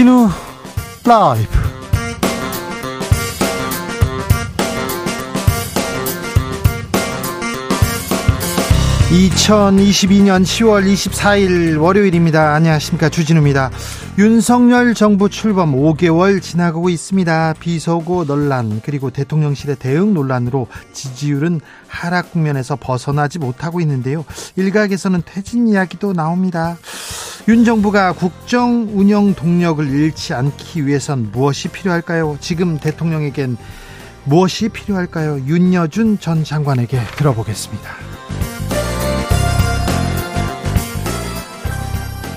주진우 라이브 2022년 10월 24일 월요일입니다. 안녕하십니까. 주진우입니다. 윤석열 정부 출범 5개월 지나가고 있습니다. 비서고 논란, 그리고 대통령실의 대응 논란으로 지지율은 하락 국면에서 벗어나지 못하고 있는데요. 일각에서는 퇴진 이야기도 나옵니다. 윤 정부가 국정 운영 동력을 잃지 않기 위해선 무엇이 필요할까요? 지금 대통령에겐 무엇이 필요할까요? 윤여준 전 장관에게 들어보겠습니다.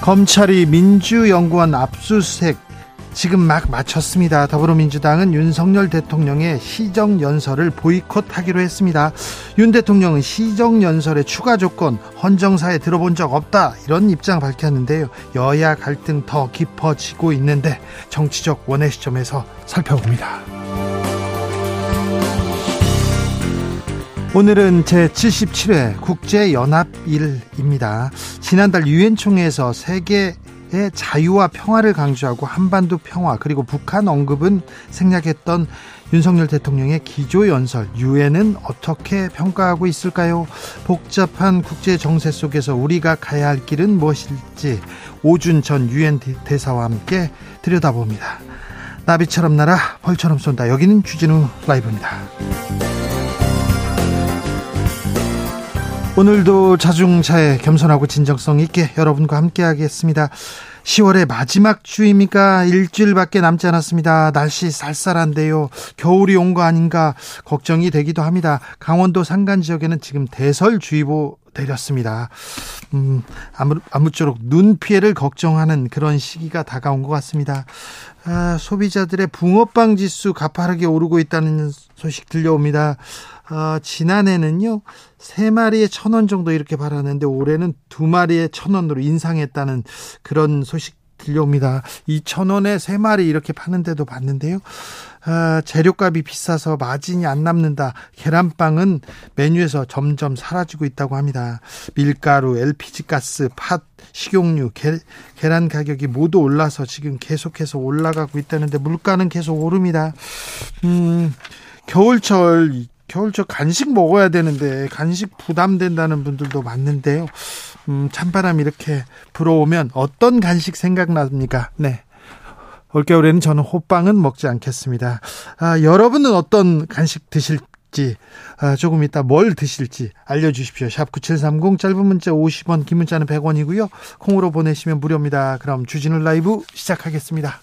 검찰이 민주연구원 압수수색 지금 막 마쳤습니다. 더불어민주당은 윤석열 대통령의 시정연설을 보이콧하기로 했습니다. 윤 대통령은 시정연설의 추가 조건 헌정사에 들어본 적 없다 이런 입장 밝혔는데요. 여야 갈등 더 깊어지고 있는데 정치적 원의 시점에서 살펴봅니다. 오늘은 제77회 국제연합일입니다. 지난달 유엔 총회에서 세계 의 자유와 평화를 강조하고 한반도 평화 그리고 북한 언급은 생략했던 윤석열 대통령의 기조연설 유엔은 어떻게 평가하고 있을까요? 복잡한 국제 정세 속에서 우리가 가야 할 길은 무엇일지 오준 전 유엔 대사와 함께 들여다봅니다. 나비처럼 날아 벌처럼 쏜다. 여기는 주진우 라이브입니다. 오늘도 자중차에 겸손하고 진정성 있게 여러분과 함께 하겠습니다. 10월의 마지막 주입니까? 일주일밖에 남지 않았습니다. 날씨 쌀쌀한데요. 겨울이 온 거 아닌가 걱정이 되기도 합니다. 강원도 산간 지역에는 지금 대설주의보 내렸습니다. 음, 아무, 아무쪼록 눈 피해를 걱정하는 그런 시기가 다가온 것 같습니다. 아, 소비자들의 붕어빵 지수 가파르게 오르고 있다는 소식 들려옵니다. 어, 지난해는요, 세 마리에 천 원 정도 이렇게 팔았는데 올해는 두 마리에 천 원으로 인상했다는 그런 소식 들려옵니다. 이천 원에 세 마리 이렇게 파는데도 봤는데요. 아, 재료값이 비싸서 마진이 안 남는다. 계란빵은 메뉴에서 점점 사라지고 있다고 합니다. 밀가루, LPG 가스, 팥, 식용유, 게, 계란 가격이 모두 올라서 지금 계속해서 올라가고 있다는데 물가는 계속 오릅니다. 음, 겨울철 겨울철 간식 먹어야 되는데 간식 부담된다는 분들도 많는데요. 음, 찬바람 이렇게 불어오면 어떤 간식 생각납니까? 네. 올겨울에는 저는 호빵은 먹지 않겠습니다. 아, 여러분은 어떤 간식 드실지 아, 조금 이따 뭘 드실지 알려주십시오. 샵 9730 짧은 문자 50원 긴 문자는 100원이고요. 콩으로 보내시면 무료입니다. 그럼 주진우 라이브 시작하겠습니다.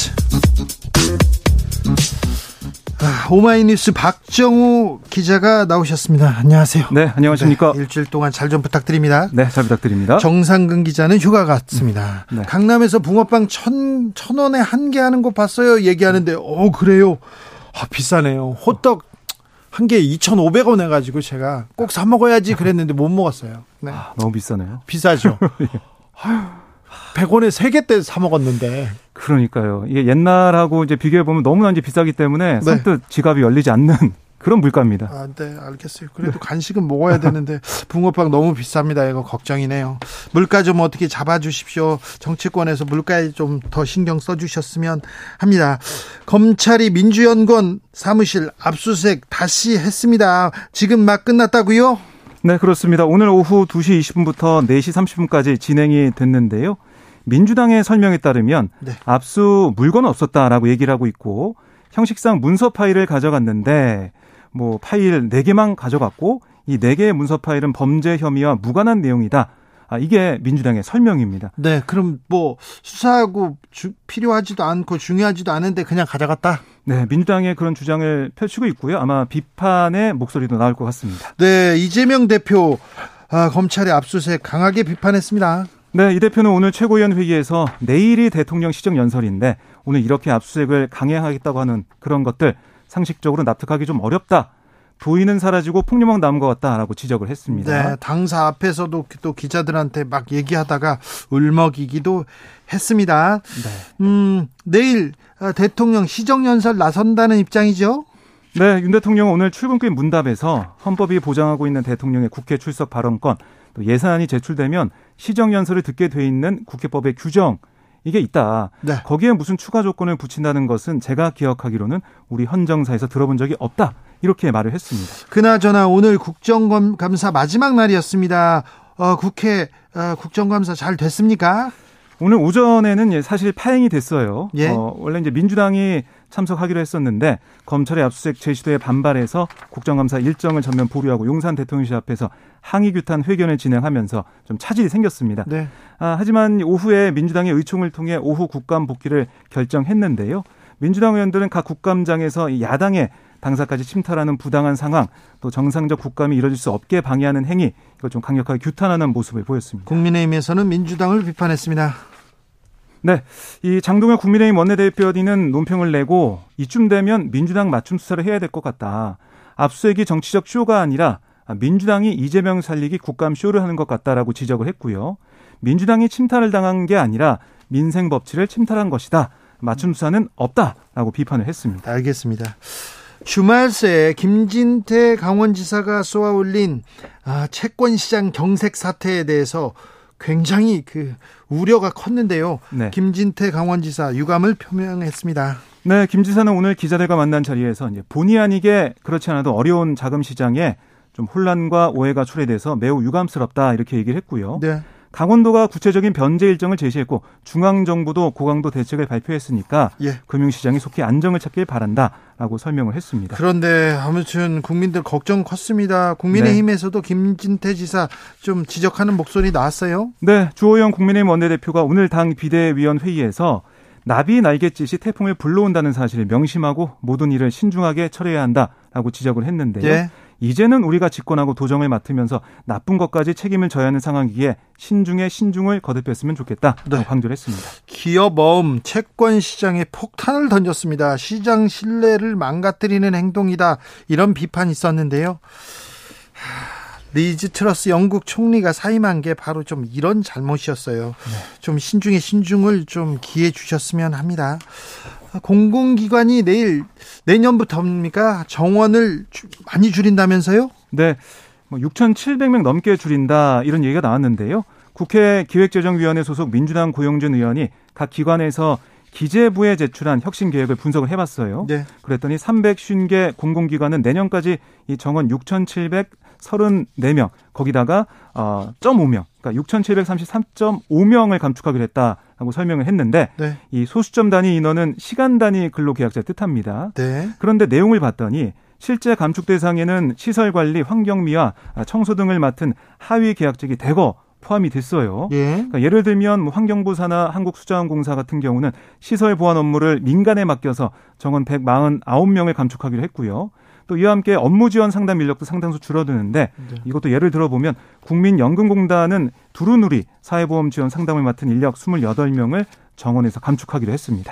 오마이뉴스 박정우 기자가 나오셨습니다. 안녕하세요. 네, 안녕하십니까. 네, 일주일 동안 잘 좀 부탁드립니다. 네, 잘 부탁드립니다. 정상근 기자는 휴가 갔습니다. 네. 강남에서 붕어빵 천, 천 원에 한 개 하는 거 봤어요. 얘기하는데, 어, 그래요. 아, 비싸네요. 호떡 한 개에 2,500원 해가지고 제가 꼭 사 먹어야지 그랬는데 못 먹었어요. 네. 아, 너무 비싸네요. 비싸죠. 예. 아유, 100원에 3개 때사 먹었는데. 그러니까요. 이게 옛날하고 이제 비교해 보면 너무나 이제 비싸기 때문에 네. 선뜻 지갑이 열리지 않는 그런 물가입니다. 아, 네, 알겠어요. 그래도 네. 간식은 먹어야 되는데 붕어빵 너무 비쌉니다. 이거 걱정이네요. 물가 좀 어떻게 잡아 주십시오. 정치권에서 물가에 좀 더 신경 써 주셨으면 합니다. 검찰이 민주연구원 사무실 압수수색 다시 했습니다. 지금 막 끝났다고요? 네, 그렇습니다. 오늘 오후 2시 20분부터 4시 30분까지 진행이 됐는데요. 민주당의 설명에 따르면 네. 압수 물건은 없었다라고 얘기를 하고 있고 형식상 문서 파일을 가져갔는데 뭐 파일 4개만 가져갔고 이 4개의 문서 파일은 범죄 혐의와 무관한 내용이다. 아, 이게 민주당의 설명입니다. 네, 그럼 뭐 수사하고 주, 필요하지도 않고 중요하지도 않은데 그냥 가져갔다? 네, 민주당의 그런 주장을 펼치고 있고요. 아마 비판의 목소리도 나올 것 같습니다. 네, 이재명 대표 아, 검찰의 압수수색 강하게 비판했습니다. 네, 이 대표는 오늘 최고위원 회의에서 내일이 대통령 시정 연설인데 오늘 이렇게 압수수색을 강행하겠다고 하는 그런 것들 상식적으로 납득하기 좀 어렵다. 도의는 사라지고 폭력만 남은 것 같다라고 지적을 했습니다. 네, 당사 앞에서도 또 기자들한테 막 얘기하다가 울먹이기도 했습니다. 네. 음, 내일 어, 대통령 시정연설 나선다는 입장이죠? 네, 윤 대통령은 오늘 출근길 문답에서 헌법이 보장하고 있는 대통령의 국회 출석 발언권, 또 예산안이 제출되면 시정연설을 듣게 돼 있는 국회법의 규정, 이게 있다. 네. 거기에 무슨 추가 조건을 붙인다는 것은 제가 기억하기로는 우리 헌정사에서 들어본 적이 없다. 이렇게 말을 했습니다. 그나저나 오늘 국정감사 마지막 날이었습니다. 어, 국회 어, 국정감사 잘 됐습니까? 오늘 오전에는 사실 파행이 됐어요. 예? 어, 원래 이제 민주당이 참석하기로 했었는데 검찰의 압수수색 제시도에 반발해서 국정감사 일정을 전면 보류하고 용산 대통령실 앞에서 항의 규탄 회견을 진행하면서 좀 차질이 생겼습니다. 네. 아, 하지만 오후에 민주당의 의총을 통해 오후 국감 복귀를 결정했는데요. 민주당 의원들은 각 국감장에서 야당의 당사까지 침탈하는 부당한 상황, 또 정상적 국감이 이뤄질 수 없게 방해하는 행위, 이걸 좀 강력하게 규탄하는 모습을 보였습니다. 국민의힘에서는 민주당을 비판했습니다. 네. 이 장동현 국민의힘 원내대표는 논평을 내고 이쯤 되면 민주당 맞춤 수사를 해야 될 것 같다. 압수수색이 정치적 쇼가 아니라 민주당이 이재명 살리기 국감 쇼를 하는 것 같다라고 지적을 했고요. 민주당이 침탈을 당한 게 아니라 민생 법치를 침탈한 것이다. 맞춤 수사는 없다라고 비판을 했습니다. 알겠습니다. 주말 새 김진태 강원지사가 쏘아올린 아, 채권시장 경색 사태에 대해서 굉장히 그 우려가 컸는데요. 네. 김진태 강원지사 유감을 표명했습니다. 네, 김 지사는 오늘 기자들과 만난 자리에서 이제 본의 아니게 그렇지 않아도 어려운 자금 시장에 좀 혼란과 오해가 초래돼서 매우 유감스럽다 이렇게 얘기를 했고요. 네. 강원도가 구체적인 변제 일정을 제시했고 중앙 정부도 고강도 대책을 발표했으니까 예. 금융시장이 속히 안정을 찾길 바란다라고 설명을 했습니다. 그런데 아무튼 국민들 걱정 컸습니다. 국민의힘에서도 네. 김진태 지사 좀 지적하는 목소리 나왔어요. 네, 주호영 국민의힘 원내대표가 오늘 당 비대위원 회의에서 나비 날갯짓이 태풍을 불러온다는 사실을 명심하고 모든 일을 신중하게 처리해야 한다라고 지적을 했는데요. 예. 이제는 우리가 집권하고 도정을 맡으면서 나쁜 것까지 책임을 져야 하는 상황이기에 신중에 신중을 거듭했으면 좋겠다. 네. 강조를 했습니다. 기업 어음 채권 시장에 폭탄을 던졌습니다. 시장 신뢰를 망가뜨리는 행동이다. 이런 비판이 있었는데요. 리즈 트러스 영국 총리가 사임한 게 바로 좀 이런 잘못이었어요. 네. 좀 신중에 신중을 좀 기해 주셨으면 합니다. 공공기관이 내일 내년부터입니까? 정원을 많이 줄인다면서요? 네. 뭐 6,700명 넘게 줄인다 이런 얘기가 나왔는데요. 국회 기획재정위원회 소속 민주당 고용준 의원이 각 기관에서 기재부에 제출한 혁신 계획을 분석을 해봤어요. 네. 그랬더니 350개 공공기관은 내년까지 이 정원 6,734명 거기다가 어 0.5명 그러니까 6,733.5명을 감축하기로 했다 라고 설명을 했는데 네. 이 소수점 단위 인원은 시간 단위 근로계약자 뜻합니다. 네. 그런데 내용을 봤더니 실제 감축 대상에는 시설 관리, 환경미화, 청소 등을 맡은 하위 계약직이 대거 포함이 됐어요. 예. 그러니까 예를 들면 뭐 환경부 산하 한국수자원공사 같은 경우는 시설 보안 업무를 민간에 맡겨서 정원 149명을 감축하기로 했고요. 또 이와 함께 업무 지원 상담 인력도 상당수 줄어드는데 네. 이것도 예를 들어보면 국민연금공단은 두루누리 사회보험 지원 상담을 맡은 인력 28명을 정원에서 감축하기로 했습니다.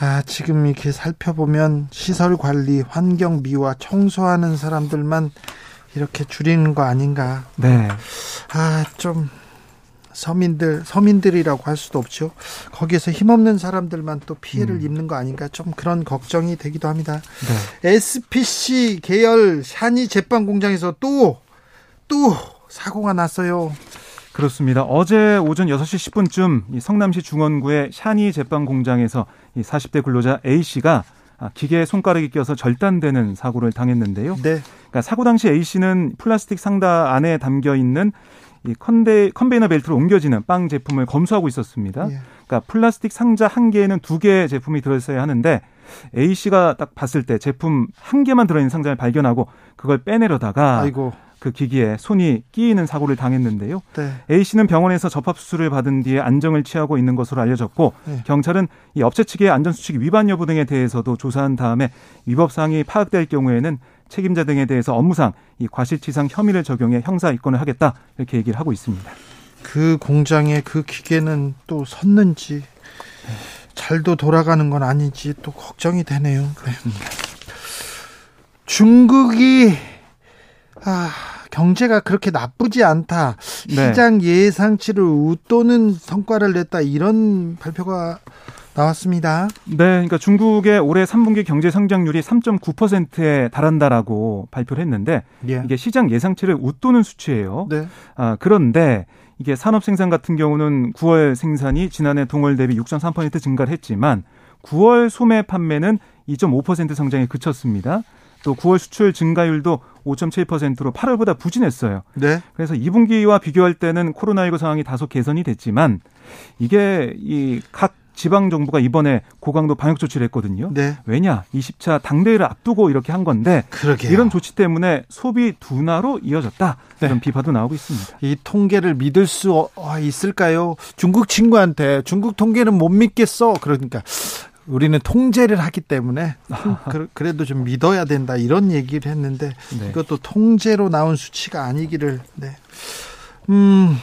아, 지금 이렇게 살펴보면 시설 관리, 환경 미화, 청소하는 사람들만 이렇게 줄이는 거 아닌가. 네. 아, 좀 서민들 서민들이라고 할 수도 없죠. 거기에서 힘없는 사람들만 또 피해를 음. 입는 거 아닌가 좀 그런 걱정이 되기도 합니다. 네. SPC 계열 샤니 제빵 공장에서 또또 사고가 났어요. 그렇습니다. 어제 오전 6시 10분쯤 성남시 중원구의 샤니 제빵 공장에서 이 40대 근로자 A 씨가 기계에 손가락이 껴서 절단되는 사고를 당했는데요. 네. 그러니까 사고 당시 A 씨는 플라스틱 상자 안에 담겨 있는 이 컨데 컨베이어 벨트로 옮겨지는 빵 제품을 검수하고 있었습니다. 예. 그러니까 플라스틱 상자 한 개에는 두 개의 제품이 들어있어야 하는데 A 씨가 딱 봤을 때 제품 한 개만 들어있는 상자를 발견하고 그걸 빼내려다가 아이고. 그 기기에 손이 끼이는 사고를 당했는데요. 네. A 씨는 병원에서 접합 수술을 받은 뒤에 안정을 취하고 있는 것으로 알려졌고 네. 경찰은 이 업체 측의 안전 수칙 위반 여부 등에 대해서도 조사한 다음에 위법 사항이 파악될 경우에는 책임자 등에 대해서 업무상 이 과실치상 혐의를 적용해 형사 입건을 하겠다 이렇게 얘기를 하고 있습니다. 그 공장에 그 기계는 또 섰는지 잘도 돌아가는 건 아닌지 또 걱정이 되네요. 네. 중국이 아, 경제가 그렇게 나쁘지 않다. 네. 시장 예상치를 웃도는 성과를 냈다. 이런 발표가 나왔습니다. 네, 그러니까 중국의 올해 3분기 경제 성장률이 3.9%에 달한다라고 발표를 했는데 예. 이게 시장 예상치를 웃도는 수치예요. 네. 아, 그런데 이게 산업 생산 같은 경우는 9월 생산이 지난해 동월 대비 6.3% 증가를 했지만 9월 소매 판매는 2.5% 성장에 그쳤습니다. 또 9월 수출 증가율도 5.7%로 8월보다 부진했어요. 네. 그래서 2분기와 비교할 때는 코로나19 상황이 다소 개선이 됐지만 이게 이 각 지방 정부가 이번에 고강도 방역 조치를 했거든요. 네. 왜냐? 20차 당대회를 앞두고 이렇게 한 건데 그러게요. 이런 조치 때문에 소비 둔화로 이어졌다. 네. 이런 비판도 나오고 있습니다. 이 통계를 믿을 수 어, 있을까요? 중국 친구한테 중국 통계는 못 믿겠어. 그러니까 우리는 통제를 하기 때문에 그래도 좀 믿어야 된다 이런 얘기를 했는데 네. 이것도 통제로 나온 수치가 아니기를 네. 음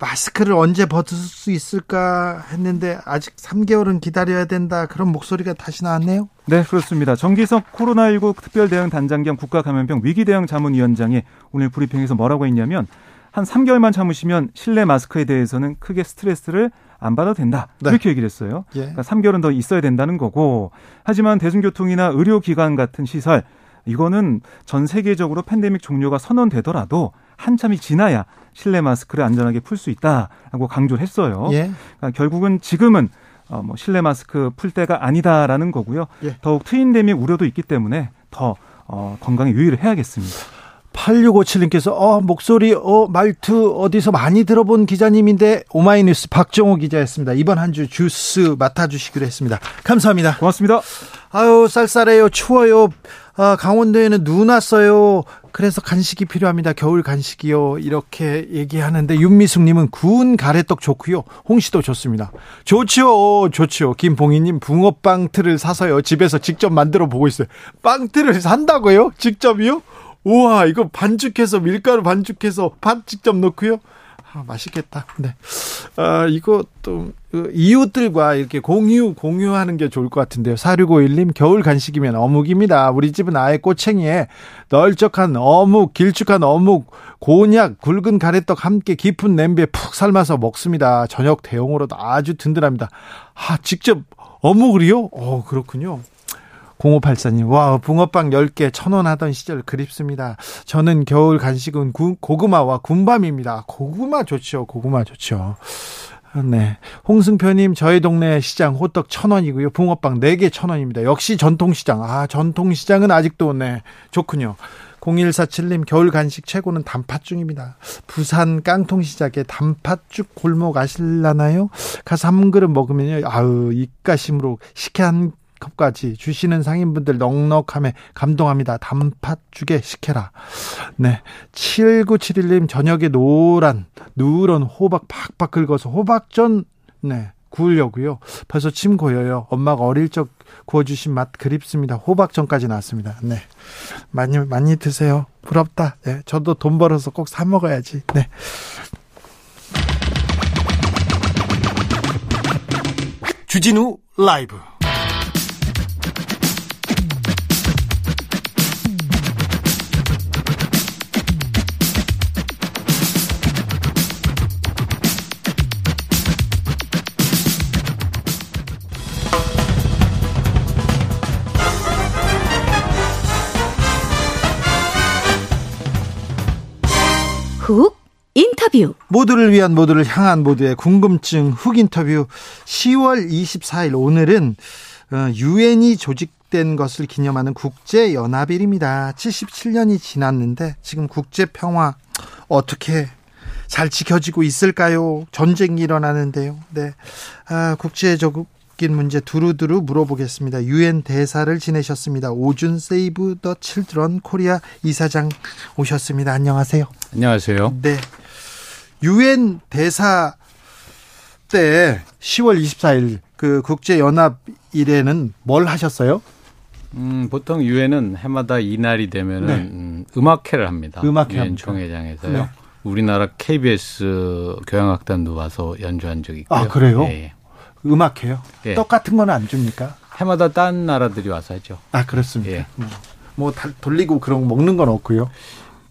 마스크를 언제 벗을 수 있을까 했는데 아직 3개월은 기다려야 된다 그런 목소리가 다시 나왔네요. 네, 그렇습니다. 정기석 코로나19 특별대응 단장 겸 국가감염병 위기대응 자문위원장이 오늘 브리핑에서 뭐라고 했냐면 한 3개월만 참으시면 실내 마스크에 대해서는 크게 스트레스를 안 받아도 된다. 네. 이렇게 얘기를 했어요. 예. 그러니까 3개월은 더 있어야 된다는 거고 하지만 대중교통이나 의료기관 같은 시설 이거는 전 세계적으로 팬데믹 종료가 선언되더라도 한참이 지나야 실내 마스크를 안전하게 풀 수 있다라고 강조를 했어요. 예. 그러니까 결국은 지금은 어, 뭐 실내 마스크 풀 때가 아니다라는 거고요. 예. 더욱 트윈데믹 우려도 있기 때문에 더 어, 건강에 유의를 해야겠습니다. 8657님께서 어 목소리 어 말투 어디서 많이 들어본 기자님인데 오마이뉴스 박정호 기자였습니다. 이번 한 주 뉴스 맡아 주시기로 했습니다. 감사합니다. 고맙습니다. 아유 쌀쌀해요. 추워요. 아, 강원도에는 눈 왔어요. 그래서 간식이 필요합니다. 겨울 간식이요. 이렇게 얘기하는데 윤미숙님은 구운 가래떡 좋고요. 홍시도 좋습니다. 좋지요. 좋지요. 김봉희님 붕어빵 틀을 사서요. 집에서 직접 만들어 보고 있어요. 빵 틀을 산다고요? 직접이요? 우와 이거 반죽해서 밀가루 반죽해서 팥 직접 넣고요. 아, 맛있겠다. 네. 아, 이거 또그 이웃들과 이렇게 공유 공유하는 게 좋을 것 같은데요. 4651님 겨울 간식이면 어묵입니다. 우리 집은 아예 꼬챙이에 널쩍한 어묵, 길쭉한 어묵, 곤약, 굵은 가래떡 함께 깊은 냄비에 푹 삶아서 먹습니다. 저녁 대용으로도 아주 든든합니다. 아, 직접 어묵을요? 어, 그렇군요. 0584님, 와, 붕어빵 10개 천원 하던 시절 그립습니다. 저는 겨울 간식은 구, 고구마와 군밤입니다. 고구마 좋죠. 고구마 좋죠. 네. 홍승표님, 저희 동네 시장 호떡 천 원이고요. 붕어빵 4개 천 원입니다. 역시 전통시장. 아, 전통시장은 아직도, 네. 좋군요. 0147님, 겨울 간식 최고는 단팥죽입니다. 부산 깡통시장에 단팥죽 골목 아실라나요? 가서 한 그릇 먹으면요. 아우, 입가심으로 식혜 한 컵까지 주시는 상인분들 넉넉함에 감동합니다. 단팥죽에 식혜라. 네. 7971님 저녁에 노란 누런 호박 팍팍 긁어서 호박전 네. 구우려고요. 벌써 침 고여요. 엄마가 어릴 적 구워주신 맛 그립습니다. 호박전까지 나왔습니다. 네. 많이, 많이 드세요. 부럽다. 네. 저도 돈 벌어서 꼭 사 먹어야지. 네. 주진우 라이브. 훅 인터뷰 모두를 위한 모두를 향한 모두의 궁금증 훅 인터뷰 10월 24일 오늘은 어, 유엔이 조직된 것을 기념하는 국제 연합일입니다. 77년이 지났는데 지금 국제 평화 어떻게 잘 지켜지고 있을까요? 전쟁이 일어나는데요. 네. 아, 국제적 바뀐 문제 두루두루 물어보겠습니다. 유엔 대사를 지내셨습니다. 오준 세이브 더 칠드런 코리아 이사장 오셨습니다. 안녕하세요. 안녕하세요. 네. 유엔 대사 때 10월 24일 그 국제 연합 일에는 뭘 하셨어요? 음, 보통 유엔은 해마다 이날이 되면은 네. 음, 음악회를 합니다. 음악회 유엔 총회장에서요. 네. 우리나라 KBS 교향악단도 와서 연주한 적이 있고요. 아 그래요? 예. 음악회요? 예. 똑같은 건 안 줍니까? 해마다 딴 나라들이 와서 하죠. 아 그렇습니까? 예. 뭐, 뭐 돌리고 그런 먹는 건 없고요.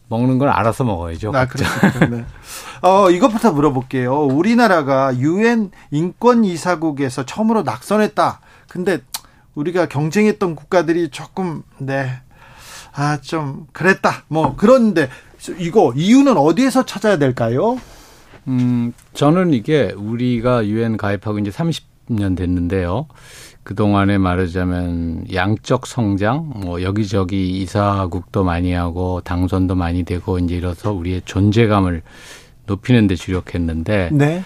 먹는 걸 알아서 먹어야죠. 아, 그렇습니까? 네. 어, 이것부터 물어볼게요. 우리나라가 유엔 인권 이사국에서 처음으로 낙선했다. 근데 우리가 경쟁했던 국가들이 조금 네. 아, 좀 그랬다. 뭐 그런데 이거 이유는 어디에서 찾아야 될까요? 음, 저는 이게 우리가 유엔 가입하고 이제 30년 됐는데요. 그동안에 말하자면 양적 성장, 뭐 여기저기 이사국도 많이 하고 당선도 많이 되고 이제 이래서 우리의 존재감을 높이는 데 주력했는데 네.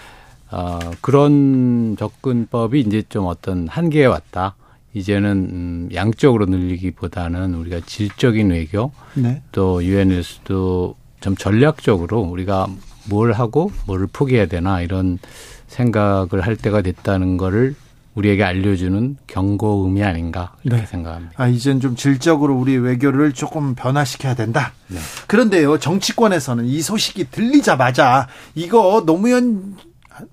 어, 그런 접근법이 이제 좀 어떤 한계에 왔다. 이제는 음, 양적으로 늘리기보다는 우리가 질적인 외교 네. 또 유엔에서도 좀 전략적으로 우리가 뭘 하고 뭘 포기해야 되나 이런 생각을 할 때가 됐다는 거를 우리에게 알려주는 경고음이 아닌가 이렇게 네. 생각합니다. 아 이젠 좀 질적으로 우리 외교를 조금 변화시켜야 된다. 네. 그런데요 정치권에서는 이 소식이 들리자마자 이거 노무현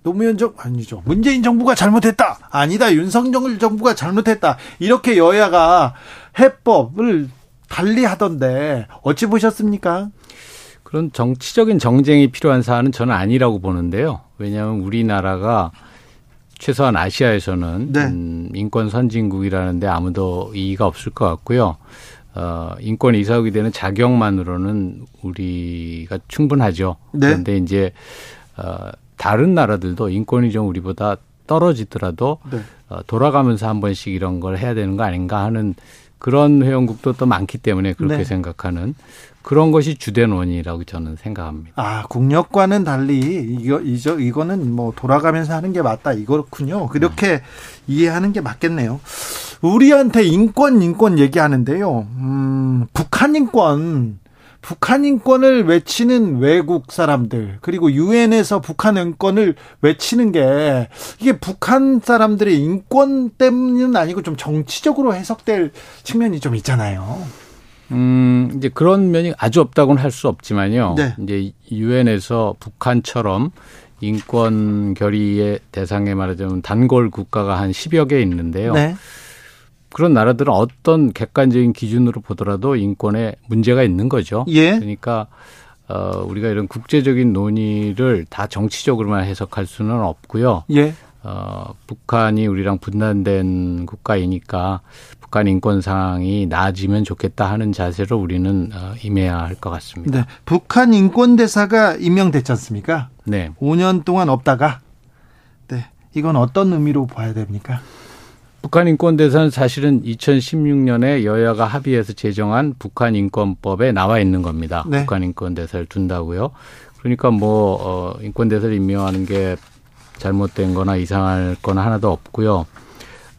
노무현 정 아니죠 문재인 정부가 잘못했다 아니다 윤석열 정부가 잘못했다 이렇게 여야가 해법을 달리 하던데 어찌 보셨습니까? 그런 정치적인 정쟁이 필요한 사안은 저는 아니라고 보는데요. 왜냐하면 우리나라가 최소한 아시아에서는 네. 음, 인권 선진국이라는데 아무도 이의가 없을 것 같고요. 어, 인권 이사국이 되는 자격만으로는 우리가 충분하죠. 네. 그런데 이제 어, 다른 나라들도 인권이 좀 우리보다 떨어지더라도 네. 어, 돌아가면서 한 번씩 이런 걸 해야 되는 거 아닌가 하는 그런 회원국도 또 많기 때문에 그렇게 네. 생각하는 그런 것이 주된 원인이라고 저는 생각합니다. 아, 국력과는 달리 이거 이저 이거는 뭐 돌아가면서 하는 게 맞다 이거군요. 그렇게 네. 이해하는 게 맞겠네요. 우리한테 인권 인권 얘기하는데요. 음, 북한 인권 북한 인권을 외치는 외국 사람들 그리고 유엔에서 북한 인권을 외치는 게 이게 북한 사람들의 인권 때문은 아니고 좀 정치적으로 해석될 측면이 좀 있잖아요. 음, 이제 그런 면이 아주 없다고는 할 수 없지만요. 네. 이제 유엔에서 북한처럼 인권 결의의 대상에 말하자면 단골 국가가 한 10여 개 있는데요. 네. 그런 나라들은 어떤 객관적인 기준으로 보더라도 인권에 문제가 있는 거죠. 예. 그러니까 어 우리가 이런 국제적인 논의를 다 정치적으로만 해석할 수는 없고요. 예. 어 북한이 우리랑 분단된 국가이니까 북한 인권 상황이 나아지면 좋겠다 하는 자세로 우리는 어, 임해야 할 것 같습니다. 네. 북한 인권 대사가 임명됐지 않습니까? 네. 5년 동안 없다가 네. 이건 어떤 의미로 봐야 됩니까? 북한 인권 대사는 사실은 2016년에 여야가 합의해서 제정한 북한 인권법에 나와 있는 겁니다. 네. 북한 인권 대사를 둔다고요. 그러니까 뭐 어, 인권 대사를 임명하는 게 잘못된 거나 이상할 거나 하나도 없고요.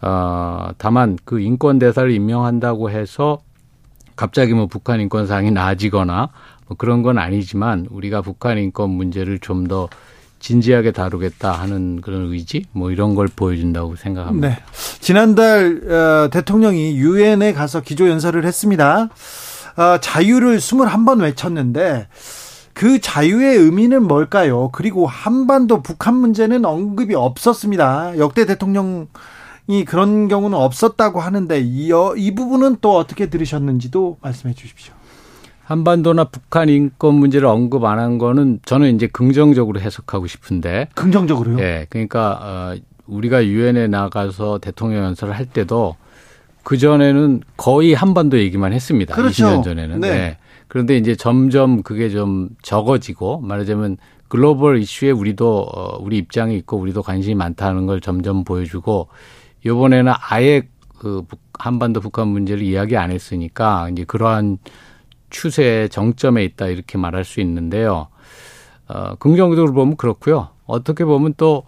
어, 다만 그 인권 대사를 임명한다고 해서 갑자기 뭐 북한 인권 상이 나아지거나 뭐 그런 건 아니지만 우리가 북한 인권 문제를 좀 더 진지하게 다루겠다 하는 그런 의지 뭐 이런 걸 보여준다고 생각합니다. 네. 지난달 어, 대통령이 유엔에 가서 기조 연설을 했습니다. 어, 자유를 21번 외쳤는데 그 자유의 의미는 뭘까요? 그리고 한반도 북한 문제는 언급이 없었습니다. 역대 대통령 이 그런 경우는 없었다고 하는데 이, 어, 이 부분은 또 어떻게 들으셨는지도 말씀해 주십시오. 한반도나 북한 인권 문제를 언급 안 한 거는 저는 이제 긍정적으로 해석하고 싶은데. 긍정적으로요? 예. 그러니까 어 우리가 유엔에 나가서 대통령 연설을 할 때도 그 전에는 거의 한반도 얘기만 했습니다. 그렇죠. 20년 전에는. 네. 네. 그런데 이제 점점 그게 좀 적어지고 말하자면 글로벌 이슈에 우리도 어 우리 입장이 있고 우리도 관심이 많다는 걸 점점 보여주고 요번에는 아예 그 한반도 북한 문제를 이야기 안 했으니까 이제 그러한 추세의 정점에 있다 이렇게 말할 수 있는데요. 어, 긍정적으로 보면 그렇고요. 어떻게 보면 또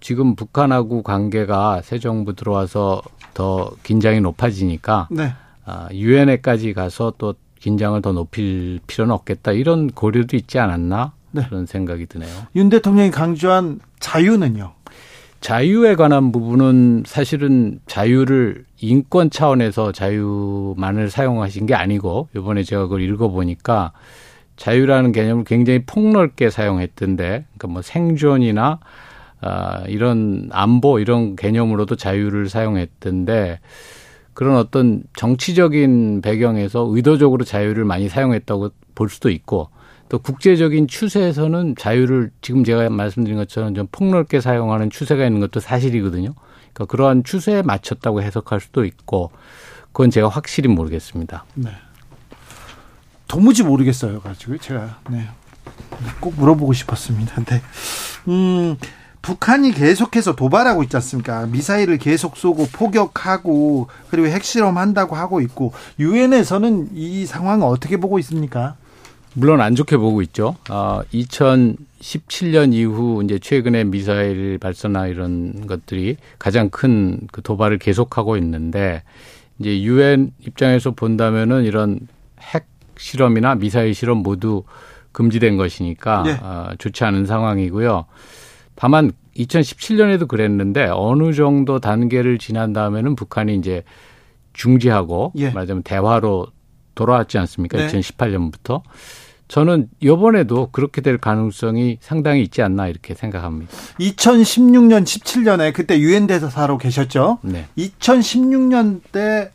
지금 북한하고 관계가 새 정부 들어와서 더 긴장이 높아지니까 네. 아, 유엔에까지 가서 또 긴장을 더 높일 필요는 없겠다 이런 고려도 있지 않았나 네. 그런 생각이 드네요. 윤 대통령이 강조한 자유는요. 자유에 관한 부분은 사실은 자유를 인권 차원에서 자유만을 사용하신 게 아니고 이번에 제가 그걸 읽어보니까 자유라는 개념을 굉장히 폭넓게 사용했던데 그러니까 뭐 생존이나 아, 이런 안보 이런 개념으로도 자유를 사용했던데 그런 어떤 정치적인 배경에서 의도적으로 자유를 많이 사용했다고 볼 수도 있고 또 국제적인 추세에서는 자유를 지금 제가 말씀드린 것처럼 좀 폭넓게 사용하는 추세가 있는 것도 사실이거든요. 그러니까 그러한 추세에 맞췄다고 해석할 수도 있고 그건 제가 확실히 모르겠습니다. 네. 도무지 모르겠어요. 가지고 제가 네. 꼭 물어보고 싶었습니다. 네. 음, 북한이 계속해서 도발하고 있지 않습니까? 미사일을 계속 쏘고 포격하고 그리고 핵실험 한다고 하고 있고 유엔에서는 이 상황을 어떻게 보고 있습니까? 물론 안 좋게 보고 있죠. 아, 2017년 이후 이제 최근에 미사일 발사나 이런 것들이 가장 큰 그 도발을 계속하고 있는데 이제 유엔 입장에서 본다면은 이런 핵 실험이나 미사일 실험 모두 금지된 것이니까 네. 아, 좋지 않은 상황이고요. 다만 2017년에도 그랬는데 어느 정도 단계를 지난 다음에는 북한이 이제 중지하고 예. 말하자면 대화로 돌아왔지 않습니까? 네. 2018년부터. 저는 이번에도 그렇게 될 가능성이 상당히 있지 않나 이렇게 생각합니다. 2016년, 17년에 그때 유엔 대사로 계셨죠? 네. 2016년 때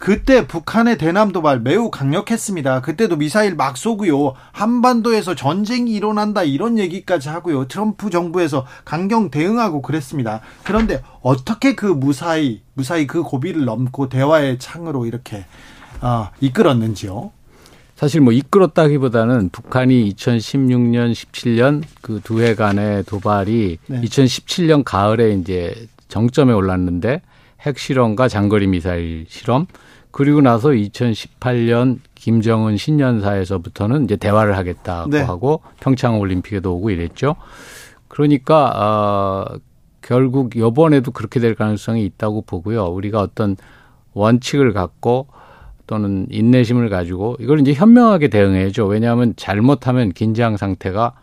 그때 북한의 대남 도발 매우 강력했습니다. 그때도 미사일 막 쏘고요. 한반도에서 전쟁이 일어난다 이런 얘기까지 하고요. 트럼프 정부에서 강경 대응하고 그랬습니다. 그런데 어떻게 그 무사히 무사히 그 고비를 넘고 대화의 창으로 이렇게 어, 이끌었는지요? 사실 뭐 이끌었다기보다는 북한이 2016년, 17년 그 두 해간의 도발이 네. 2017년 가을에 이제 정점에 올랐는데 핵 실험과 장거리 미사일 실험 그리고 나서 2018년 김정은 신년사에서부터는 이제 대화를 하겠다고 네. 하고 평창 올림픽에도 오고 이랬죠. 그러니까 어 결국 요번에도 그렇게 될 가능성이 있다고 보고요. 우리가 어떤 원칙을 갖고 또는 인내심을 가지고 이걸 이제 현명하게 대응해야죠. 왜냐하면 잘못하면 긴장 상태가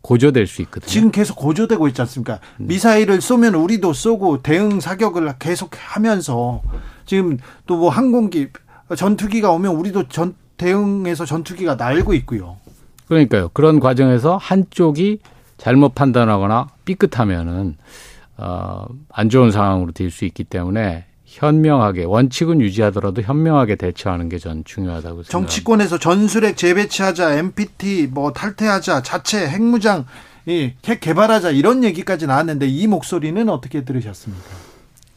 고조될 수 있거든요. 지금 계속 고조되고 있지 않습니까? 네. 미사일을 쏘면 우리도 쏘고 대응 사격을 계속 하면서 지금 또 뭐 항공기 전투기가 오면 우리도 전 대응해서 전투기가 날고 있고요. 그러니까요. 그런 과정에서 한쪽이 잘못 판단하거나 삐끗하면은 어안 좋은 상황으로 될 수 있기 때문에 현명하게 원칙은 유지하더라도 현명하게 대처하는 게 전 중요하다고 생각합니다. 정치권에서 전술핵 재배치하자, MPT 뭐 탈퇴하자, 자체 핵무장 이핵 개발하자 이런 얘기까지 나왔는데 이 목소리는 어떻게 들으셨습니까?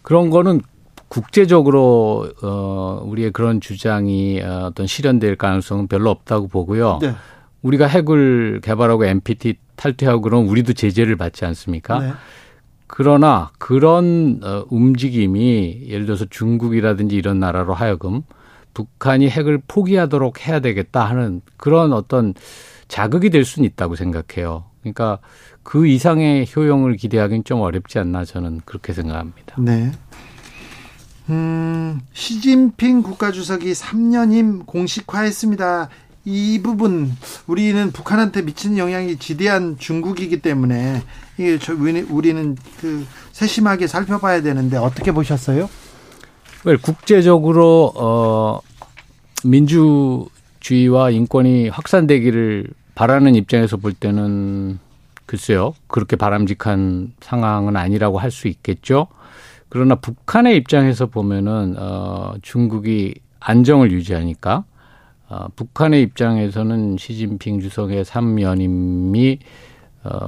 그런 거는 국제적으로 어 우리의 그런 주장이 어, 어떤 실현될 가능성은 별로 없다고 보고요. 네. 우리가 핵을 개발하고 NPT 탈퇴하고 그러면 우리도 제재를 받지 않습니까? 네. 그러나 그런 어, 움직임이 예를 들어서 중국이라든지 이런 나라로 하여금 북한이 핵을 포기하도록 해야 되겠다 하는 그런 어떤 자극이 될 수는 있다고 생각해요. 그러니까 그 이상의 효용을 기대하기는 좀 어렵지 않나 저는 그렇게 생각합니다. 네. 음, 시진핑 국가주석이 3년임 공식화했습니다. 이 부분 우리는 북한한테 미치는 영향이 지대한 중국이기 때문에 이게 저 우리는 그 세심하게 살펴봐야 되는데 어떻게 보셨어요? 국제적으로 어 민주주의와 인권이 확산되기를 바라는 입장에서 볼 때는 글쎄요 그렇게 바람직한 상황은 아니라고 할 수 있겠죠. 그러나 북한의 입장에서 보면은 어 중국이 안정을 유지하니까 어 북한의 입장에서는 시진핑 주석의 삼연임이 어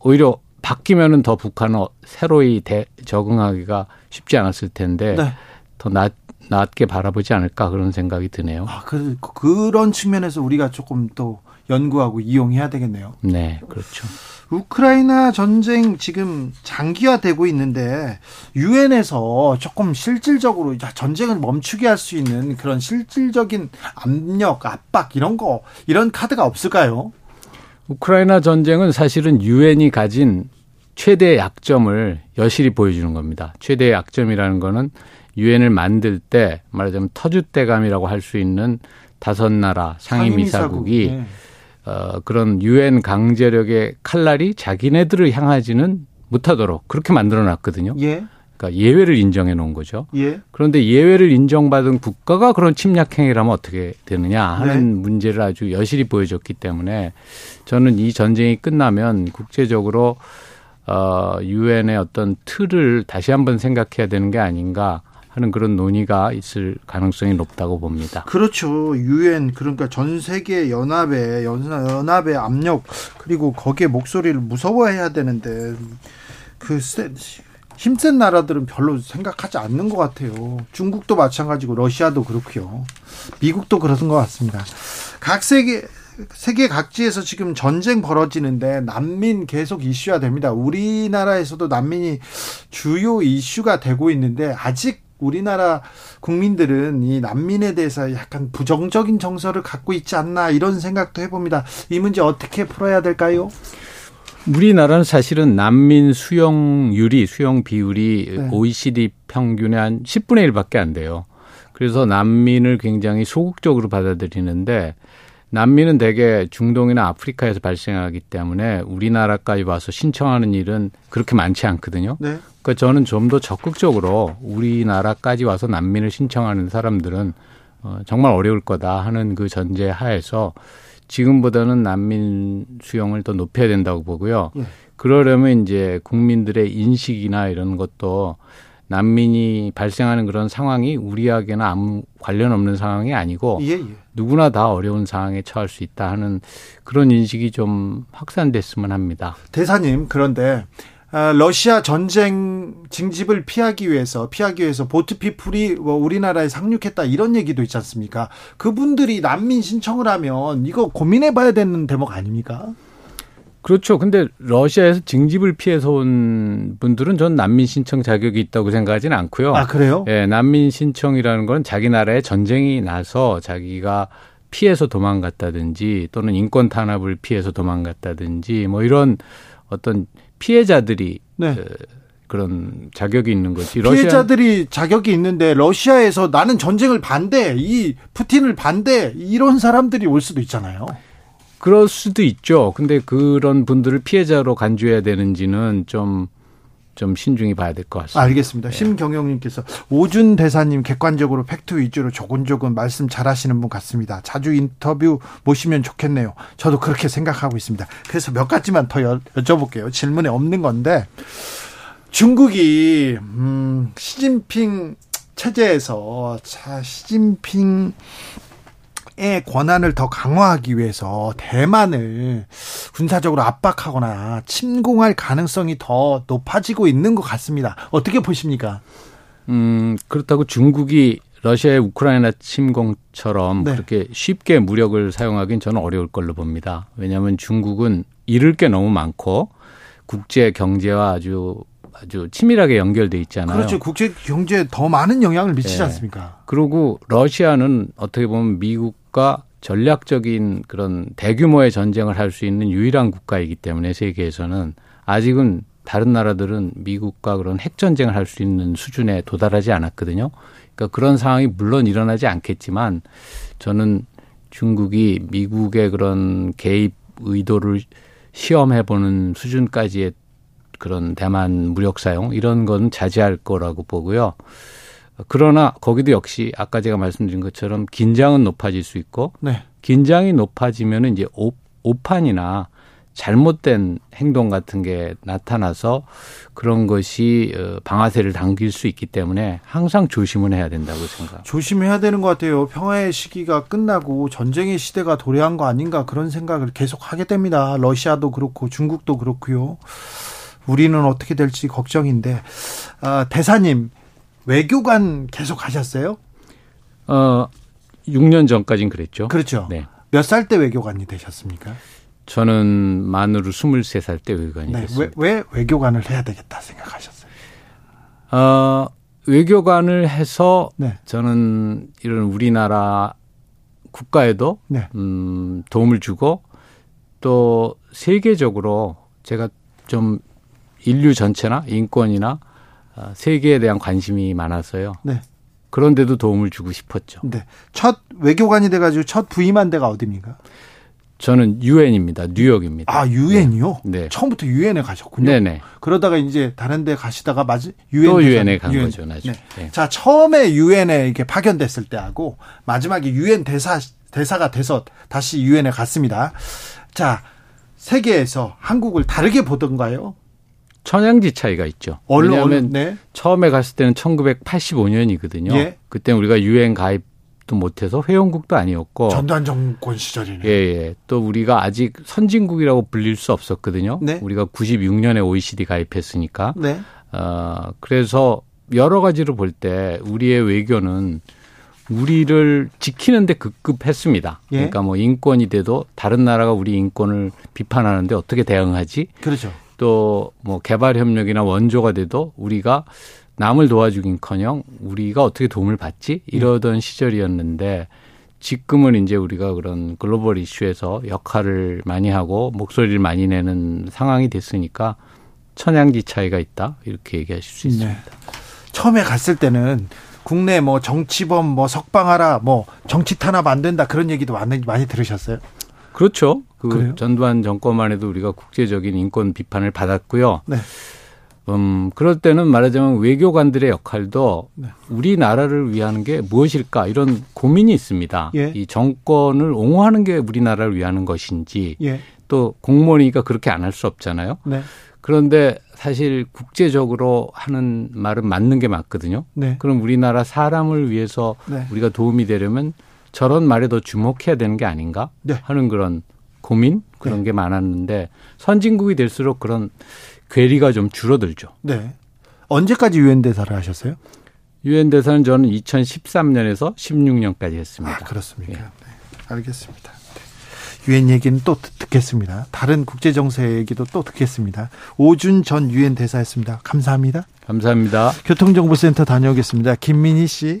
오히려 바뀌면은 더 북한은 새로이 대, 적응하기가 쉽지 않았을 텐데 네. 더 낫, 낫게 바라보지 않을까 그런 생각이 드네요. 아, 그, 그런 측면에서 우리가 조금 또 연구하고 이용해야 되겠네요. 네, 그렇죠. 우크라이나 전쟁 지금 장기화되고 있는데 유엔에서 조금 실질적으로 전쟁을 멈추게 할 수 있는 그런 실질적인 압력, 압박 이런 거 이런 카드가 없을까요? 우크라이나 전쟁은 사실은 유엔이 가진 최대 약점을 여실히 보여주는 겁니다. 최대 약점이라는 거는 유엔을 만들 때 말하자면 터줏대감이라고 할 수 있는 다섯 나라 상임이사국이 네. 어, 그런 유엔 강제력의 칼날이 자기네들을 향하지는 못하도록 그렇게 만들어 놨거든요. 예. 그러니까 예외를 인정해 놓은 거죠. 예. 그런데 예외를 인정받은 국가가 그런 침략 행위를 하면 어떻게 되느냐 하는 네. 문제를 아주 여실히 보여줬기 때문에 저는 이 전쟁이 끝나면 국제적으로 어 유엔의 어떤 틀을 다시 한번 생각해야 되는 게 아닌가 하는 그런 논의가 있을 가능성이 높다고 봅니다. 그렇죠. 유엔 그러니까 전 세계 연합의 연합의 압력 그리고 거기에 목소리를 무서워해야 되는데 그 힘센 나라들은 별로 생각하지 않는 것 같아요. 중국도 마찬가지고 러시아도 그렇고요. 미국도 그러는 것 같습니다. 각 세계 세계 각지에서 지금 전쟁 벌어지는데 난민 계속 이슈화 됩니다. 우리나라에서도 난민이 주요 이슈가 되고 있는데 아직 우리나라 국민들은 이 난민에 대해서 약간 부정적인 정서를 갖고 있지 않나 이런 생각도 해봅니다. 이 문제 어떻게 풀어야 될까요? 우리나라는 사실은 난민 수용률이 수용 비율이 네. OECD 평균의 한 10분의 1밖에 안 돼요. 그래서 난민을 굉장히 소극적으로 받아들이는데 난민은 대개 중동이나 아프리카에서 발생하기 때문에 우리나라까지 와서 신청하는 일은 그렇게 많지 않거든요. 네. 그러니까 저는 좀 더 적극적으로 우리나라까지 와서 난민을 신청하는 사람들은 어, 정말 어려울 거다 하는 그 전제 하에서 지금보다는 난민 수용을 더 높여야 된다고 보고요. 예. 그러려면 이제 국민들의 인식이나 이런 것도 난민이 발생하는 그런 상황이 우리에게는 아무 관련 없는 상황이 아니고 예, 예. 누구나 다 어려운 상황에 처할 수 있다 하는 그런 인식이 좀 확산됐으면 합니다. 대사님 그런데 아, 러시아 전쟁 징집을 피하기 위해서 피하기 위해서 보트피플이 뭐 우리나라에 상륙했다 이런 얘기도 있지 않습니까? 그분들이 난민 신청을 하면 이거 고민해봐야 되는 대목 아닙니까? 그렇죠. 근데 러시아에서 징집을 피해서 온 분들은 전 난민 신청 자격이 있다고 생각하지는 않고요. 아 그래요? 예, 난민 신청이라는 건 자기 나라에 전쟁이 나서 자기가 피해서 도망갔다든지 또는 인권 탄압을 피해서 도망갔다든지 뭐 이런 어떤 피해자들이 네. 그 그런 자격이 있는 거지. 피해자들이 자격이 있는데 러시아에서 나는 전쟁을 반대, 이 푸틴을 반대 이런 사람들이 올 수도 있잖아요. 그럴 수도 있죠. 근데 그런 분들을 피해자로 간주해야 되는지는 좀 좀 신중히 봐야 될 것 같습니다. 알겠습니다. 네. 심경영님께서 오준 대사님 객관적으로 팩트 위주로 조곤조곤 말씀 잘하시는 분 같습니다. 자주 인터뷰 모시면 좋겠네요. 저도 그렇게 생각하고 있습니다. 그래서 몇 가지만 더 여, 여쭤볼게요. 질문에 없는 건데 중국이 음, 시진핑 체제에서 자 시진핑 의 권한을 더 강화하기 위해서 대만을 군사적으로 압박하거나 침공할 가능성이 더 높아지고 있는 것 같습니다. 어떻게 보십니까? 음, 그렇다고 중국이 러시아의 우크라이나 침공처럼 네. 그렇게 쉽게 무력을 사용하기는 저는 어려울 걸로 봅니다. 왜냐하면 중국은 잃을 게 너무 많고 국제 경제와 아주 아주 치밀하게 연결돼 있잖아요. 그렇죠. 국제 경제에 더 많은 영향을 미치지 네. 않습니까? 그리고 러시아는 어떻게 보면 미국 과 전략적인 그런 대규모의 전쟁을 할 수 있는 유일한 국가이기 때문에 세계에서는 아직은 다른 나라들은 미국과 그런 핵 전쟁을 할 수 있는 수준에 도달하지 않았거든요. 그러니까 그런 상황이 물론 일어나지 않겠지만 저는 중국이 미국의 그런 개입 의도를 시험해 보는 수준까지의 그런 대만 무력 사용 이런 건 자제할 거라고 보고요. 그러나 거기도 역시 아까 제가 말씀드린 것처럼 긴장은 높아질 수 있고 네. 긴장이 높아지면은 이제 오, 오판이나 잘못된 행동 같은 게 나타나서 그런 것이 어, 방아쇠를 당길 수 있기 때문에 항상 조심은 해야 된다고 생각. 조심해야 되는 것 같아요. 평화의 시기가 끝나고 전쟁의 시대가 도래한 거 아닌가 그런 생각을 계속 하게 됩니다. 러시아도 그렇고 중국도 그렇고요. 우리는 어떻게 될지 걱정인데 아, 대사님 외교관 계속 하셨어요? 어 6년 전까지는 그랬죠. 그렇죠. 네. 몇 살 때 외교관이 되셨습니까? 저는 만으로 23살 때 외교관이 네. 됐습니다. 왜, 왜 외교관을 해야 되겠다 생각하셨어요? 어, 외교관을 해서 네. 저는 이런 우리나라 국가에도 네. 음, 도움을 주고 또 세계적으로 제가 좀 인류 전체나 인권이나 어, 세계에 대한 관심이 많아서요. 네. 그런데도 도움을 주고 싶었죠. 네. 첫 외교관이 돼가지고 첫 부임한 데가 어디입니까? 저는 유엔입니다. 뉴욕입니다. 아 유엔이요? 네. 네. 처음부터 유엔에 가셨군요. 네네. 그러다가 이제 다른 데 가시다가 맞이 유엔 또 유엔에 간 UN. 거죠. 나중에. 네. 네. 자 처음에 유엔에 이렇게 파견됐을 때하고 마지막에 유엔 대사 대사가 돼서 다시 유엔에 갔습니다. 자 세계에서 한국을 다르게 보던가요? 천양지 차이가 있죠. 얼른, 왜냐하면 네. 처음에 갔을 때는 1985년이거든요. 예. 그때 우리가 유엔 가입 도 못해서 회원국도 아니었고 전두환 정권 시절이네. 예, 예. 또 우리가 아직 선진국이라고 불릴 수 없었거든요. 네. 우리가 96년에 OECD 가입했으니까. 네. 어, 그래서 여러 가지로 볼 때 우리의 외교는 우리를 지키는데 급급했습니다. 예. 그러니까 뭐 인권이 돼도 다른 나라가 우리 인권을 비판하는데 어떻게 대응하지? 그렇죠. 또 뭐 개발 협력이나 원조가 돼도 우리가 남을 도와주긴커녕 우리가 어떻게 도움을 받지 이러던 음. 시절이었는데 지금은 이제 우리가 그런 글로벌 이슈에서 역할을 많이 하고 목소리를 많이 내는 상황이 됐으니까 천양지 차이가 있다 이렇게 얘기하실 수 네. 있습니다. 네. 처음에 갔을 때는 국내 뭐 정치범 뭐 석방하라 뭐 정치 탄압 안 된다 그런 얘기도 많이 많이 들으셨어요? 그렇죠. 그 그래요? 전두환 정권만 해도 우리가 국제적인 인권 비판을 받았고요. 네. 음, 그럴 때는 말하자면 외교관들의 역할도 네. 우리나라를 위하는 게 무엇일까 이런 고민이 있습니다. 예. 이 정권을 옹호하는 게 우리나라를 위하는 것인지 예. 또 공무원이니까 그렇게 안 할 수 없잖아요. 네. 그런데 사실 국제적으로 하는 말은 맞는 게 맞거든요. 네. 그럼 우리나라 사람을 위해서 네. 우리가 도움이 되려면 저런 말에 더 주목해야 되는 게 아닌가 네. 하는 그런 고민 그런 네. 게 많았는데 선진국이 될수록 그런 괴리가 좀 줄어들죠. 네. 언제까지 유엔 대사를 하셨어요? 유엔 대사는 저는 2013년에서 16년까지 했습니다. 아, 그렇습니까? 예. 네. 알겠습니다. 네. 유엔 얘기는 또 듣겠습니다. 다른 국제 정세 얘기도 또 듣겠습니다. 오준 전 유엔 대사였습니다. 감사합니다. 감사합니다. 교통정보센터 다녀오겠습니다. 김민희 씨.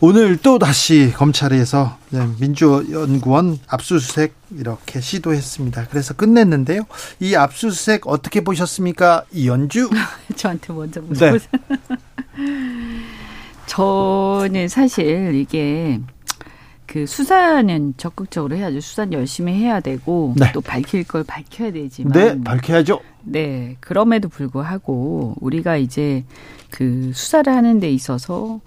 오늘 또 다시 검찰에서 네, 민주연구원 압수수색 이렇게 시도했습니다. 그래서 끝냈는데요. 이 압수수색 어떻게 보셨습니까? 이연주? 저한테 먼저 물어보세요. 네. 저는 사실 이게 그 수사는 적극적으로 해야죠. 수사는 열심히 해야 되고 네. 또 밝힐 걸 밝혀야 되지만 네, 밝혀야죠. 네, 그럼에도 불구하고 우리가 이제 그 수사를 하는 데 있어서 뭐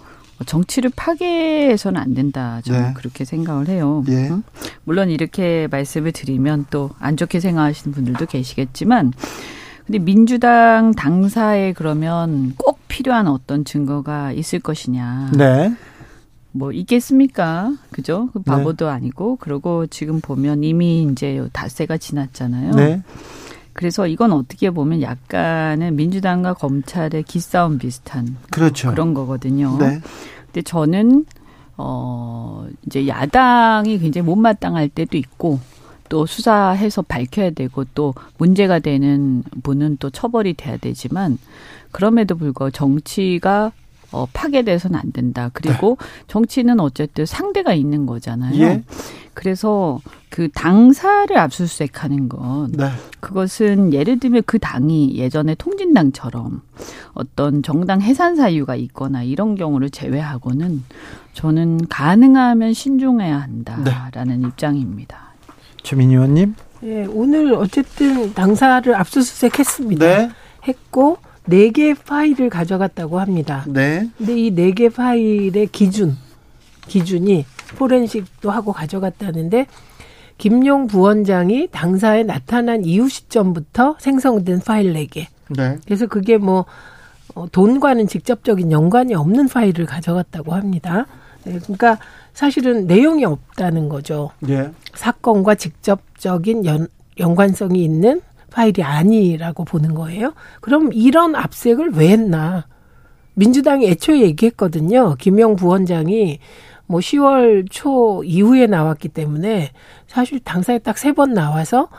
정치를 파괴해서는 안 된다. 저는 네. 그렇게 생각을 해요. 예. 물론 이렇게 말씀을 드리면 또 안 좋게 생각하시는 분들도 계시겠지만 근데 민주당 당사에 그러면 꼭 필요한 어떤 증거가 있을 것이냐. 네. 뭐 있겠습니까? 그죠? 그 바보도 네. 아니고 그러고 지금 보면 이미 이제 닷새가 지났잖아요. 네. 그래서 이건 어떻게 보면 약간은 민주당과 검찰의 기싸움 비슷한 그렇죠. 그런 거거든요. 네. 근데 저는 어 이제 야당이 굉장히 못마땅할 때도 있고 또 수사해서 밝혀야 되고 또 문제가 되는 분은 또 처벌이 돼야 되지만 그럼에도 불구하고 정치가 어, 파괴돼서는 안 된다. 그리고 네. 정치는 어쨌든 상대가 있는 거잖아요. 예. 그래서 그 당사를 압수수색하는 건 네. 그것은 예를 들면 그 당이 예전에 통진당처럼 어떤 정당 해산 사유가 있거나 이런 경우를 제외하고는 저는 가능하면 신중해야 한다라는 네. 입장입니다. 최민희 의원님. 네, 오늘 어쨌든 당사를 압수수색했습니다. 네. 했고 네 개 파일을 가져갔다고 합니다. 네. 근데 이 네 개 파일의 기준 기준이 포렌식도 하고 가져갔다는데 김용 부원장이 당사에 나타난 이후 시점부터 생성된 파일 4개. 네. 그래서 그게 뭐 어, 돈과는 직접적인 연관이 없는 파일을 가져갔다고 합니다. 네, 그러니까 사실은 내용이 없다는 거죠. 네. 사건과 직접적인 연, 연관성이 있는 파일이 아니라고 보는 거예요. 그럼 이런 압색을 왜 했나? 민주당이 애초에 얘기했거든요. 김영 부원장이 뭐 10월 초 이후에 나왔기 때문에 사실 당사에 딱 세 번 나와서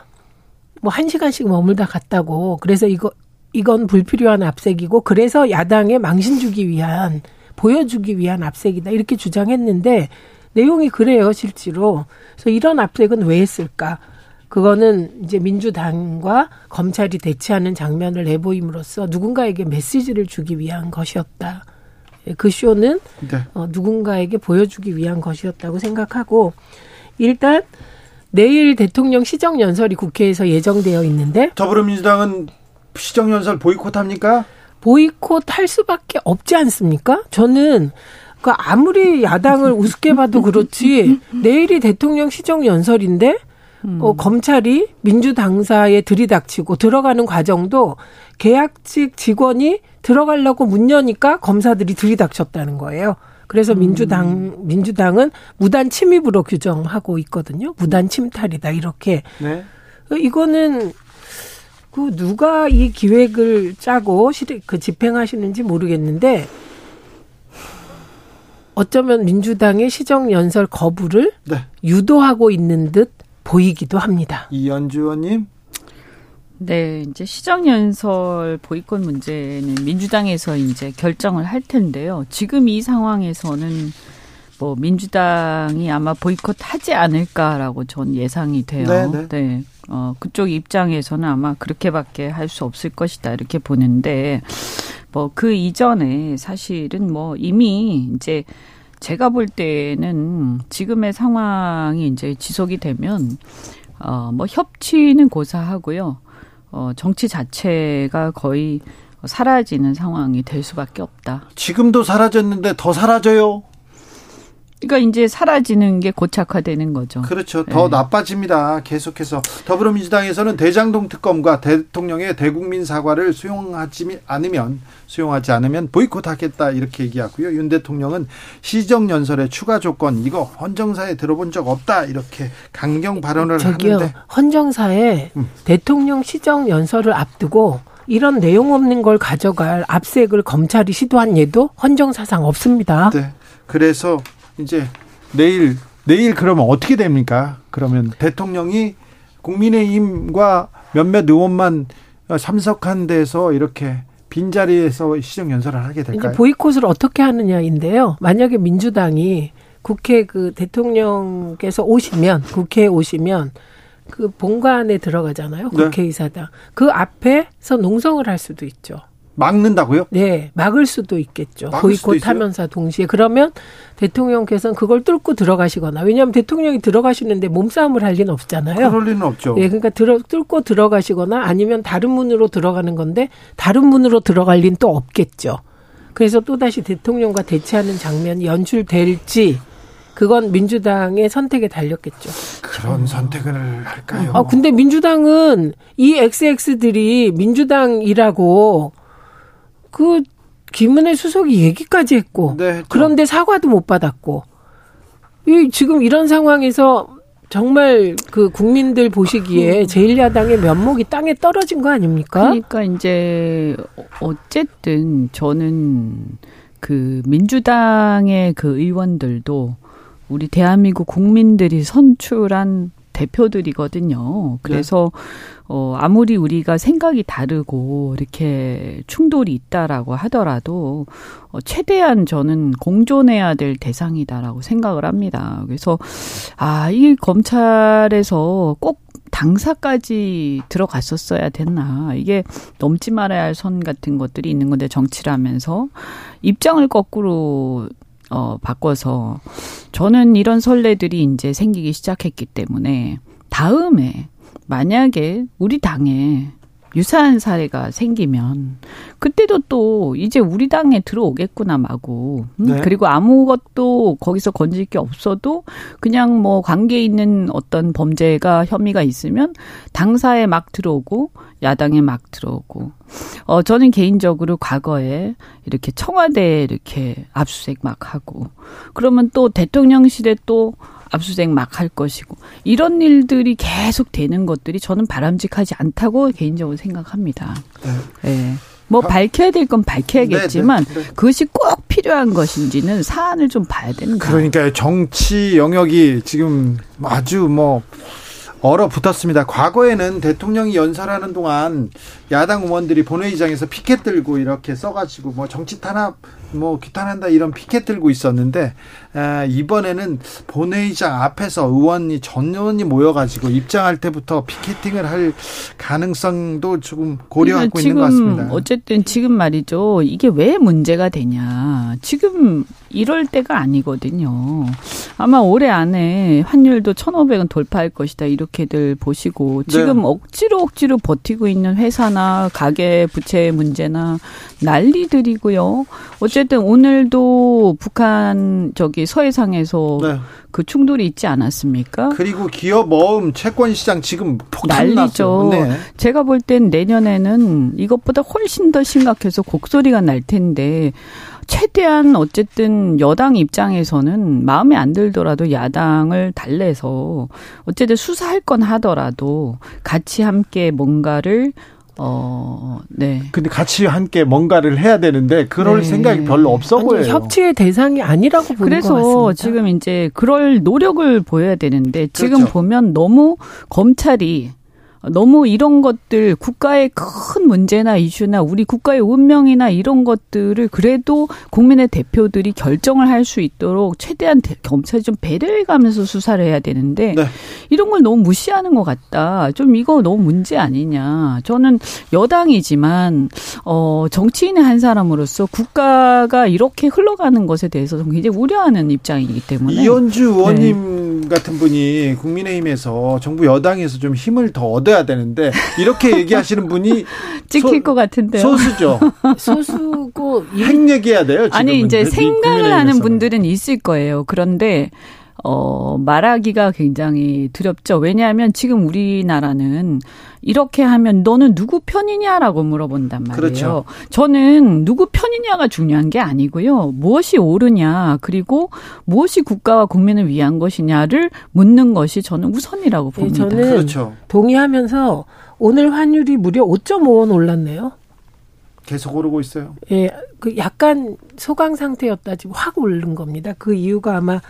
뭐 한 시간씩 머물다 갔다고. 그래서 이거 이건 불필요한 압색이고 그래서 야당에 망신 주기 위한 보여주기 위한 압색이다 이렇게 주장했는데 내용이 그래요 실제로. 그래서 이런 압색은 왜 했을까? 그거는 이제 민주당과 검찰이 대치하는 장면을 내보임으로써 누군가에게 메시지를 주기 위한 것이었다. 그 쇼는 네. 어, 누군가에게 보여주기 위한 것이었다고 생각하고 일단 내일 대통령 시정연설이 국회에서 예정되어 있는데 더불어민주당은 시정연설 보이콧합니까? 보이콧 할 수밖에 없지 않습니까? 저는 그 아무리 야당을 우습게 봐도 그렇지 내일이 대통령 시정 연설인데 음. 어, 검찰이 민주당사에 들이닥치고 들어가는 과정도 계약직 직원이 들어가려고 문 여니까 검사들이 들이닥쳤다는 거예요. 그래서 음. 민주당 민주당은 무단 침입으로 규정하고 있거든요. 무단 침탈이다 이렇게. 네. 이거는 그 누가 이 기획을 짜고 그 집행하시는지 모르겠는데 어쩌면 민주당의 시정 연설 거부를 네. 유도하고 있는 듯 보이기도 합니다. 이연주 의원님. 네, 이제 시정연설 보이콧 문제는 민주당에서 이제 결정을 할 텐데요. 지금 이 상황에서는 뭐 민주당이 아마 보이콧하지 않을까라고 전 예상이 돼요. 네네. 네. 네. 어, 그쪽 입장에서는 아마 그렇게밖에 할 수 없을 것이다 이렇게 보는데 뭐 그 이전에 사실은 뭐 이미 이제 제가 볼 때는 지금의 상황이 이제 지속이 되면 어 뭐 협치는 고사하고요. 어 정치 자체가 거의 사라지는 상황이 될 수밖에 없다. 지금도 사라졌는데 더 사라져요. 그러니까 이제 사라지는 게 고착화되는 거죠. 그렇죠. 더 네. 나빠집니다. 계속해서 더불어민주당에서는 대장동 특검과 대통령의 대국민 사과를 수용하지 않으면 수용하지 않으면 보이콧하겠다 이렇게 얘기하고요. 윤 대통령은 시정 연설의 추가 조건 이거 헌정사에 들어본 적 없다 이렇게 강경 발언을 저기요, 하는데 헌정사에 음. 대통령 시정 연설을 앞두고 이런 내용 없는 걸 가져갈 압색을 검찰이 시도한 예도 헌정사상 없습니다. 네. 그래서 이제 내일 내일 그러면 어떻게 됩니까? 그러면 대통령이 국민의힘과 몇몇 의원만 참석한 데서 이렇게 빈자리에서 시정 연설을 하게 될까요? 이제 보이콧을 어떻게 하느냐인데요. 만약에 민주당이 국회 그 대통령께서 오시면 국회에 오시면 그 본관에 들어가잖아요. 네. 국회의사당. 네. 그 앞에서 농성을 할 수도 있죠. 막는다고요? 네, 막을 수도 있겠죠. 보이콧하면서 동시에 그러면 대통령께서는 그걸 뚫고 들어가시거나 왜냐하면 대통령이 들어가시는데 몸싸움을 할 리는 없잖아요. 그럴 리는 없죠. 네, 그러니까 들어 뚫고 들어가시거나 아니면 다른 문으로 들어가는 건데 다른 문으로 들어갈 리는 또 없겠죠. 그래서 또 다시 대통령과 대치하는 장면이 연출될지 그건 민주당의 선택에 달렸겠죠. 그런 선택을 할까요? 아, 근데 민주당은 이 XX들이 민주당이라고 그 김은혜 수석이 얘기까지 했고 네, 그런데 사과도 못 받았고 이 지금 이런 상황에서 정말 그 국민들 보시기에 제1야당의 면목이 땅에 떨어진 거 아닙니까? 그러니까 이제 어쨌든 저는 그 민주당의 그 의원들도 우리 대한민국 국민들이 선출한 대표들이거든요. 그래서 네. 어 아무리 우리가 생각이 다르고 이렇게 충돌이 있다라고 하더라도 어 최대한 저는 공존해야 될 대상이다라고 생각을 합니다. 그래서 아, 이 검찰에서 꼭 당사까지 들어갔었어야 됐나. 이게 넘지 말아야 할 선 같은 것들이 있는 건데 정치라면서 입장을 거꾸로 어, 바꿔서 저는 이런 선례들이 이제 생기기 시작했기 때문에 다음에 만약에 우리 당에 유사한 사례가 생기면 그때도 또 이제 우리 당에 들어오겠구나 마구 음? 네. 그리고 아무것도 거기서 건질 게 없어도 그냥 뭐 관계 있는 어떤 범죄가 혐의가 있으면 당사에 막 들어오고 야당에 막 들어오고 어 저는 개인적으로 과거에 이렇게 청와대에 이렇게 압수수색 막 하고 그러면 또 대통령실에 또 압수수색 막 할 것이고 이런 일들이 계속 되는 것들이 저는 바람직하지 않다고 개인적으로 생각합니다. 네. 네. 뭐 밝혀야 될 건 밝혀야겠지만 네, 네, 네. 그것이 꼭 필요한 것인지는 사안을 좀 봐야 되는 거예요. 그러니까 정치 영역이 지금 아주 뭐 얼어붙었습니다. 과거에는 대통령이 연설하는 동안 야당 의원들이 본회의장에서 피켓 들고 이렇게 써가지고 뭐 정치 탄압 뭐 규탄한다 이런 피켓 들고 있었는데 아, 이번에는 본회의장 앞에서 의원이 전 의원이 모여가지고 입장할 때부터 피켓팅을 할 가능성도 조금 고려하고 있는 것 같습니다. 어쨌든 지금 말이죠. 이게 왜 문제가 되냐. 지금 이럴 때가 아니거든요. 아마 올해 안에 환율도 1,500원 돌파할 것이다. 이렇게들 보시고 지금 네. 억지로 억지로 버티고 있는 회사나 가계 부채 문제나 난리들이고요. 어쨌든 오늘도 북한 저기 서해상에서 네. 그 충돌이 있지 않았습니까? 그리고 기업 모음 채권 시장 지금 폭탄 난리죠. 네. 제가 볼 땐 내년에는 이것보다 훨씬 더 심각해서 곡소리가 날 텐데 최대한 어쨌든 여당 입장에서는 마음에 안 들더라도 야당을 달래서 어쨌든 수사할 건 하더라도 같이 함께 뭔가를 어, 네. 근데 같이 함께 뭔가를 해야 되는데 그럴 네. 생각이 별로 없어 보여요. 협치의 대상이 아니라고 보는 그래서 것 같습니다. 지금 이제 그럴 노력을 보여야 되는데 지금 그렇죠. 보면 너무 검찰이 너무 이런 것들 국가의 큰 문제나 이슈나 우리 국가의 운명이나 이런 것들을 그래도 국민의 대표들이 결정을 할 수 있도록 최대한 검찰이 좀 배려해 가면서 수사를 해야 되는데 네. 이런 걸 너무 무시하는 것 같다. 좀 이거 너무 문제 아니냐. 저는 여당이지만 어 정치인의 한 사람으로서 국가가 이렇게 흘러가는 것에 대해서 굉장히 우려하는 입장이기 때문에 이현주 의원님 네. 같은 분이 국민의힘에서 정부 여당에서 좀 힘을 더 얻어 얻어야 되는데 이렇게 얘기하시는 분이 찍힐 소, 것 같은데요. 소수죠. 소수고 핵 얘기해야 돼요. 지금은. 아니 이제 생각을 하는 분들은 있을 거예요. 그런데 어, 말하기가 굉장히 두렵죠. 왜냐하면 지금 우리나라는 이렇게 하면 너는 누구 편이냐라고 물어본단 말이에요. 그렇죠. 저는 누구 편이냐가 중요한 게 아니고요. 무엇이 옳으냐, 그리고 무엇이 국가와 국민을 위한 것이냐를 묻는 것이 저는 우선이라고 네, 봅니다. 네, 저는 그렇죠. 동의하면서 오늘 환율이 무려 5.5원 올랐네요. 계속 오르고 있어요. 예, 그 약간 소강 상태였다 지금 확 오른 겁니다. 그 이유가 아마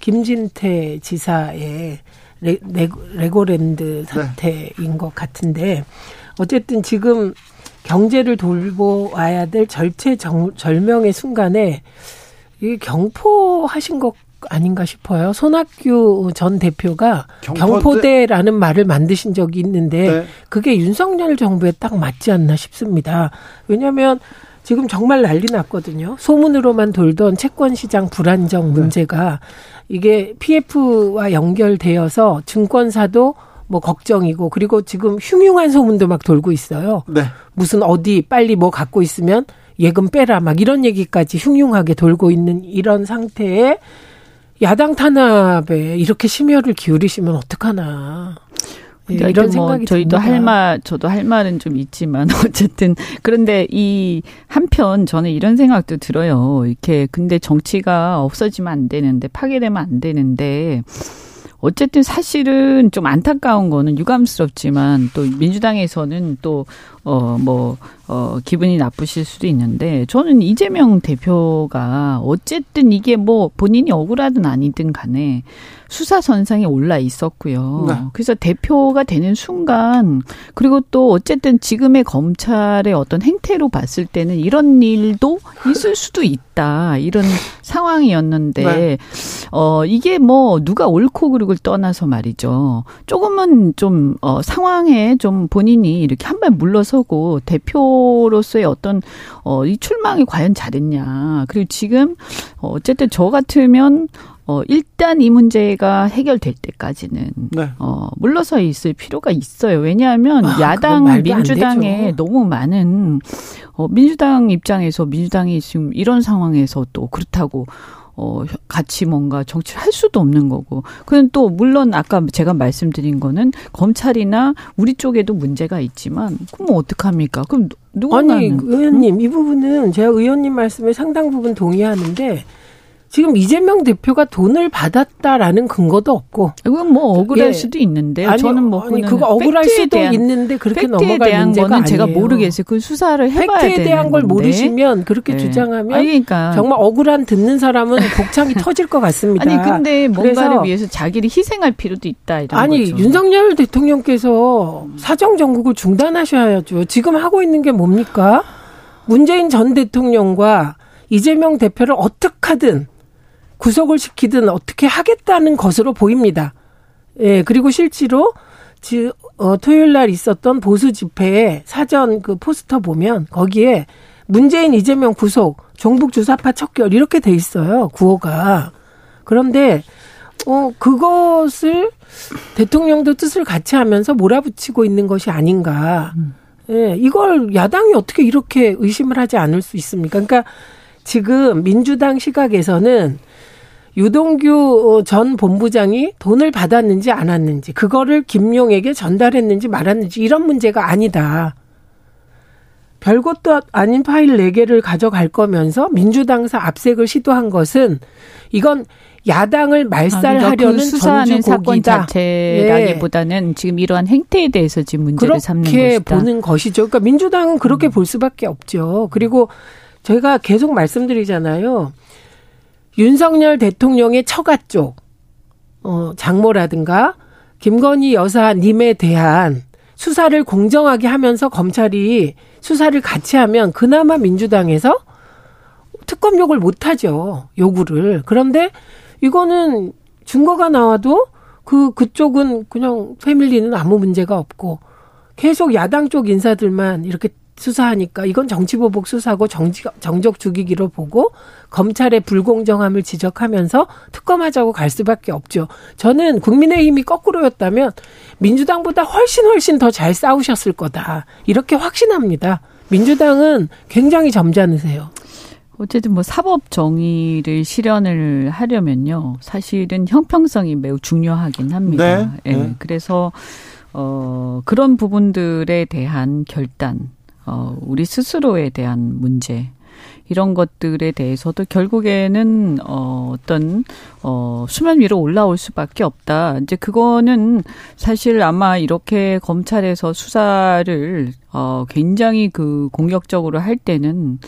김진태 지사의 레, 레 고랜드 네. 사태인 네. 것 같은데 어쨌든 지금 경제를 돌보아야 될 절체절명의 순간에 이 경포하신 것 아닌가 싶어요. 손학규 전 대표가 경포대? 라는 말을 만드신 적이 있는데 네. 그게 윤석열 정부에 딱 맞지 않나 싶습니다. 왜냐하면 지금 정말 난리 났거든요. 소문으로만 돌던 채권 시장 불안정 네. 문제가 이게 PF와 연결되어서 증권사도 뭐 걱정이고 그리고 지금 흉흉한 소문도 막 돌고 있어요. 네. 무슨 어디 빨리 뭐 갖고 있으면 예금 빼라 막 이런 얘기까지 흉흉하게 돌고 있는 이런 상태에 야당 탄압에 이렇게 심혈을 기울이시면 어떡하나. 예, 이런 뭐 생각이 저희도. 할 말, 저도 할 말은 좀 있지만 어쨌든 그런데 이 한편 저는 이런 생각도 들어요. 이렇게 근데 정치가 없어지면 안 되는데 파괴되면 안 되는데 어쨌든 사실은 좀 안타까운 거는 유감스럽지만 또 민주당에서는 또 어, 뭐, 어, 기분이 나쁘실 수도 있는데, 저는 이재명 대표가 어쨌든 이게 뭐 본인이 억울하든 아니든 간에 수사 선상에 올라 있었고요. 네. 그래서 대표가 되는 순간, 그리고 또 어쨌든 지금의 검찰의 어떤 행태로 봤을 때는 이런 일도 있을 수도 있다. 이런 상황이었는데, 네. 어, 이게 뭐 누가 옳고 그르고를 떠나서 말이죠. 조금은 좀, 어, 상황에 좀 본인이 이렇게 한 발 물러서 서고 대표 로서의 어떤 어, 이 출망이 과연 잘했냐. 그리고 지금 어, 어쨌든 저 같으면 어, 일단 이 문제가 해결될 때까지는 네. 어, 물러서 있을 필요가 있어요. 왜냐하면 아, 야당 민주당에 너무 많은 어, 민주당 입장에서 민주당이 지금 이런 상황에서 또 그렇다고 어, 같이 뭔가 정치를 할 수도 없는 거고. 그는 또, 물론 아까 제가 말씀드린 거는 검찰이나 우리 쪽에도 문제가 있지만, 그럼 뭐 어떡합니까? 그럼 누군가는. 아니, 의원님, 응? 이 부분은 제가 의원님 말씀에 상당 부분 동의하는데, 지금 이재명 대표가 돈을 받았다라는 근거도 없고. 이건 뭐 억울할 예. 수도 있는데 아니, 저는 뭐 아니, 그거 억울할 수도 대한, 있는데 그렇게 넘어갈 대한 문제가 거는 제가 모르겠어요. 그 수사를 해봐야 팩트에 대한 걸 건데. 모르시면 그렇게 네. 주장하면 아니, 그러니까. 정말 억울한 듣는 사람은 복창이 터질 것 같습니다. 아니 근데 뭔가를 위해서 자기를 희생할 필요도 있다 이런 아니 거죠. 윤석열 대통령께서 사정 정국을 중단하셔야죠. 지금 하고 있는 게 뭡니까? 문재인 전 대통령과 이재명 대표를 어떻게 하든 구속을 시키든 어떻게 하겠다는 것으로 보입니다. 예, 그리고 실제로 지, 어, 토요일 날 있었던 보수 집회에 사전 그 포스터 보면 거기에 문재인 이재명 구속, 종북 주사파 척결 이렇게 돼 있어요. 구호가. 그런데 어 그것을 대통령도 뜻을 같이 하면서 몰아붙이고 있는 것이 아닌가. 예, 이걸 야당이 어떻게 이렇게 의심을 하지 않을 수 있습니까? 그러니까 지금 민주당 시각에서는 유동규 전 본부장이 돈을 받았는지 안 왔는지 그거를 김용에게 전달했는지 말았는지 이런 문제가 아니다. 별것도 아닌 파일 4개를 가져갈 거면서 민주당사 압색을 시도한 것은 이건 야당을 말살하려는 아, 그 수사하는 사건 자체라기보다는 예. 지금 이러한 행태에 대해서 지금 문제를 삼는 것이다. 그렇게 보는 것이죠. 그러니까 민주당은 그렇게 음. 볼 수밖에 없죠. 그리고 저희가 계속 말씀드리잖아요. 윤석열 대통령의 처가 쪽, 어, 장모라든가 김건희 여사님에 대한 수사를 공정하게 하면서 검찰이 수사를 같이 하면 그나마 민주당에서 특검 욕을 못 하죠. 요구를. 그런데 이거는 증거가 나와도 그 그쪽은 그냥 패밀리는 아무 문제가 없고 계속 야당 쪽 인사들만 이렇게 수사하니까 이건 정치보복 수사고 정지, 정적 죽이기로 보고 검찰의 불공정함을 지적하면서 특검하자고 갈 수밖에 없죠. 저는 국민의힘이 거꾸로였다면 민주당보다 훨씬 훨씬 더 잘 싸우셨을 거다. 이렇게 확신합니다. 민주당은 굉장히 점잖으세요. 어쨌든 뭐 사법 정의를 실현을 하려면요. 사실은 형평성이 매우 중요하긴 합니다. 네. 예. 네. 그래서 어 그런 부분들에 대한 결단 어, 우리 스스로에 대한 문제, 이런 것들에 대해서도 결국에는 어 어떤 어 수면 위로 올라올 수밖에 없다. 이제 그거는 사실 아마 이렇게 검찰에서 수사를 어 굉장히 그 공격적으로 할 때는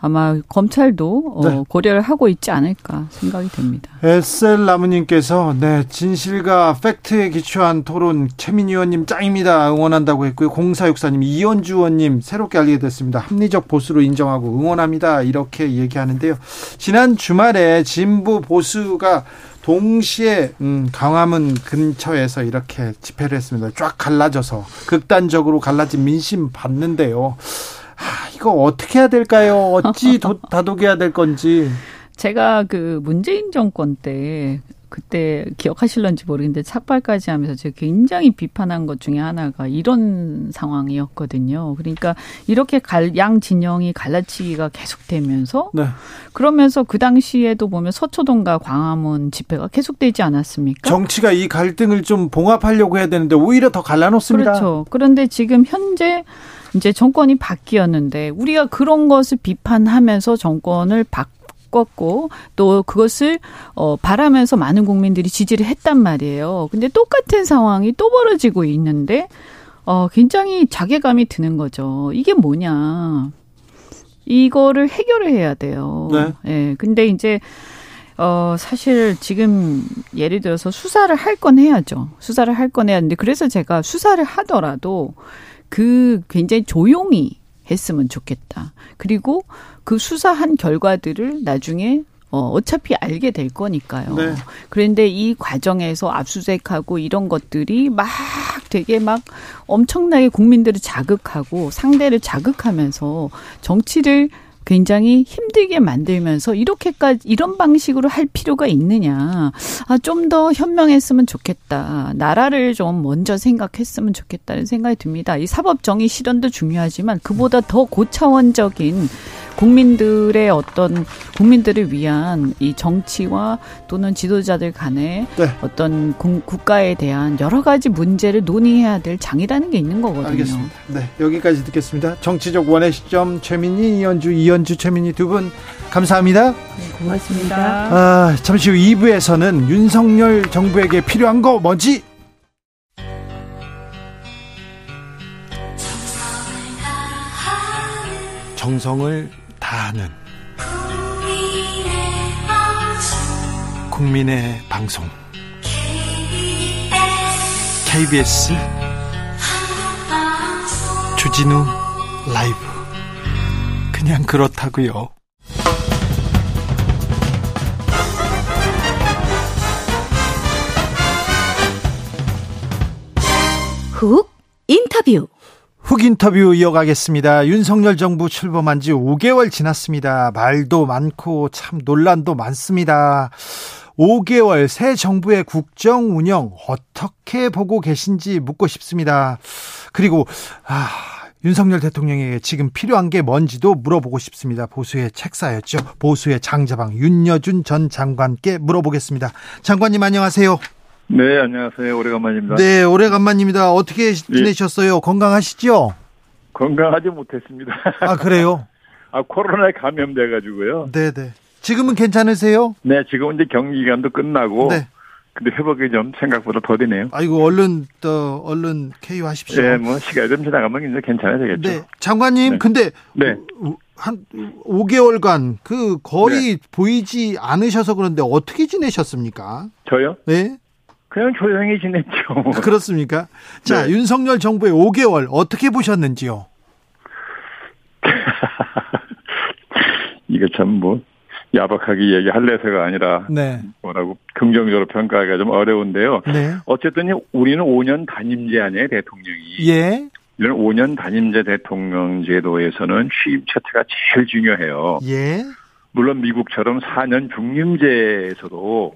아마 검찰도 어, 네. 고려를 하고 있지 않을까 생각이 됩니다. SL 나무님께서 네 진실과 팩트에 기초한 토론 최민희 의원님 짱입니다 응원한다고 했고요. 0464님 이현주 의원님 새롭게 알게 됐습니다. 합리적 보수로 인정하고 응원합니다 이렇게 얘기하는데요. 지난 주말에 진보 보수가 동시에 음, 강화문 근처에서 이렇게 집회를 했습니다. 쫙 갈라져서 극단적으로 갈라진 민심 봤는데요. 아, 이거 어떻게 해야 될까요? 어찌 도, 다독여야 될 건지. 제가 그 문재인 정권 때 그때 기억하실런지 모르겠는데 삭발까지 하면서 제가 굉장히 비판한 것 중에 하나가 이런 상황이었거든요. 그러니까 이렇게 갈, 양 진영이 갈라치기가 계속되면서 네. 그러면서 그 당시에도 보면 서초동과 광화문 집회가 계속되지 않았습니까? 정치가 이 갈등을 좀 봉합하려고 해야 되는데 오히려 더 갈라놓습니다. 그렇죠. 그런데 지금 현재 이제 정권이 바뀌었는데 우리가 그런 것을 비판하면서 정권을 바꿨고 또 그것을 어 바라면서 많은 국민들이 지지를 했단 말이에요. 근데 똑같은 상황이 또 벌어지고 있는데 어 굉장히 자괴감이 드는 거죠. 이게 뭐냐? 이거를 해결을 해야 돼요. 네. 예. 근데 이제 어, 사실 지금 예를 들어서 수사를 할 건 해야죠. 수사를 할 건 해야 하는데 그래서 제가 수사를 하더라도 그 굉장히 조용히 했으면 좋겠다. 그리고 그 수사한 결과들을 나중에 어, 어차피 알게 될 거니까요. 네. 그런데 이 과정에서 압수수색하고 이런 것들이 막 되게 막 엄청나게 국민들을 자극하고 상대를 자극하면서 정치를 굉장히 힘들게 만들면서 이렇게까지 이런 방식으로 할 필요가 있느냐. 아, 좀 더 현명했으면 좋겠다. 나라를 좀 먼저 생각했으면 좋겠다는 생각이 듭니다. 이 사법 정의 실현도 중요하지만 그보다 더 고차원적인 국민들의 어떤 국민들을 위한 이 정치와 또는 지도자들 간의 네. 어떤 공, 국가에 대한 여러 가지 문제를 논의해야 될 장이라는 게 있는 거거든요. 알겠습니다. 네, 여기까지 듣겠습니다. 정치적 원의 시점 최민희, 이현주, 이현주, 최민희 두 분 감사합니다. 네, 고맙습니다. 아, 잠시 후 2부에서는 윤석열 정부에게 필요한 거 뭐지? 정성을 다하는 국민의 방송. KBS. 주진우 라이브. 그냥 그렇다고요. 훅 인터뷰 훅 인터뷰 이어가겠습니다. 윤석열 정부 출범한 지 5개월 지났습니다. 말도 많고 참 논란도 많습니다. 5개월 새 정부의 국정 운영 어떻게 보고 계신지 묻고 싶습니다. 그리고 아, 윤석열 대통령에게 지금 필요한 게 뭔지도 물어보고 싶습니다. 보수의 책사였죠. 보수의 장자방 윤여준 전 장관께 물어보겠습니다. 장관님 안녕하세요. 네, 안녕하세요. 오래간만입니다. 네, 오래간만입니다. 어떻게 예. 지내셨어요? 예. 건강하시죠? 건강하지 못했습니다. 아, 그래요? 아, 코로나에 감염돼가지고요. 네네. 네. 지금은 괜찮으세요? 네, 지금 이제 격리 기간도 끝나고. 네. 근데 회복이 좀 생각보다 더디네요. 아이고, 얼른, 또, 얼른 KU하십시오. 네, 뭐, 시간이 좀 지나가면 이제 괜찮아지겠죠. 네. 장관님, 네. 근데. 네. 한 5개월간 그 거의 네. 보이지 않으셔서 그런데 어떻게 지내셨습니까? 저요? 네. 그냥 조용히 지냈죠. 그렇습니까? 자, 네. 윤석열 정부의 5개월 어떻게 보셨는지요? 이게 참 뭐, 야박하게 얘기할래서가 아니라, 네. 뭐라고, 긍정적으로 평가하기가 좀 어려운데요. 네. 어쨌든 우리는 5년 단임제 아니에요, 대통령이. 예. 이런 5년 단임제 대통령 제도에서는 취임 차트가 제일 중요해요. 예. 물론 미국처럼 4년 중임제에서도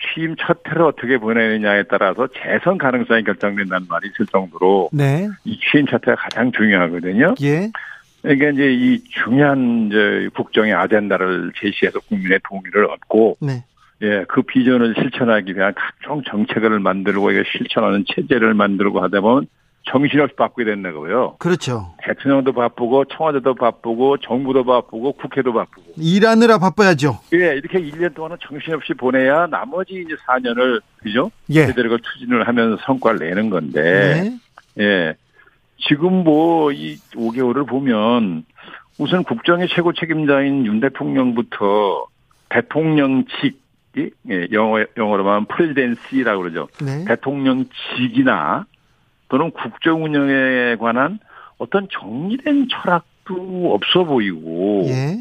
취임 첫 해를 어떻게 보내느냐에 따라서 재선 가능성이 결정된다는 말이 있을 정도로 네. 이 취임 첫 해가 가장 중요하거든요. 예. 그러니까 이제 이 중요한 이제 국정의 아젠다를 제시해서 국민의 동의를 얻고 네. 예, 그 비전을 실천하기 위한 각종 정책을 만들고 이게 실천하는 체제를 만들고 하다 보면 정신없이 바꾸게 된다 고요. 그렇죠. 대통령도 바쁘고 청와대도 바쁘고 정부도 바쁘고 국회도 바쁘고. 일하느라 바빠야죠. 예, 이렇게 1년 동안은 정신없이 보내야 나머지 이제 4년을 그죠? 예. 제대로 추진을 하면서 성과를 내는 건데. 네. 예. 지금 뭐 이 5개월을 보면 우선 국정의 최고 책임자인 윤 대통령부터 대통령직 예, 영어 영어로 말하면 프레지덴시라고 그러죠. 네. 대통령직이나 또는 국정 운영에 관한 어떤 정리된 철학도 없어 보이고 예.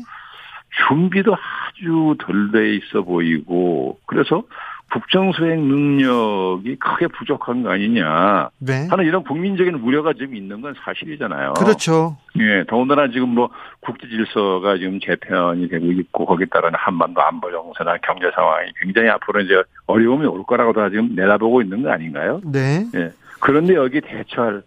준비도 아주 덜 돼 있어 보이고 그래서 국정 수행 능력이 크게 부족한 거 아니냐 네. 하는 이런 국민적인 우려가 좀 있는 건 사실이잖아요. 그렇죠. 예, 더군다나 지금 뭐 국제 질서가 지금 재편이 되고 있고 거기에 따른 한반도 안보 정세나 경제 상황이 굉장히 앞으로 이제 어려움이 올 거라고 다 지금 내다보고 있는 거 아닌가요? 네. 예. 그런데 여기 대처할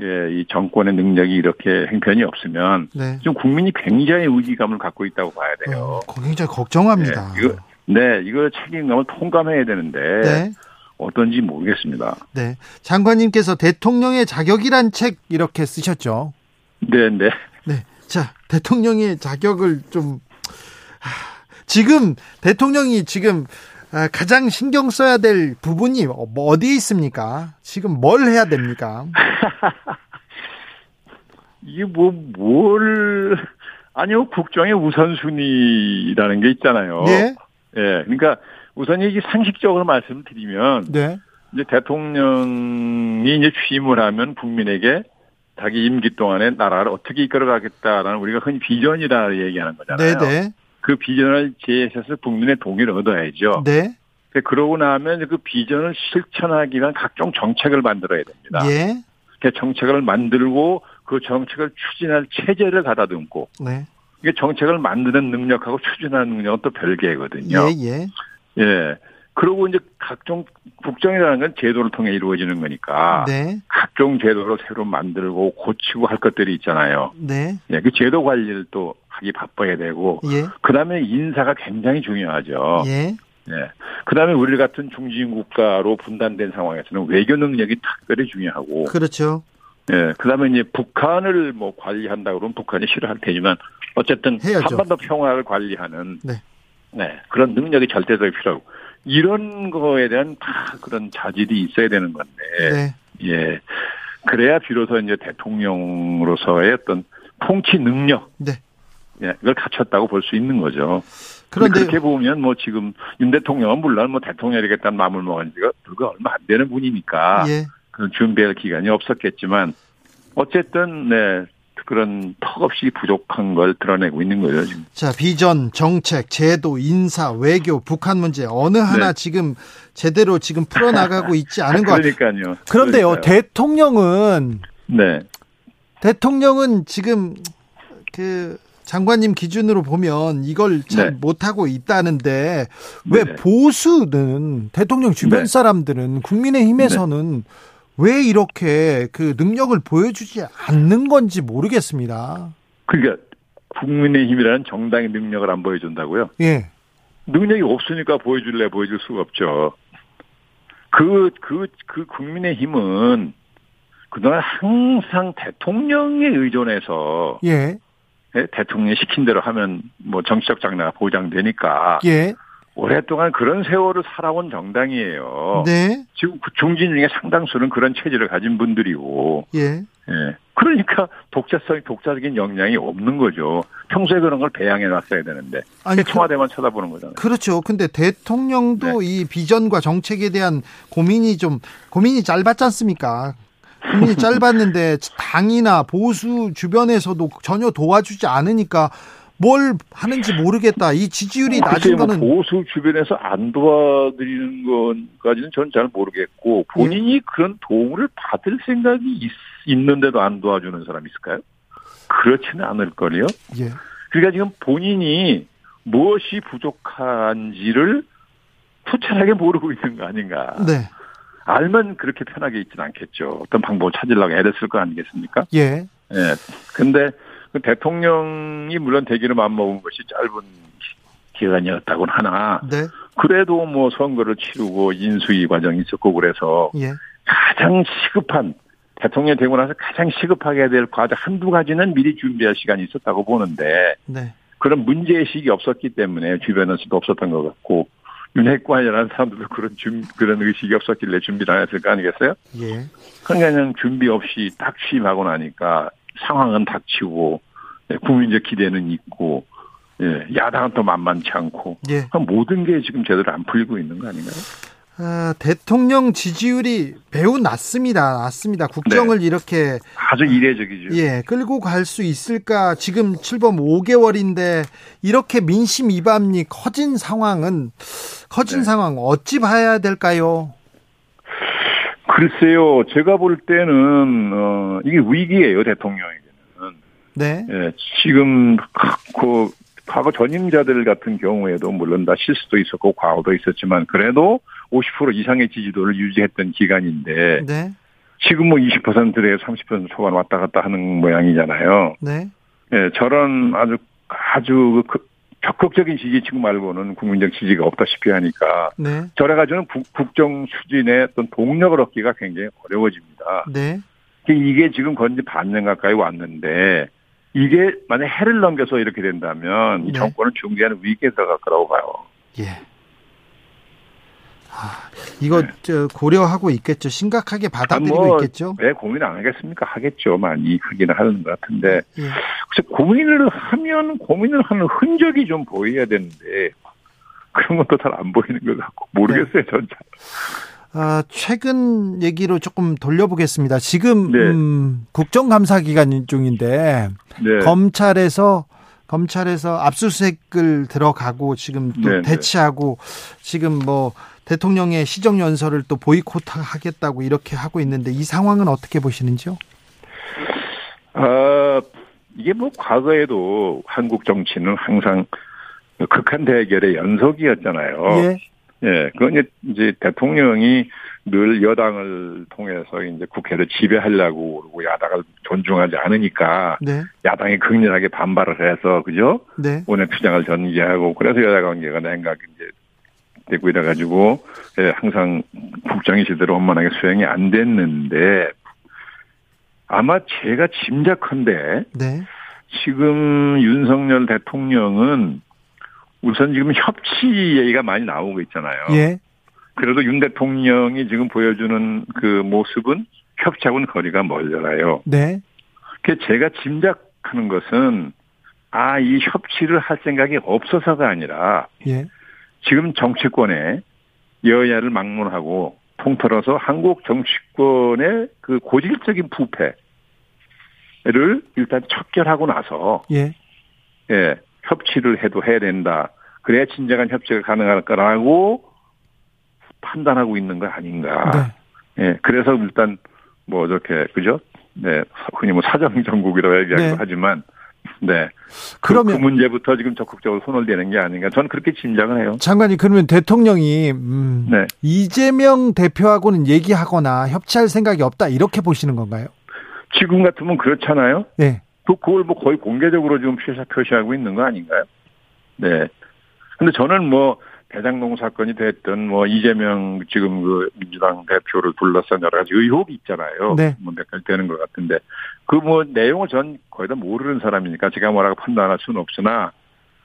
예, 이 정권의 능력이 이렇게 행편이 없으면 네. 좀 국민이 굉장히 의기감을 갖고 있다고 봐야 돼요. 어, 굉장히 걱정합니다. 네, 이거, 네, 이거 책임감을 통감해야 되는데 네. 어떤지 모르겠습니다. 네, 장관님께서 대통령의 자격이란 책 이렇게 쓰셨죠. 네, 네. 네, 자 대통령의 자격을 좀 지금 대통령이 지금 아, 가장 신경 써야 될 부분이 뭐 어디에 있습니까? 지금 뭘 해야 됩니까? 이게 뭐, 뭘, 아니요, 국정의 우선순위라는 게 있잖아요. 예. 예. 그러니까 우선 이게 상식적으로 말씀을 드리면. 네. 이제 대통령이 이제 취임을 하면 국민에게 자기 임기 동안에 나라를 어떻게 이끌어가겠다라는 우리가 흔히 비전이라 얘기하는 거잖아요. 네네. 네. 그 비전을 제시해서 국민의 동의를 얻어야죠. 네. 그러고 나면 그 비전을 실천하기 위한 각종 정책을 만들어야 됩니다. 예. 그 정책을 만들고 그 정책을 추진할 체제를 가다듬고. 네. 이게 정책을 만드는 능력하고 추진하는 능력은 또 별개거든요. 예, 예. 예. 그리고 이제 각종 국정이라는 건 제도를 통해 이루어지는 거니까 네. 각종 제도를 새로 만들고 고치고 할 것들이 있잖아요. 네. 예, 그 제도 관리를 또 하기 바빠야 되고 예. 그다음에 인사가 굉장히 중요하죠. 예. 예. 그다음에 우리 같은 중진 국가로 분단된 상황에서는 외교 능력이 특별히 중요하고 그렇죠. 예. 그다음에 이제 북한을 뭐 관리한다 그러면 북한이 싫어할 테지만 어쨌든 해야죠. 한반도 평화를 관리하는 네. 네. 그런 능력이 절대적으로 필요하고 이런 거에 대한 다 그런 자질이 있어야 되는 건데 네. 예. 그래야 비로소 이제 대통령으로서의 어떤 통치 능력 네. 예, 이걸 갖췄다고 볼 수 있는 거죠. 그런데 그렇게 보면 뭐 지금 윤 대통령은 물론 뭐 대통령이 겠다는 마음을 먹은 지가 불과 얼마 안 되는 분이니까 예. 그 준비할 기간이 없었겠지만 어쨌든 네 그런 턱없이 부족한 걸 드러내고 있는 거예요 지금. 자 비전, 정책, 제도, 인사, 외교, 북한 문제 어느 하나 네. 지금 제대로 지금 풀어나가고 있지 않은 것 같아요. 그러니까요. 그런데요 그러니까요. 대통령은 네 대통령은 지금 그 장관님 기준으로 보면 이걸 잘 네. 못하고 있다는데 왜 네. 보수는 대통령 주변 네. 사람들은 국민의힘에서는 네. 왜 이렇게 그 능력을 보여주지 않는 건지 모르겠습니다. 그러니까 국민의힘이라는 정당의 능력을 안 보여준다고요? 예. 능력이 없으니까 보여줄래 보여줄 수가 없죠. 그, 그, 그 국민의힘은 그동안 항상 대통령에 의존해서 예. 예, 대통령이 시킨 대로 하면 뭐 정치적 장래가 보장되니까 예. 오랫동안 그런 세월을 살아온 정당이에요. 네. 지금 그 중진 중에 상당수는 그런 체질을 가진 분들이고. 예. 예. 그러니까 독자성, 독자적인 역량이 없는 거죠. 평소에 그런 걸 배양해 놨어야 되는데. 아니, 청와대만 그, 쳐다보는 거잖아요. 그렇죠. 근데 대통령도 네. 이 비전과 정책에 대한 고민이 좀, 고민이 짧았지 않습니까? 고민이 짧았는데 당이나 보수 주변에서도 전혀 도와주지 않으니까 뭘 하는지 모르겠다. 이 지지율이 낮은 뭐 거는 보수 주변에서 안 도와드리는 것까지는 저는 잘 모르겠고 본인이 예. 그런 도움을 받을 생각이 있, 는데도 안 도와주는 사람이 있을까요? 그렇지는 않을 거요. 예. 그러니까 지금 본인이 무엇이 부족한지를 투철하게 모르고 있는 거 아닌가. 네. 알면 그렇게 편하게 있지는 않겠죠. 어떤 방법을 찾으려고 애를 쓸 거 아니겠습니까? 예. 예. 근데 그 대통령이 물론 대기를 마음먹은 것이 짧은 기간이었다고는 하나 네. 그래도 뭐 선거를 치르고 인수위 과정이 있었고 그래서 예. 가장 시급한 대통령 되고 나서 가장 시급하게 해야 될 과제 한두 가지는 미리 준비할 시간이 있었다고 보는데 네. 그런 문제의식이 없었기 때문에 주변에서도 없었던 것 같고 윤핵관이라는 사람들도 그런 준, 그런 의식이 없었길래 준비를 안 했을 거 아니겠어요? 예. 그러니까 그냥 준비 없이 딱 취임하고 나니까 상황은 닥치고 예, 국민적 기대는 있고 예, 야당은 또 만만치 않고 예. 모든 게 지금 제대로 안 풀리고 있는 거 아닌가요? 아, 대통령 지지율이 매우 낮습니다. 낮습니다. 국정을 네. 이렇게 아주 이례적이죠. 예, 끌고 갈 수 있을까? 지금 7번 5개월인데 이렇게 민심 이반이 커진 상황은 커진 네. 상황 어찌 봐야 될까요? 글쎄요, 제가 볼 때는 어, 이게 위기예요 대통령에게는. 네. 예, 지금 그 과거 전임자들 같은 경우에도 물론 다 실수도 있었고 과오도 있었지만 그래도 50% 이상의 지지도를 유지했던 기간인데 네. 지금 뭐 20%에 30% 초반 왔다 갔다 하는 모양이잖아요. 네. 예, 저런 아주 아주 그 적극적인 지지 지금 말고는 국민적 지지가 없다시피 하니까 네. 저래 가지고는 국정 추진의 어떤 동력을 얻기가 굉장히 어려워집니다. 네. 이게 지금 건지 반년 가까이 왔는데 이게 만약 해를 넘겨서 이렇게 된다면 네. 이 정권을 중재하는 위기에 들어갈 거라고 봐요. 예. 아, 이거 네. 고려하고 있겠죠. 심각하게 받아들이고 뭐, 있겠죠. 왜 고민 안 하겠습니까? 하겠죠. 많이 하기는 하는 것 같은데. 예. 고민을 하면 고민을 하는 흔적이 좀 보여야 되는데 그런 것도 잘 안 보이는 것 같고 모르겠어요. 네. 전 잘. 아, 최근 얘기로 조금 돌려보겠습니다. 지금 네. 음, 국정감사 기간 중인데 네. 검찰에서 검찰에서 압수수색을 들어가고 지금 또 네, 네. 대치하고 지금 뭐 대통령의 시정 연설을 또 보이콧하겠다고 이렇게 하고 있는데 이 상황은 어떻게 보시는지요? 아 이게 뭐 과거에도 한국 정치는 항상 극한 대결의 연속이었잖아요. 예. 예, 그건 이제 대통령이 늘 여당을 통해서 이제 국회를 지배하려고 그러고 야당을 존중하지 않으니까 네. 야당이 극렬하게 반발을 해서 그죠? 네. 원내 투쟁을 전개하고 그래서 여야 관계가 냉각 이제 되고 이래 가지고 예, 항상 국정이 제대로 원만하게 수행이 안 됐는데 아마 제가 짐작컨대 네. 지금 윤석열 대통령은 우선 지금 협치 얘기가 많이 나오고 있잖아요. 예. 그래도 윤 대통령이 지금 보여주는 그 모습은 협치하고는 거리가 멀잖아요. 네. 그 제가 짐작하는 것은 아, 이 협치를 할 생각이 없어서가 아니라 예. 지금 정치권에 여야를 막론하고 통틀어서 한국 정치권의 그 고질적인 부패를 일단 척결하고 나서 예. 예, 협치를 해도 해야 된다. 그래야 진정한 협치가 가능할 거라고 판단하고 있는 거 아닌가. 네. 예, 그래서 일단 뭐 저렇게 그죠? 네, 흔히 뭐 사정 정국이라고 얘기하기도 네. 하지만 네. 그, 그러면 그, 그, 문제부터 지금 적극적으로 손을 대는 게 아닌가. 저는 그렇게 짐작을 해요. 장관님 그러면 대통령이 음, 네. 이재명 대표하고는 얘기하거나 협치할 생각이 없다 이렇게 보시는 건가요? 지금 같으면 그렇잖아요. 네. 그 그걸 뭐 거의 공개적으로 지금 표시하고 있는 거 아닌가요? 네. 근데 저는 뭐 대장동 사건이 됐든 뭐 이재명 지금 그 민주당 대표를 둘러싼 여러 가지 의혹이 있잖아요. 네. 뭐몇 가지 되는 것 같은데 그 뭐 내용을 전 거의 다 모르는 사람이니까 제가 뭐라고 판단할 수는 없으나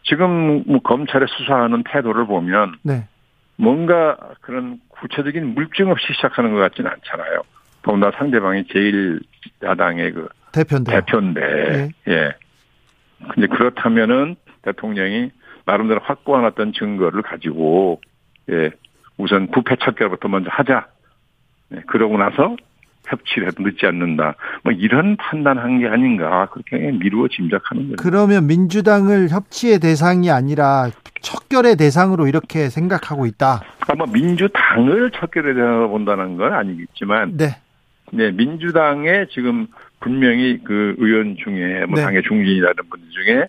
지금 뭐 검찰의 수사하는 태도를 보면 네. 뭔가 그런 구체적인 물증 없이 시작하는 것 같지는 않잖아요. 더군다나 상대방이 제일 야당의 그 대표인데 대표인데 네. 예. 근데 그렇다면은 대통령이 나름대로 확보한 어떤 증거를 가지고 예 우선 부패 척결부터 먼저 하자. 예, 그러고 나서 협치를 해도 늦지 않는다. 뭐 이런 판단한 게 아닌가 그렇게 미루어 짐작하는 거죠. 그러면 민주당을 협치의 대상이 아니라 척결의 대상으로 이렇게 생각하고 있다. 아마 민주당을 척결의 대상으로 본다는 건 아니겠지만, 네, 네 민주당의 지금 분명히 그 의원 중에 뭐 네. 당의 중진이라는 분들 중에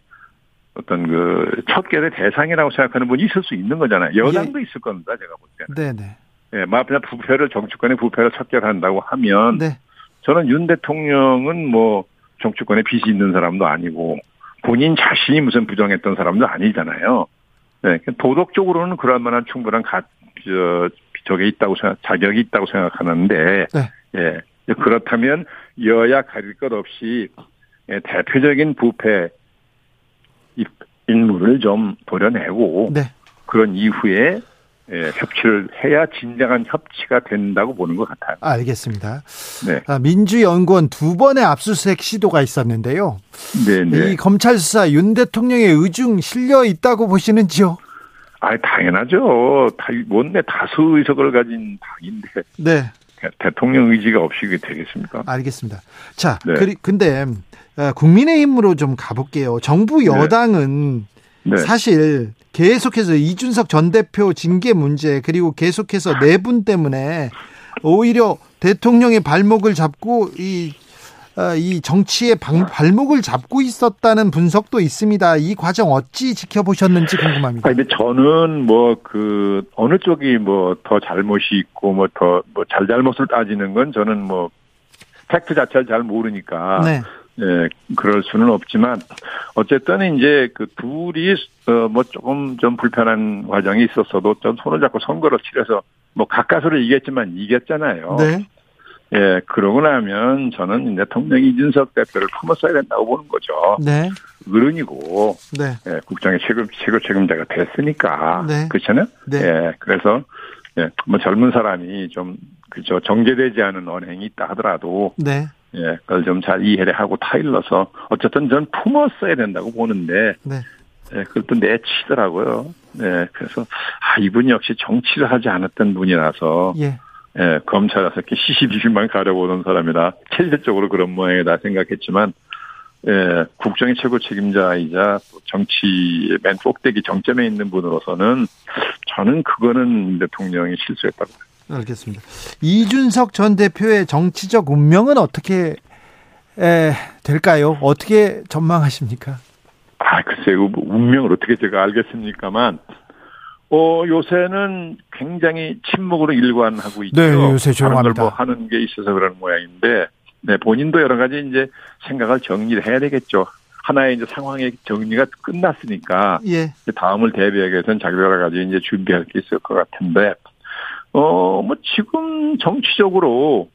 어떤 그 척결의 대상이라고 생각하는 분이 있을 수 있는 거잖아요. 여당도 예. 있을 겁니다. 제가 볼 때는. 네네. 예, 마피아 부패를 정치권의 부패를 척결한다고 하면 네. 저는 윤 대통령은 뭐 정치권에 빚이 있는 사람도 아니고 본인 자신이 무슨 부정했던 사람도 아니잖아요. 네, 도덕적으로는 그럴 만한 충분한 가, 저, 저게 있다고 생각, 자격이 있다고 생각하는데, 네. 예, 그렇다면 여야 가릴 것 없이 예, 대표적인 부패 인물을 좀 도려내고 네. 그런 이후에 예, 협치를 해야 진정한 협치가 된다고 보는 것 같아요. 알겠습니다. 네. 아, 민주연구원 두 번의 압수수색 시도가 있었는데요. 네, 네. 이 검찰 수사 윤 대통령의 의중 실려 있다고 보시는지요? 아, 당연하죠. 다, 원내 다수 의석을 가진 당인데. 네. 대통령 의지가 없이 게 되겠습니까? 알겠습니다. 자, 네. 그, 근데 어, 국민의힘으로 좀 가볼게요. 정부 네. 여당은 네. 사실 계속해서 이준석 전 대표 징계 문제 그리고 계속해서 네분 때문에 오히려 대통령의 발목을 잡고 이, 어, 이 정치의 방, 발목을 잡고 있었다는 분석도 있습니다. 이 과정 어찌 지켜보셨는지 궁금합니다. 근데 저는 뭐 그 어느 쪽이 뭐 더 잘못이 있고 뭐 더뭐 잘잘못을 따지는 건 저는 뭐 팩트 자체를 잘 모르니까 네. 예, 그럴 수는 없지만 어쨌든 이제 그 둘이 어뭐 조금 좀 불편한 과정이 있었어도 좀 손을 잡고 선거를 치러서 뭐 가까스로 이겼지만 이겼잖아요. 네. 예, 그러고 나면 저는 대통령 이준석 대표를 품었어야 된다고 보는 거죠. 네. 어른이고, 네. 예, 국정의 최고, 최고 책임자가 됐으니까. 네. 그렇잖아요? 네. 예, 그래서, 예, 뭐 젊은 사람이 좀, 그죠, 정제되지 않은 언행이 있다 하더라도. 네. 예, 그걸 좀 잘 이해를 하고 타일러서 어쨌든 전 품었어야 된다고 보는데 네. 예, 그것도 내치더라고요. 네, 그래서 아 이분 역시 정치를 하지 않았던 분이라서 예. 예, 검찰에서 이렇게 시시비비만 가려보는 사람이라 체질적으로 그런 모양이다 생각했지만 예, 국정의 최고 책임자이자 정치의 맨 꼭대기 정점에 있는 분으로서는 저는 그거는 대통령이 실수했다고 알겠습니다. 이준석 전 대표의 정치적 운명은 어떻게 에, 될까요? 어떻게 전망하십니까? 아, 글쎄요. 뭐 운명을 어떻게 제가 알겠습니까만, 어, 요새는 굉장히 침묵으로 일관하고 있죠. 네, 요새 조용합니다. 뭐 하는 게 있어서 그런 모양인데, 네, 본인도 여러 가지 이제 생각을 정리를 해야 되겠죠. 하나의 이제 상황의 정리가 끝났으니까, 예. 다음을 대비하기 위해서는 자기 여러 가지 이제 준비할 게 있을 것 같은데, 어, 뭐 지금 정치적으로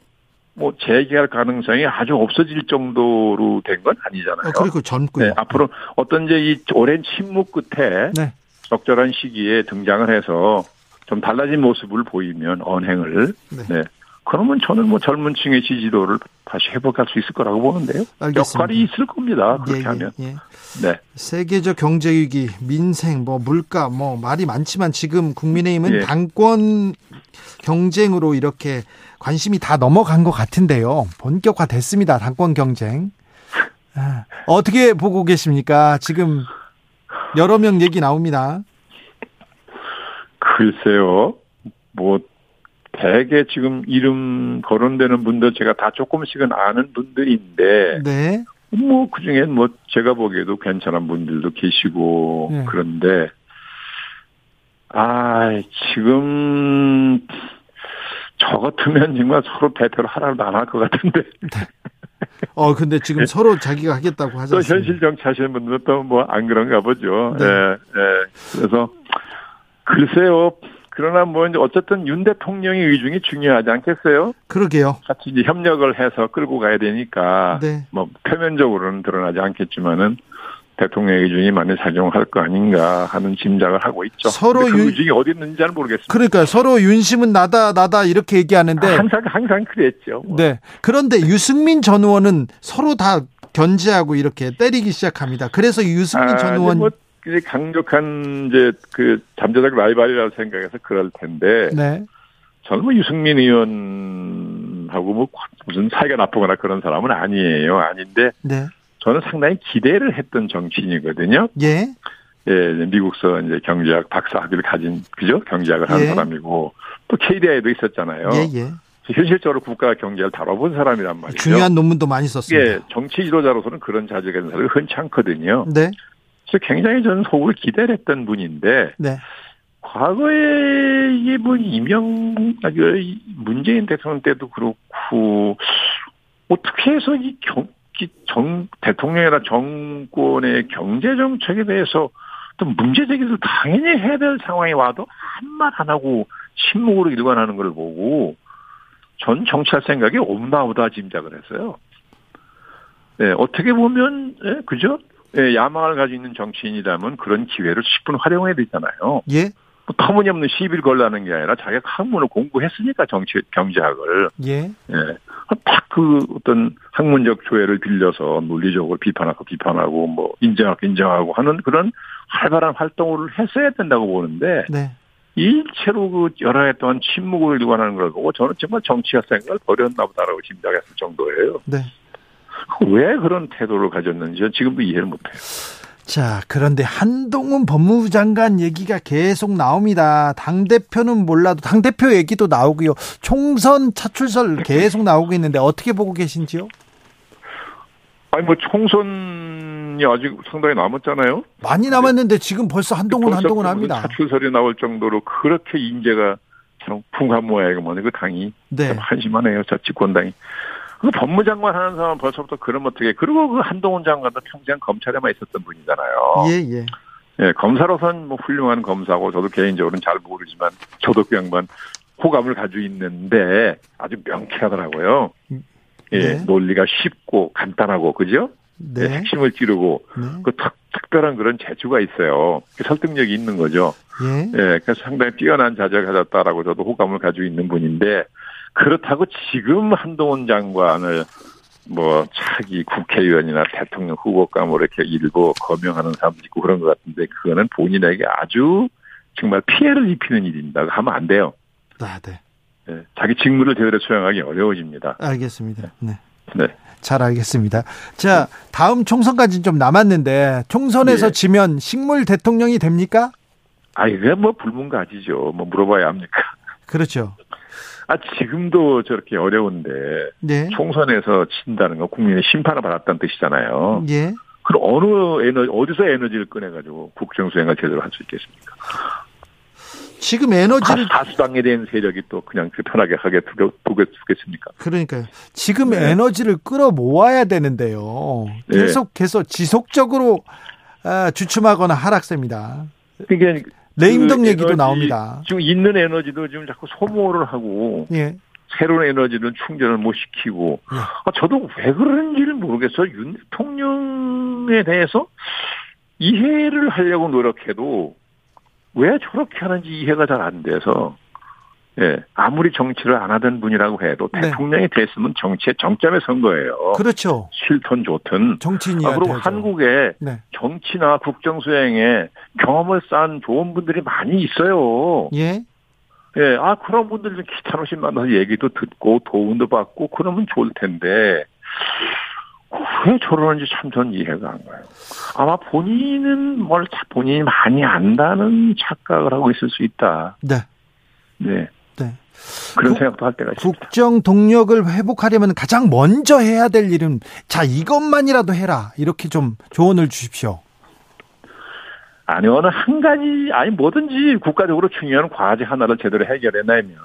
뭐 재개할 가능성이 아주 없어질 정도로 된 건 아니잖아요. 어, 그리고 젊고요. 네, 앞으로 어떤 이제 이 오랜 침묵 끝에 네. 적절한 시기에 등장을 해서 좀 달라진 모습을 보이면 언행을 네. 네. 그러면 저는 뭐 젊은 층의 지지도를 다시 회복할 수 있을 거라고 보는데요. 알겠습니다. 역할이 있을 겁니다. 그렇게 예, 예, 하면. 예. 네. 세계적 경제 위기, 민생, 뭐 물가, 뭐 말이 많지만 지금 국민의힘은 예. 당권 경쟁으로 이렇게 관심이 다 넘어간 것 같은데요. 본격화 됐습니다. 당권 경쟁. 아, 어떻게 보고 계십니까? 지금 여러 명 얘기 나옵니다. 글쎄요. 뭐 대개 지금 이름 거론되는 분들 제가 다 조금씩은 아는 분들인데 네. 뭐 그중엔 뭐 제가 보기에도 괜찮은 분들도 계시고 네. 그런데 아 지금 저 같으면 정말 서로 대표를 하나도 안 할 것 같은데. 네. 어, 근데 지금 서로 자기가 하겠다고 하죠. 또 현실 정치 하시는 분들은 또 뭐 안 그런가 보죠. 네. 예, 예. 그래서 글쎄요. 그러나 뭐 이제 어쨌든 윤 대통령의 의중이 중요하지 않겠어요? 그러게요. 같이 이제 협력을 해서 끌고 가야 되니까 네. 뭐 표면적으로는 드러나지 않겠지만은 대통령의 의중이 많이 작용할 거 아닌가 하는 짐작을 하고 있죠. 서로 그 윤... 의중이 어디 있는지 잘 모르겠습니다. 그러니까 서로 윤심은 나다 나다 이렇게 얘기하는데 항상 항상 그랬죠. 뭐. 네. 그런데 유승민 전 의원은 서로 다 견제하고 이렇게 때리기 시작합니다. 그래서 유승민 아, 전 의원 뭐 강력한 이제 그 잠재적 라이벌이라고 생각해서 그럴 텐데. 네. 저는 뭐 유승민 의원하고 뭐 무슨 사이가 나쁘거나 그런 사람은 아니에요. 아닌데. 네. 저는 상당히 기대를 했던 정치인이거든요. 예. 예, 미국서 이제 경제학 박사 학위를 가진 그죠? 경제학을 하는 예. 사람이고 또 KDI에도 있었잖아요. 예, 예. 현실적으로 국가 경제를 다뤄본 사람이란 말이죠. 중요한 논문도 많이 썼습니다. 예, 정치 지도자로서는 그런 자질가 있는 사람이 흔치 않거든요. 네. 그래서 굉장히 저는 속을 기대를 했던 분인데 네. 과거에 이게 뭐 이명 아, 그 문재인 대통령 때도 그렇고 어떻게 해서 이 경, 정, 대통령이나 정권의 경제 정책에 대해서 어떤 문제 제기를 당연히 해야 될 상황이 와도 한 말 안 하고 침묵으로 일관하는 걸 보고 전 정치할 생각이 없나 보다 짐작을 했어요. 네, 어떻게 보면, 예, 그죠? 예, 야망을 가지고 있는 정치인이라면 그런 기회를 10분 활용해야 되잖아요. 예? 뭐 터무니없는 시비를 걸라는 게 아니라 자기가 학문을 공부했으니까 정치, 경제학을. 예. 예. 딱그 어떤 학문적 조회를 빌려서 논리적으로 비판하고 비판하고 뭐 인정하고 인정하고 하는 그런 활발한 활동을 했어야 된다고 보는데 네. 일체로 그 여러 해 동안 침묵을 일관하는 걸 보고 저는 정말 정치학 생각을 버렸나 보다라고 짐작했을 정도예요. 네. 왜 그런 태도를 가졌는지 지금도 이해를 못해요. 자, 그런데 한동훈 법무부 장관 얘기가 계속 나옵니다. 당대표는 몰라도, 당대표 얘기도 나오고요. 총선 차출설 계속 나오고 있는데 어떻게 보고 계신지요? 아니, 뭐, 총선이 아직 상당히 남았잖아요? 많이 남았는데 지금 벌써 한동훈, 한동훈 합니다. 차출설이 나올 정도로 그렇게 인재가 참 풍한 모양이고 뭐네, 그 당이. 네. 한심하네요, 저 집권당이. 그 법무장관 하는 사람은 벌써부터 그럼 어떻게 그리고 그 한동훈 장관도 평생 검찰에만 있었던 분이잖아요. 예, 예. 예, 검사로선 뭐 훌륭한 검사고 저도 개인적으로는 잘 모르지만 저도 그 양반 호감을 가지고 있는데 아주 명쾌하더라고요. 예, 네. 논리가 쉽고 간단하고 그죠? 네. 예, 핵심을 찌르고 네. 그 특, 특별한 그런 재주가 있어요. 그 설득력이 있는 거죠. 예. 예, 그래서 상당히 뛰어난 자질을 가졌다라고 저도 호감을 가지고 있는 분인데 그렇다고 지금 한동훈 장관을 뭐 차기 국회의원이나 대통령 후보가 뭐 이렇게 일부 거명하는 사람도 있고 그런 것 같은데 그거는 본인에게 아주 정말 피해를 입히는 일입니다. 하면 안 돼요. 아, 네. 네. 자기 직무를 제대로 수행하기 어려워집니다. 알겠습니다. 네. 네. 잘 알겠습니다. 자, 다음 총선까지 좀 남았는데 총선에서 예. 지면 식물 대통령이 됩니까? 아, 이게 뭐 불문가지죠. 뭐 물어봐야 합니까? 그렇죠. 아 지금도 저렇게 어려운데 네. 총선에서 친다는 건 국민의 심판을 받았다는 뜻이잖아요. 예. 그럼 어느 에너지 어디서 에너지를 꺼내가지고 국정 수행을 제대로 할 수 있겠습니까? 지금 에너지를 다수당에 대한 세력이 또 그냥 편하게 하게 두겠습니까? 그러니까요. 지금 네. 에너지를 끌어 모아야 되는데요. 계속해서 네. 지속적으로 아, 주춤하거나 하락세입니다. 이게 레임덕 그 얘기도 나옵니다. 지금 있는 에너지도 지금 자꾸 소모를 하고 예. 새로운 에너지는 충전을 못 시키고 예. 아, 저도 왜 그런지를 모르겠어요. 윤 대통령에 대해서 이해를 하려고 노력해도 왜 저렇게 하는지 이해가 잘 안 돼서 예, 아무리 정치를 안 하던 분이라고 해도 네. 대통령이 됐으면 정치의 정점에 선 거예요. 그렇죠. 싫든 좋든. 정치인이 아, 그리고 한국에 네. 정치나 국정 수행에 경험을 쌓은 좋은 분들이 많이 있어요. 예. 예, 아, 그런 분들 좀 기타노신 만나서 얘기도 듣고 도움도 받고 그러면 좋을 텐데, 왜 저러는지 참 전 이해가 안 가요. 아마 본인은 뭘 본인이 많이 안다는 착각을 하고 있을 수 있다. 네. 네. 네. 그런 국, 생각도 할 때가 있습니다. 국정 동력을 회복하려면 가장 먼저 해야 될 일은 자 이것만이라도 해라 이렇게 좀 조언을 주십시오. 아니 어느 한 가지 아니 뭐든지 국가적으로 중요한 과제 하나를 제대로 해결해내면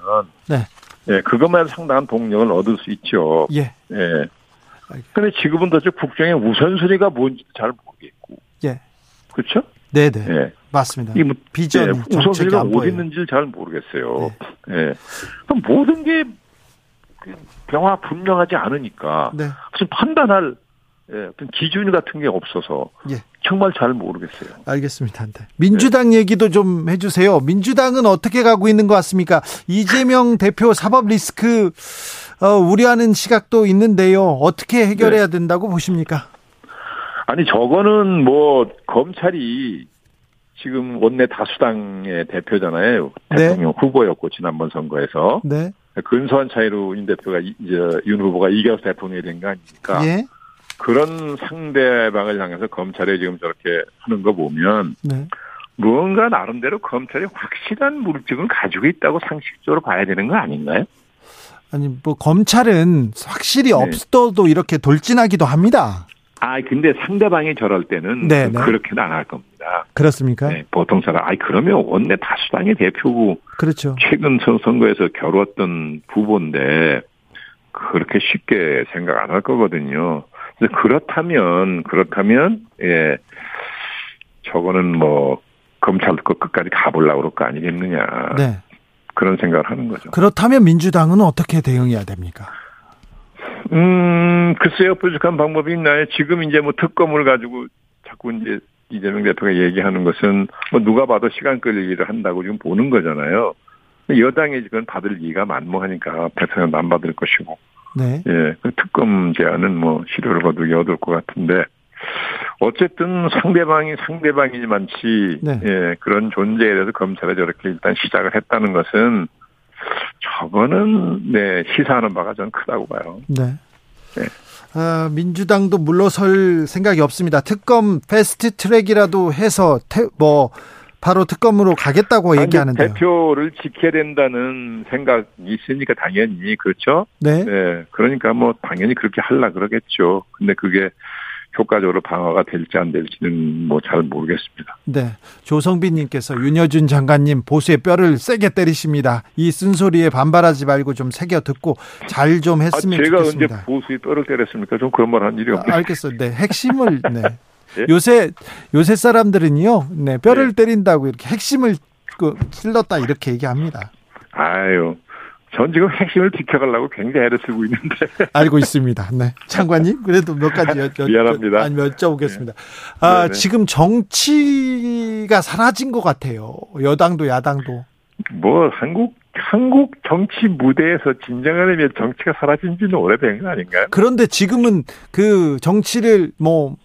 네. 예, 그것만 상당한 동력을 얻을 수 있죠. 예. 예. 근데 지금은 도대체 국정의 우선순위가 뭔지 잘 모르겠고. 예. 그렇죠? 네네. 예. 맞습니다. 이 뭐 비전 예, 우선순위가 어디 있는지 잘 모르겠어요. 네. 예. 그럼 모든 게 병화 분명하지 않으니까 네. 무슨 판단할 예, 어떤 기준 같은 게 없어서 예. 정말 잘 모르겠어요. 알겠습니다. 네. 민주당 네. 얘기도 좀 해주세요. 민주당은 어떻게 가고 있는 것 같습니까? 이재명 대표 사법 리스크 어, 우려하는 시각도 있는데요. 어떻게 해결해야 네. 된다고 보십니까? 아니 저거는 뭐 검찰이 지금 원내 다수당의 대표잖아요. 네. 대통령 네. 후보였고 지난번 선거에서 네. 근소한 차이로 윤 대표가 이제 윤 후보가 이겨서 대통령이 된 거 아닙니까? 예. 그런 상대방을 향해서 검찰이 지금 저렇게 하는 거 보면 네. 무언가 나름대로 검찰이 확실한 물증을 가지고 있다고 상식적으로 봐야 되는 거 아닌가요? 아니 뭐 검찰은 확실히 네. 없어도 이렇게 돌진하기도 합니다. 아 근데 상대방이 저럴 때는 네, 네. 그렇게는 안 할 겁니다. 그렇습니까? 네, 보통 사람 아니 그러면 원내 다수당의 대표고 그렇죠. 최근 선거에서 겨루었던 후보인데 그렇게 쉽게 생각 안 할 거거든요. 그렇다면 그렇다면 예 저거는 뭐 검찰 것 끝까지 가보려고 그럴 거 아니겠느냐. 네. 그런 생각을 하는 거죠. 그렇다면 민주당은 어떻게 대응해야 됩니까? 음, 글쎄요, 부족한 방법이 있나요? 지금 이제 뭐 특검을 가지고 자꾸 이제 이재명 대표가 얘기하는 것은 뭐 누가 봐도 시간 끌기를 한다고 지금 보는 거잖아요. 여당이 지금 받을 이가 만무하니까 대통령 안 받을 것이고. 네. 예, 그 특검 제안은 뭐 실효를 거두기 어려울 것 같은데 어쨌든 상대방이 상대방이지만치 네. 예, 그런 존재에 대해서 검찰에 저렇게 일단 시작을 했다는 것은 저거는 네 시사하는 바가 좀 크다고 봐요. 네. 네. 아, 민주당도 물러설 생각이 없습니다. 특검 패스트 트랙이라도 해서 태, 뭐 바로 특검으로 가겠다고 얘기하는데요. 대표를 지켜야 된다는 생각이 있으니까 당연히 그렇죠. 네. 네. 그러니까 뭐 당연히 그렇게 할라 그러겠죠. 근데 그게 효과적으로 방어가 될지 안 될지는 뭐 잘 모르겠습니다. 네. 조성빈님께서 윤여준 장관님 보수의 뼈를 세게 때리십니다. 이 쓴소리에 반발하지 말고 좀 새겨 듣고 잘 좀 했으면 아, 제가 좋겠습니다. 제가 언제 보수의 뼈를 때렸습니까? 좀 그런 말 한 일이 없네요. 아, 알겠어요. 네. 핵심을, 네. 예? 요새 요새 사람들은요, 네 뼈를 예. 때린다고 이렇게 핵심을 그 찔렀다 이렇게 얘기합니다. 아유, 전 지금 핵심을 지켜가려고 굉장히 애를 쓰고 있는데. 알고 있습니다. 네. 장관님, 그래도 몇 가지 여, 여, 미안합니다. 아니, 여쭤보겠습니다. 네. 아, 네네. 지금 정치가 사라진 것 같아요. 여당도 야당도. 뭐, 한국, 한국 정치 무대에서 진정한 의미의 정치가 사라진 지는 오래된 거 아닌가요? 그런데 지금은 그 정치를 뭐,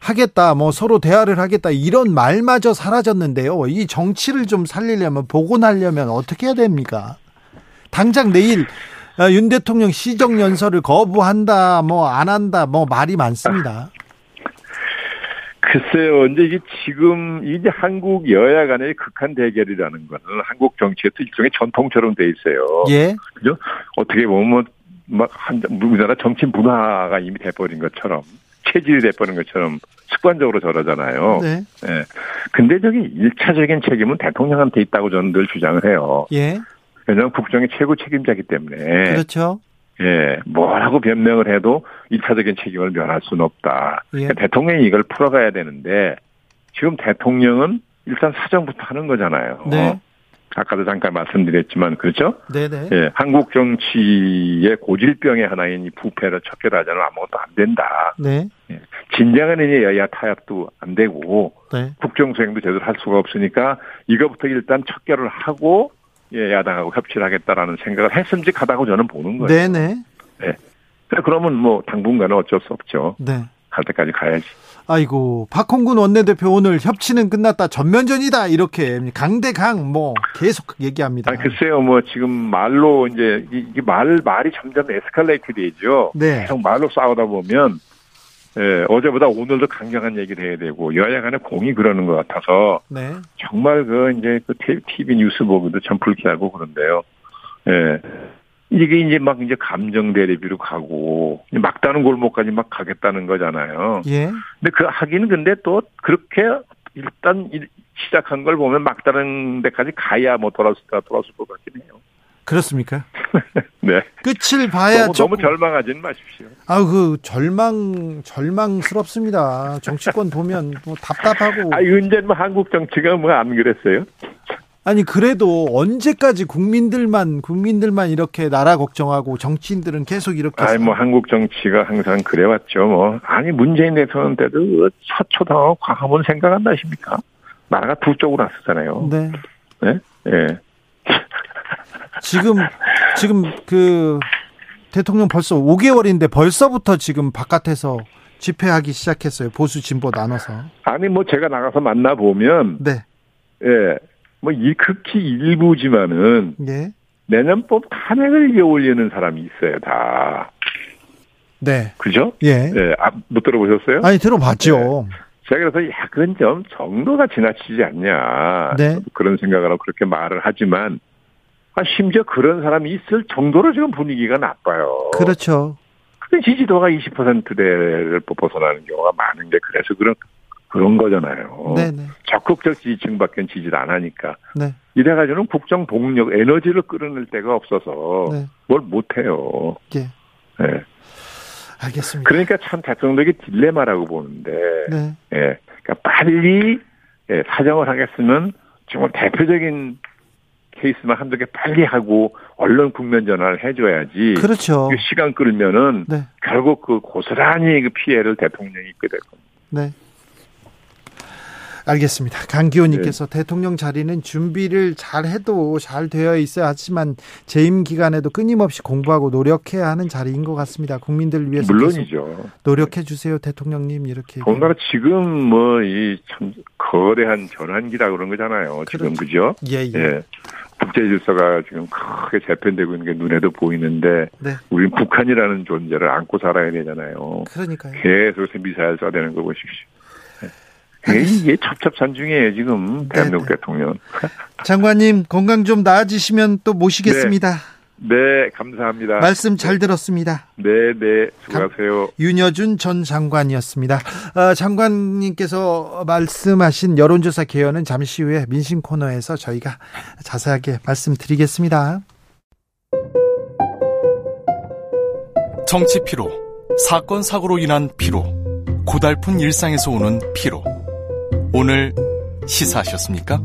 하겠다, 뭐 서로 대화를 하겠다 이런 말마저 사라졌는데요. 이 정치를 좀 살리려면 복원하려면 어떻게 해야 됩니까? 당장 내일 어, 윤 대통령 시정 연설을 거부한다, 뭐 안 한다, 뭐 말이 많습니다. 글쎄요, 이제 이게 지금 이제 한국 여야 간의 극한 대결이라는 거는 한국 정치에서 일종의 전통처럼 돼 있어요. 예. 그죠? 어떻게 보면 막 한, 우리나라 정치 문화가 이미 돼버린 것처럼 체질이 돼버린 것처럼 습관적으로 저러잖아요. 네. 예. 근데 저기 일차적인 책임은 대통령한테 있다고 저는 늘 주장을 해요. 예. 왜냐하면 국정의 최고 책임자기 때문에. 그렇죠. 예, 뭐라고 변명을 해도 일차적인 책임을 면할 수는 없다. 예. 그러니까 대통령이 이걸 풀어가야 되는데 지금 대통령은 일단 사정부터 하는 거잖아요. 네. 아까도 잠깐 말씀드렸지만 그렇죠? 네네. 예, 한국 정치의 고질병의 하나인 이 부패를 척결하자는 아무것도 안 된다. 네. 예, 진정한 이제 여야 타협도 안 되고 네. 국정 수행도 제대로 할 수가 없으니까 이거부터 일단 척결을 하고 예, 야당하고 협치를 하겠다라는 생각을 했음직하다고 저는 보는 거예요. 네네. 네. 그러면 뭐 당분간은 어쩔 수 없죠. 네. 갈 때까지 가야지. 아이고 박홍근 원내대표 오늘 협치는 끝났다 전면전이다 이렇게 강대강 뭐 계속 얘기합니다. 아 글쎄요 뭐 지금 말로 이제 이게 말 말이 점점 에스컬레이트 되죠. 네. 계속 말로 싸우다 보면 예, 어제보다 오늘도 강경한 얘기를 해야 되고 여야 간에 공이 그러는 것 같아서 네. 정말 그 이제 그 TV 뉴스 보기도 참 불쾌하고 그런데요. 예. 이게 이제 막 이제 감정 대립으로 가고 막다른 골목까지 막 가겠다는 거잖아요. 예. 근데 그 하기는 근데 또 그렇게 일단 시작한 걸 보면 막다른 데까지 가야 뭐 돌아올 돌아올 것 같긴 해요. 그렇습니까? 네. 끝을 봐야 너무, 너무 절망하지는 마십시오. 아, 그 절망 절망스럽습니다. 정치권 보면 뭐 답답하고. 아, 언제 뭐 한국 정치가 뭐 안 그랬어요? 아니 그래도 언제까지 국민들만 국민들만 이렇게 나라 걱정하고 정치인들은 계속 이렇게 아니 뭐 한국 정치가 항상 그래왔죠 뭐 아니 문재인 대통령 때도 사초당하고 광화문 생각한다십니까 나라가 두 쪽으로 났었잖아요 네 네? 네. 지금 지금 그 대통령 벌써 5개월인데 벌써부터 지금 바깥에서 집회하기 시작했어요 보수 진보 나눠서 아니 뭐 제가 나가서 만나 보면 네 예. 뭐 이 극히 일부지만은 예. 내년법 탄핵을 이겨 올리는 사람이 있어요, 다. 네. 그죠? 예. 네. 아, 못 들어보셨어요? 아니, 들어봤죠. 네. 제가 그래서 약간 좀 정도가 지나치지 않냐. 네. 그런 생각을 하고 그렇게 말을 하지만, 아, 심지어 그런 사람이 있을 정도로 지금 분위기가 나빠요. 그렇죠. 근데 지지도가 20%대를 벗어나는 경우가 많은 게 그래서 그런 그런 거잖아요. 네네. 적극적 지지층밖에 지지를 안 하니까. 네. 이래가지고는 국정 동력, 에너지를 끌어낼 데가 없어서 네. 뭘 못해요. 예. 네. 알겠습니다. 그러니까 참 대통령에게 딜레마라고 보는데, 네. 예. 그러니까 빨리 예, 사정을 하겠으면 정말 대표적인 케이스만 한두 개 빨리 하고 언론 국면 전환을 해줘야지. 그렇죠. 시간 끌면은 네. 결국 그 고스란히 그 피해를 대통령이 입게 될 겁니다. 네. 알겠습니다. 강기호님께서 네. 대통령 자리는 준비를 잘 해도 잘 되어 있어야 하지만 재임 기간에도 끊임없이 공부하고 노력해야 하는 자리인 것 같습니다. 국민들을 위해서 물론이죠. 노력해 주세요, 대통령님 이렇게. 더군다나 지금 뭐 이 참 거대한 전환기다 그런 거잖아요. 지금 그렇죠. 그죠? 예, 예. 예. 국제 질서가 지금 크게 재편되고 있는 게 눈에도 보이는데 네. 우리는 북한이라는 존재를 안고 살아야 되잖아요. 그러니까요. 계속 미사일 쏴대는 거 보십시오. 이게 첩첩산 중이에요 지금 대한민국 네네. 대통령. 장관님 건강 좀 나아지시면 또 모시겠습니다. 네. 네 감사합니다. 말씀 잘 들었습니다. 네, 네, 수고하세요. 윤여준 전 장관이었습니다. 어, 장관님께서 말씀하신 여론조사 개요는 잠시 후에 민심 코너에서 저희가 자세하게 말씀드리겠습니다. 정치 피로, 사건 사고로 인한 피로, 고달픈 일상에서 오는 피로. 오늘 시사하셨습니까?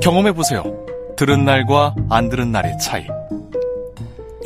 경험해 보세요. 들은 날과 안 들은 날의 차이.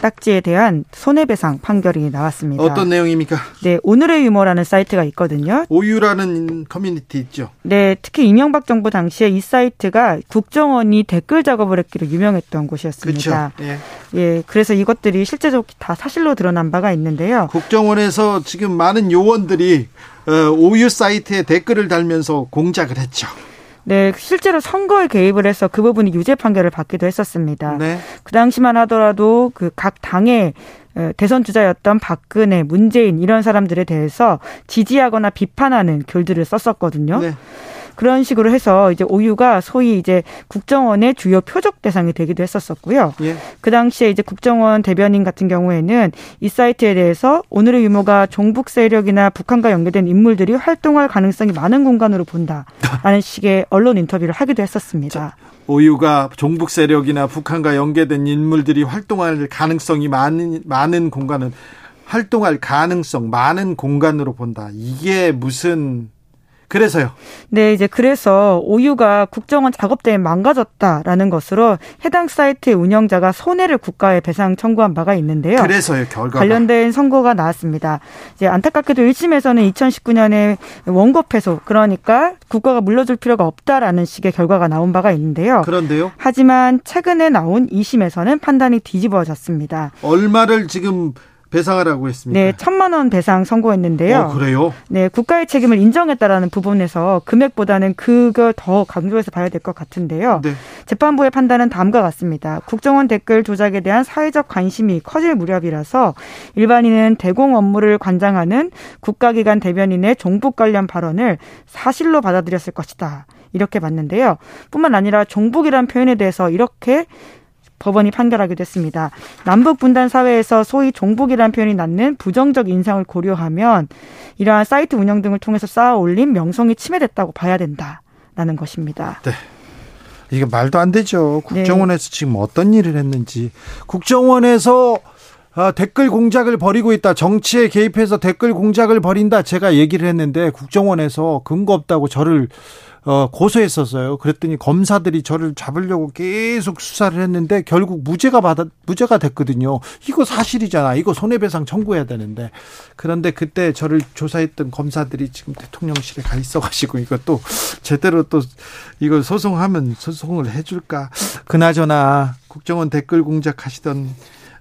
딱지에 대한 손해배상 판결이 나왔습니다. 어떤 내용입니까? 네, 오늘의 유머라는 사이트가 있거든요. 오유라는 커뮤니티 있죠. 네, 특히 이명박 정부 당시에 이 사이트가 국정원이 댓글 작업을 했기로 유명했던 곳이었습니다. 그렇죠. 예. 예, 그래서 이것들이 실제적으로 다 사실로 드러난 바가 있는데요. 국정원에서 지금 많은 요원들이 어, 오유 사이트에 댓글을 달면서 공작을 했죠. 네, 실제로 선거에 개입을 해서 그 부분이 유죄 판결을 받기도 했었습니다. 네. 그 당시만 하더라도 그 각 당의 어, 대선 주자였던 박근혜, 문재인 이런 사람들에 대해서 지지하거나 비판하는 글들을 썼었거든요. 네. 그런 식으로 해서 이제 오유가 소위 이제 국정원의 주요 표적 대상이 되기도 했었었고요. 예. 그 당시에 이제 국정원 대변인 같은 경우에는 이 사이트에 대해서 오늘의 유머가 종북 세력이나 북한과 연계된 인물들이 활동할 가능성이 많은 공간으로 본다라는 식의 언론 인터뷰를 하기도 했었습니다. 오유가 종북 세력이나 북한과 연계된 인물들이 활동할 가능성이 많은 많은 공간은 활동할 가능성 많은 공간으로 본다. 이게 무슨 그래서요. 네, 이제 그래서 오유가 국정원 작업 때문에 망가졌다라는 것으로 해당 사이트의 운영자가 손해를 국가에 배상 청구한 바가 있는데요. 그래서요, 결과 관련된 선고가 나왔습니다. 이제 안타깝게도 1심에서는 2019년에 원고 패소, 그러니까 국가가 물려줄 필요가 없다라는 식의 결과가 나온 바가 있는데요. 그런데요. 하지만 최근에 나온 2심에서는 판단이 뒤집어졌습니다. 얼마를 지금 배상하라고 했습니다. 네, 천만 원 배상 선고했는데요. 어, 그래요? 네, 국가의 책임을 인정했다라는 부분에서 금액보다는 그걸 더 강조해서 봐야 될 것 같은데요. 네. 재판부의 판단은 다음과 같습니다. 국정원 댓글 조작에 대한 사회적 관심이 커질 무렵이라서 일반인은 대공 업무를 관장하는 국가기관 대변인의 종북 관련 발언을 사실로 받아들였을 것이다. 이렇게 봤는데요. 뿐만 아니라 종북이란 표현에 대해서 이렇게 법원이 판결하기도 했습니다. 남북 분단 사회에서 소위 종북이라는 표현이 낳는 부정적 인상을 고려하면 이러한 사이트 운영 등을 통해서 쌓아 올린 명성이 침해됐다고 봐야 된다라는 것입니다. 네. 이게 말도 안 되죠. 네. 국정원에서 네. 지금 어떤 일을 했는지 국정원에서 아, 댓글 공작을 벌이고 있다. 정치에 개입해서 댓글 공작을 벌인다. 제가 얘기를 했는데 국정원에서 근거 없다고 저를 어, 고소했었어요. 그랬더니 검사들이 저를 잡으려고 계속 수사를 했는데 결국 무죄가 받아 무죄가 됐거든요. 이거 사실이잖아. 이거 손해배상 청구해야 되는데 그런데 그때 저를 조사했던 검사들이 지금 대통령실에 가 있어가지고 또 제대로 또 이거 소송하면 소송을 해줄까? 그나저나 국정원 댓글 공작하시던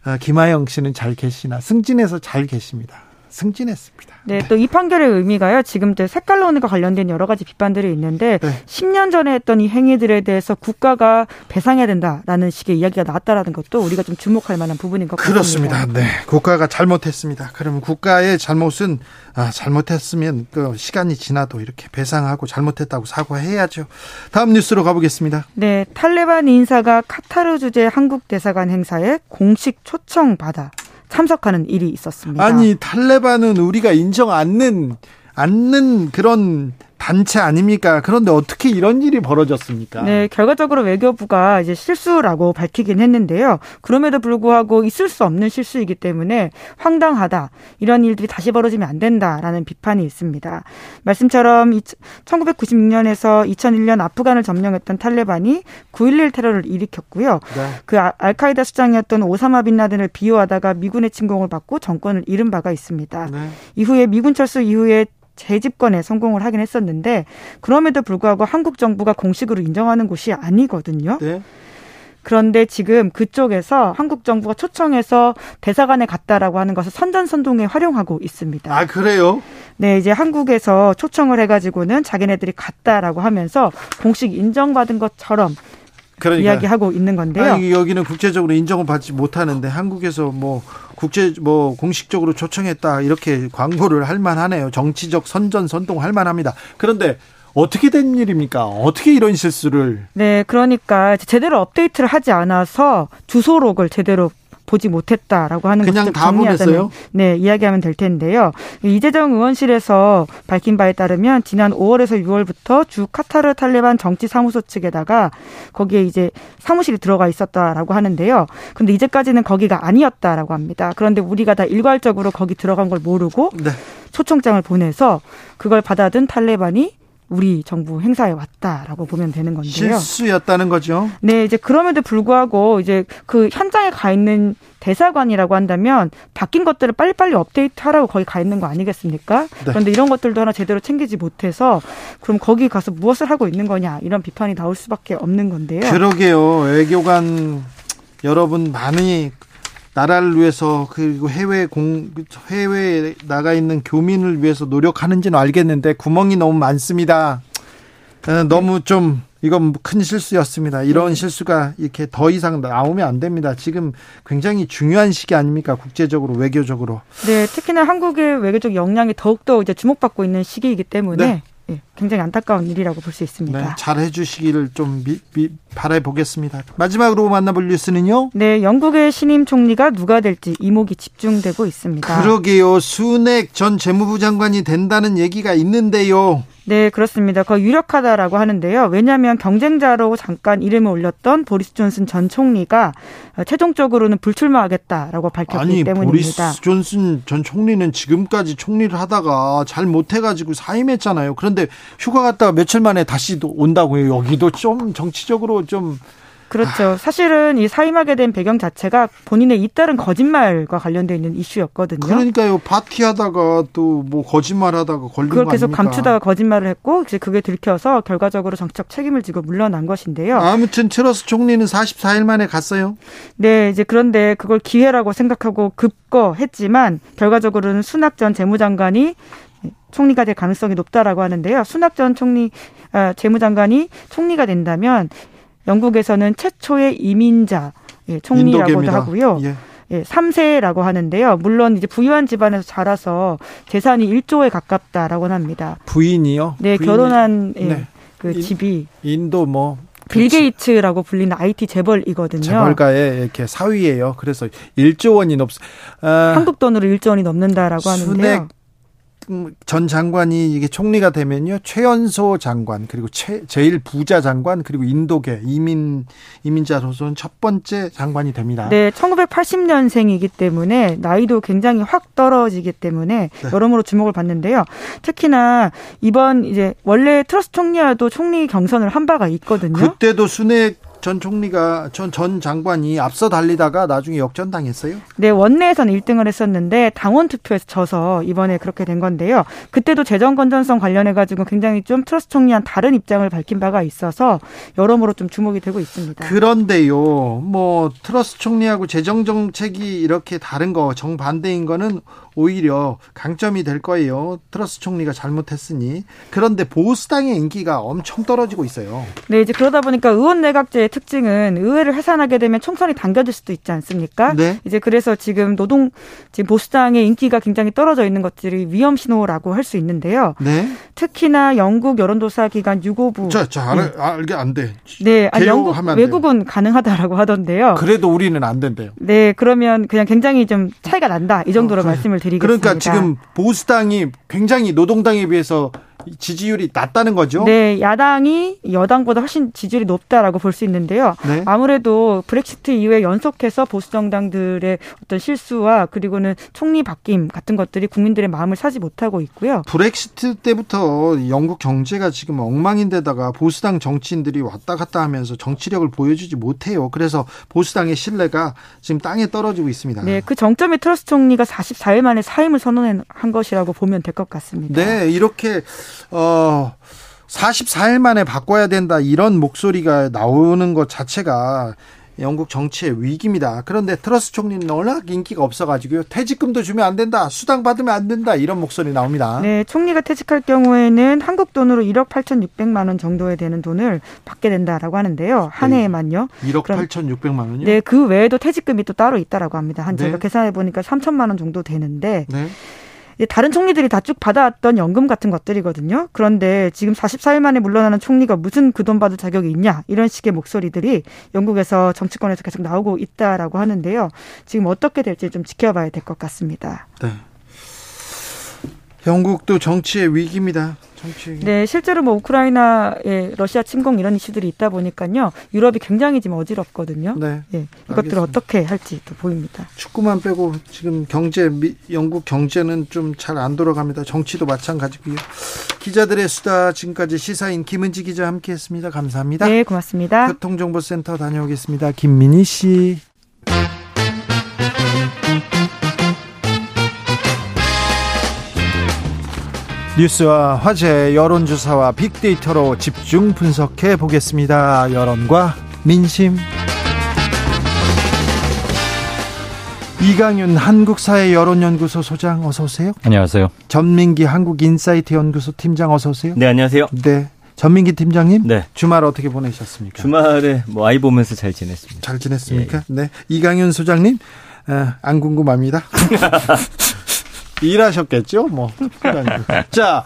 어, 김하영 씨는 잘 계시나 승진해서 잘 계십니다. 승진했습니다. 네, 또 이 판결의 의미가요. 지금 색깔론과 관련된 여러 가지 비판들이 있는데 네. 10년 전에 했던 이 행위들에 대해서 국가가 배상해야 된다라는 식의 이야기가 나왔다라는 것도 우리가 좀 주목할 만한 부분인 것 같습니다. 그렇습니다. 네, 국가가 잘못했습니다. 그러면 국가의 잘못은 아, 잘못했으면 그 시간이 지나도 이렇게 배상하고 잘못했다고 사과해야죠. 다음 뉴스로 가보겠습니다. 네, 탈레반 인사가 카타르 주재 한국 대사관 행사에 공식 초청 받아 참석하는 일이 있었습니다. 아니 탈레반은 우리가 인정 않는 않는 그런 단체 아닙니까? 그런데 어떻게 이런 일이 벌어졌습니까? 네, 결과적으로 외교부가 이제 실수라고 밝히긴 했는데요. 그럼에도 불구하고 있을 수 없는 실수이기 때문에 황당하다. 이런 일들이 다시 벌어지면 안 된다라는 비판이 있습니다. 말씀처럼 1996년에서 2001년 아프간을 점령했던 탈레반이 9.11 테러를 일으켰고요. 네. 그 아, 알카이다 수장이었던 오사마 빈 라덴을 비호하다가 미군의 침공을 받고 정권을 잃은 바가 있습니다. 네. 이후에 미군 철수 이후에 재집권에 성공을 하긴 했었는데 그럼에도 불구하고 한국 정부가 공식으로 인정하는 곳이 아니거든요. 네. 그런데 지금 그쪽에서 한국 정부가 초청해서 대사관에 갔다라고 하는 것을 선전선동에 활용하고 있습니다. 아 그래요? 네, 이제 한국에서 초청을 해가지고는 자기네들이 갔다라고 하면서 공식 인정받은 것처럼 그러니까. 이야기하고 있는 건데요. 아니, 여기는 국제적으로 인정을 받지 못하는데 한국에서 뭐 국제 뭐 공식적으로 초청했다 이렇게 광고를 할 만하네요. 정치적 선전 선동 할 만합니다. 그런데 어떻게 된 일입니까? 어떻게 이런 실수를? 네, 그러니까 제대로 업데이트를 하지 않아서 주소록을 제대로 보지 못했다라고 하는 그냥 다 보냈어요? 네, 이야기하면 될 텐데요. 이재정 의원실에서 밝힌 바에 따르면 지난 5월에서 6월부터 주 카타르 탈레반 정치 사무소 측에다가 거기에 이제 사무실이 들어가 있었다라고 하는데요. 근데 이제까지는 거기가 아니었다라고 합니다. 그런데 우리가 다 일괄적으로 거기 들어간 걸 모르고 네. 초청장을 보내서 그걸 받아든 탈레반이 우리 정부 행사에 왔다라고 보면 되는 건데요. 실수였다는 거죠. 네, 이제 그럼에도 불구하고 이제 그 현장에 가 있는 대사관이라고 한다면 바뀐 것들을 빨리빨리 업데이트하라고 거기 가 있는 거 아니겠습니까? 네. 그런데 이런 것들도 하나 제대로 챙기지 못해서 그럼 거기 가서 무엇을 하고 있는 거냐 이런 비판이 나올 수밖에 없는 건데요. 그러게요. 외교관 여러분 많이 나라를 위해서 그리고 해외 공 해외에 나가 있는 교민을 위해서 노력하는지는 알겠는데 구멍이 너무 많습니다. 어, 너무 좀 이건 큰 실수였습니다. 이런 네. 실수가 이렇게 더 이상 나오면 안 됩니다. 지금 굉장히 중요한 시기 아닙니까? 국제적으로 외교적으로. 네, 특히나 한국의 외교적 역량이 더욱더 이제 주목받고 있는 시기이기 때문에 네. 예, 굉장히 안타까운 일이라고 볼 수 있습니다. 네, 잘 해주시기를 좀 미, 미, 바라보겠습니다. 마지막으로 만나볼 뉴스는요? 네, 영국의 신임 총리가 누가 될지 이목이 집중되고 있습니다. 그러게요. 순핵 전 재무부 장관이 된다는 얘기가 있는데요. 네, 그렇습니다. 거의 유력하다라고 하는데요. 왜냐하면 경쟁자로 잠깐 이름을 올렸던 보리스 존슨 전 총리가 최종적으로는 불출마하겠다라고 밝혔기 아니, 때문입니다. 보리스 존슨 전 총리는 지금까지 총리를 하다가 잘 못해가지고 사임했잖아요. 그런데 휴가 갔다가 며칠 만에 다시 온다고요. 여기도 좀 정치적으로 좀 그렇죠. 사실은 이 사임하게 된 배경 자체가 본인의 잇따른 거짓말과 관련돼 있는 이슈였거든요. 그러니까요. 파티하다가 또 뭐 거짓말하다가 걸린 그걸 계속 감추다가 거짓말을 했고 이제 그게 들켜서 결과적으로 정치적 책임을 지고 물러난 것인데요. 아무튼 트러스 총리는 44일 만에 갔어요. 네, 이제 그런데 그걸 기회라고 생각하고 급거 했지만 결과적으로는 순낙 전 재무장관이 총리가 될 가능성이 높다라고 하는데요. 순낙 전 총리 아, 재무장관이 총리가 된다면 영국에서는 최초의 이민자 예, 총리라고도 인도계입니다. 하고요. 예. 예, 3세라고 하는데요. 물론 이제 부유한 집안에서 자라서 재산이 1조에 가깝다라고 합니다. 부인이요? 네, 부인이... 결혼한 예, 네. 그 인, 집이 인도 뭐 빌 게이츠라고 불리는 IT 재벌이거든요. 재벌가의 이렇게 사위예요. 그래서 1조 원이 넘 아, 한국 돈으로 1조 원이 넘는다라고 하는데요. 전 장관이 이게 총리가 되면요 최연소 장관 그리고 최, 제일 부자 장관 그리고 인도계 이민 이민자로서는 첫 번째 장관이 됩니다. 네, 1980년생이기 때문에 나이도 굉장히 확 떨어지기 때문에 네. 여러모로 주목을 받는데요. 특히나 이번 이제 원래 트러스 총리와도 총리 경선을 한 바가 있거든요. 그때도 순회 전 총리가 전, 전 장관이 앞서 달리다가 나중에 역전당했어요? 네, 원내에서는 1등을 했었는데 당원 투표에서 져서 이번에 그렇게 된 건데요. 그때도 재정 건전성 관련해 가지고 굉장히 좀 트러스 총리하고는 다른 입장을 밝힌 바가 있어서 여러모로 좀 주목이 되고 있습니다. 그런데요. 뭐 트러스 총리하고 재정 정책이 이렇게 다른 거 정반대인 거는 오히려 강점이 될 거예요. 트러스 총리가 잘못했으니. 그런데 보수당의 인기가 엄청 떨어지고 있어요. 네, 이제 그러다 보니까 의원 내각제 의 특징은 의회를 해산하게 되면 총선이 당겨질 수도 있지 않습니까? 네. 이제 그래서 지금 노동 지금 보수당의 인기가 굉장히 떨어져 있는 것들이 위험 신호라고 할 수 있는데요. 네. 특히나 영국 여론조사 기관 유고부. 자, 자, 알, 네. 알게 안 돼. 네, 아, 영국 외국은 가능하다라고 하던데요. 그래도 우리는 안 된대요. 네, 그러면 그냥 굉장히 좀 차이가 난다 이 정도로 어. 말씀을 드리겠습니다. 그러니까 지금 보수당이 굉장히 노동당에 비해서 지지율이 낮다는 거죠? 네, 야당이 여당보다 훨씬 지지율이 높다라고 볼 수 있는데요. 네. 아무래도 브렉시트 이후에 연속해서 보수 정당들의 어떤 실수와 그리고는 총리 바뀜 같은 것들이 국민들의 마음을 사지 못하고 있고요. 브렉시트 때부터 영국 경제가 지금 엉망인데다가 보수당 정치인들이 왔다 갔다 하면서 정치력을 보여주지 못해요. 그래서 보수당의 신뢰가 지금 땅에 떨어지고 있습니다. 네, 그 정점에 트러스 총리가 44일 만에 사임을 선언한 것이라고 보면 될 것 같습니다. 네, 이렇게 어 44일 만에 바꿔야 된다 이런 목소리가 나오는 것 자체가 영국 정치의 위기입니다. 그런데 트러스 총리는 워낙 인기가 없어가지고요. 퇴직금도 주면 안 된다. 수당 받으면 안 된다. 이런 목소리 나옵니다. 네, 총리가 퇴직할 경우에는 한국 돈으로 1억 8,600만 원 정도에 되는 돈을 받게 된다라고 하는데요. 한 네. 해에만요. 1억 8,600만 원요? 네, 그 외에도 퇴직금이 또 따로 있다라고 합니다. 한 제가 네. 계산해 보니까 3천만 원 정도 되는데 네. 다른 총리들이 다 쭉 받아왔던 연금 같은 것들이거든요. 그런데 지금 44일 만에 물러나는 총리가 무슨 그 돈 받을 자격이 있냐 이런 식의 목소리들이 영국에서 정치권에서 계속 나오고 있다라고 하는데요. 지금 어떻게 될지 좀 지켜봐야 될 것 같습니다. 네. 영국도 정치의 위기입니다. 정치. 네, 실제로 뭐 우크라이나의 러시아 침공 이런 이슈들이 있다 보니까요. 유럽이 굉장히 지금 어지럽거든요. 네. 예, 이것들을 어떻게 할지 또 보입니다. 축구만 빼고 지금 경제 미, 영국 경제는 좀 잘 안 돌아갑니다. 정치도 마찬가지고요. 기자들의 수다 지금까지 시사인 김은지 기자 함께했습니다. 감사합니다. 네, 고맙습니다. 교통정보센터 다녀오겠습니다. 김민희 씨. 뉴스와 화제, 여론조사와 빅데이터로 집중 분석해 보겠습니다. 여론과 민심. 이강윤 한국사회 여론연구소 소장 어서 오세요. 안녕하세요. 전민기 한국인사이트 연구소 팀장 어서 오세요. 네, 안녕하세요. 네. 전민기 팀장님, 네. 주말 어떻게 보내셨습니까? 주말에 뭐 아이 보면서 잘 지냈습니다. 잘 지냈습니까? 예, 예. 네. 이강윤 소장님, 아, 안 궁금합니다. 일하셨겠죠, 뭐. 자,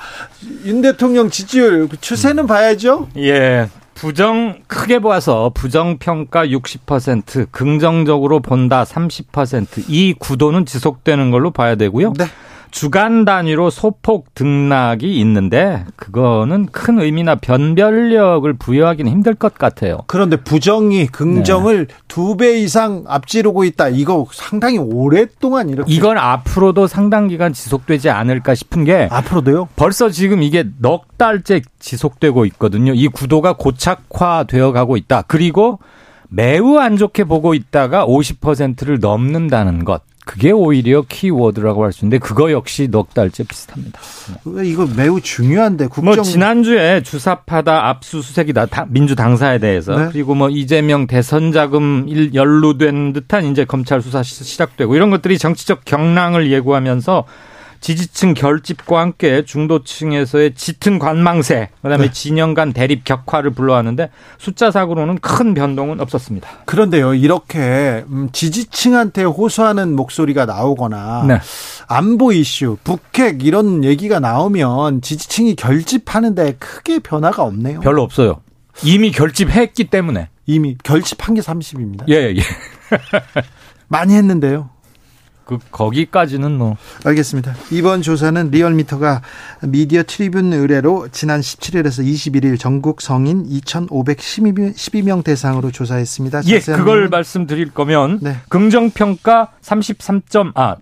윤 대통령 지지율 추세는 봐야죠. 예, 부정 크게 보아서 부정 평가 60% 긍정적으로 본다 30%이 구도는 지속되는 걸로 봐야 되고요. 네. 주간 단위로 소폭 등락이 있는데 그거는 큰 의미나 변별력을 부여하기는 힘들 것 같아요. 그런데 부정이 긍정을 네. 두배 이상 앞지르고 있다. 이거 상당히 오랫동안 이렇게 이건 앞으로도 상당 기간 지속되지 않을까 싶은 게 앞으로도요? 벌써 지금 이게 넉 달째 지속되고 있거든요. 이 구도가 고착화되어 가고 있다. 그리고 매우 안 좋게 보고 있다가 50%를 넘는다는 것. 그게 오히려 키워드라고 할 수 있는데 그거 역시 넉 달째 비슷합니다. 이거 매우 중요한데 국정 뭐 지난주에 주사파다 압수수색이 다 민주 당사에 대해서 네? 그리고 뭐 이재명 대선 자금 연루된 듯한 이제 검찰 수사 시작되고 이런 것들이 정치적 경랑을 예고하면서 지지층 결집과 함께 중도층에서의 짙은 관망세, 그다음에 네. 진영 간 대립 격화를 불러왔는데 숫자상으로는 큰 변동은 없었습니다. 그런데요, 이렇게 음, 지지층한테 호소하는 목소리가 나오거나 네. 안보 이슈, 북핵 이런 얘기가 나오면 지지층이 결집하는데 크게 변화가 없네요. 별로 없어요. 이미 결집했기 때문에. 이미 결집한 게 30입니다. 예, 예. 많이 했는데요. 그 거기까지는 뭐 알겠습니다. 이번 조사는 리얼미터가 미디어 트리뷴 의뢰로 지난 17일에서 21일 전국 성인 2,512명 대상으로 조사했습니다. 예, 그걸 말씀드릴 거면 네. 긍정 평가 33점 아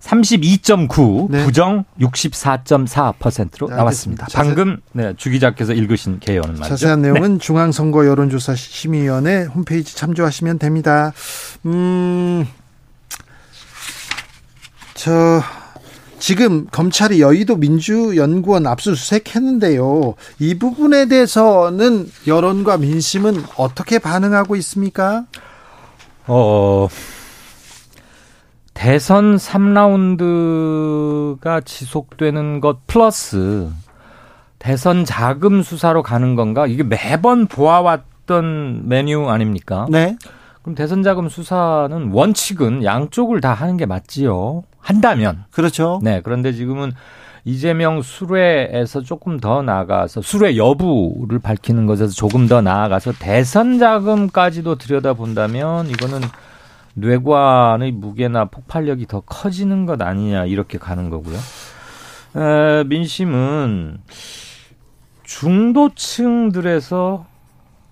32.9, 네. 부정 64.4%로 네, 나왔습니다. 방금 네, 주 기자께서 읽으신 개요는 말이죠. 자세한 내용은 네. 중앙선거 여론조사 심의위원회 홈페이지 참조하시면 됩니다. 음, 저 지금 검찰이 여의도 민주연구원 압수수색 했는데요. 이 부분에 대해서는 여론과 민심은 어떻게 반응하고 있습니까? 어, 대선 3라운드가 지속되는 것 플러스 대선 자금 수사로 가는 건가? 이게 매번 보아왔던 메뉴 아닙니까? 네. 그럼 대선 자금 수사는 원칙은 양쪽을 다 하는 게 맞지요. 한다면. 그렇죠. 네. 그런데 지금은 이재명 수뢰에서 조금 더 나아가서 수뢰 여부를 밝히는 것에서 조금 더 나아가서 대선 자금까지도 들여다본다면 이거는 뇌관의 무게나 폭발력이 더 커지는 것 아니냐 이렇게 가는 거고요. 에, 민심은 중도층들에서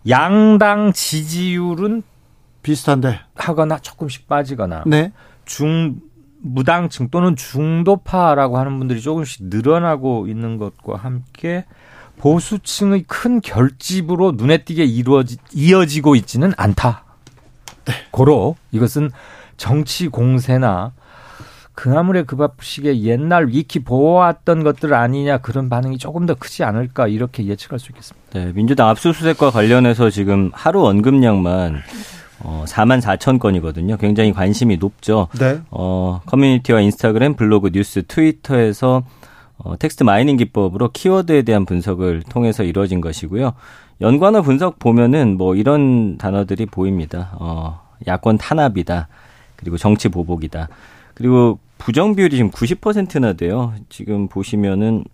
양당 지지율은 비슷한데 하거나 조금씩 빠지거나 네. 중 무당층 또는 중도파라고 하는 분들이 조금씩 늘어나고 있는 것과 함께 보수층의 큰 결집으로 눈에 띄게 이루어지 이어지고 있지는 않다. 네. 고로 이것은 정치 공세나 그 나물에 그 밥식의 옛날에 익히 보아왔던 것들 아니냐 그런 반응이 조금 더 크지 않을까 이렇게 예측할 수 있겠습니다. 네, 민주당 압수수색과 관련해서 지금 하루 언급량만 어, 4만 4천 건이거든요. 굉장히 관심이 높죠. 네. 어, 커뮤니티와 인스타그램, 블로그, 뉴스, 트위터에서 어, text mining 기법으로 키워드에 대한 분석을 통해서 이루어진 것이고요. 연관어 분석 보면은 뭐 이런 단어들이 보입니다. 어, 야권 탄압이다. 그리고 정치 보복이다. 그리고 부정 비율이 지금 90%나 돼요. 지금 보시면은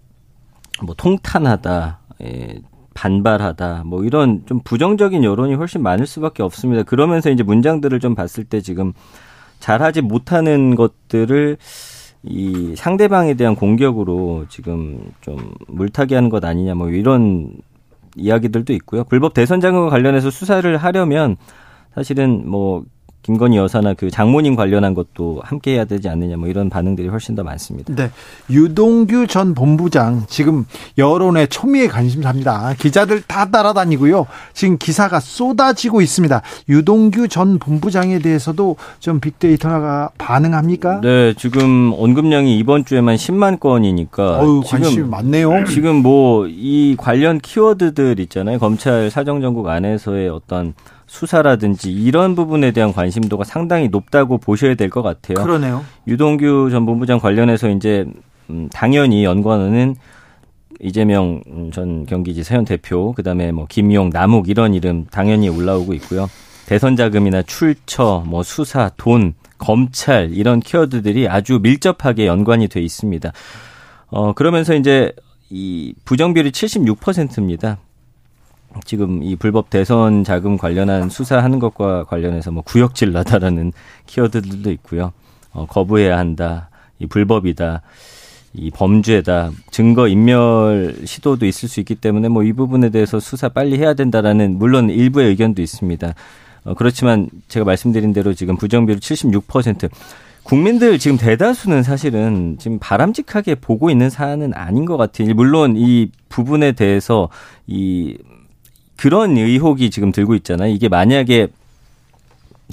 뭐 통탄하다. 예, 반발하다 뭐 이런 좀 부정적인 여론이 훨씬 많을 수밖에 없습니다. 그러면서 이제 문장들을 좀 봤을 때 지금 잘하지 못하는 것들을 이 상대방에 대한 공격으로 지금 좀 물타기 하는 것 아니냐 뭐 이런 이야기들도 있고요. 불법 대선 자금과 관련해서 수사를 하려면 사실은 뭐 김건희 여사나 그 장모님 관련한 것도 함께 해야 되지 않느냐 뭐 이런 반응들이 훨씬 더 많습니다. 네. 유동규 전 본부장 지금 여론의 초미의 관심사입니다. 기자들 다 따라다니고요. 지금 기사가 쏟아지고 있습니다. 유동규 전 본부장에 대해서도 좀 빅데이터가 반응합니까? 네, 지금 언급량이 이번 주에만 10만 건이니까 어유, 관심이 많네요. 지금 뭐 이 관련 키워드들 있잖아요. 검찰 사정정국 안에서의 어떤 수사라든지 이런 부분에 대한 관심도가 상당히 높다고 보셔야 될 것 같아요. 그러네요. 유동규 전 본부장 관련해서 이제 음, 당연히 연관어는 이재명 전 경기지사 현 대표, 그다음에 뭐 김용, 남욱 이런 이름 당연히 올라오고 있고요. 대선 자금이나 출처, 뭐 수사, 돈, 검찰 이런 키워드들이 아주 밀접하게 연관이 돼 있습니다. 어 그러면서 이제 이 부정비율이 76%입니다. 지금 이 불법 대선 자금 관련한 수사하는 것과 관련해서 뭐 구역질 나다라는 키워드들도 있고요. 어, 거부해야 한다. 이 불법이다. 이 범죄다. 증거 인멸 시도도 있을 수 있기 때문에 뭐 이 부분에 대해서 수사 빨리 해야 된다라는 물론 일부의 의견도 있습니다. 어, 그렇지만 제가 말씀드린 대로 지금 부정비율 76%. 국민들 지금 대다수는 사실은 지금 바람직하게 보고 있는 사안은 아닌 것 같아요. 물론 이 부분에 대해서 이 그런 의혹이 지금 들고 있잖아요. 이게 만약에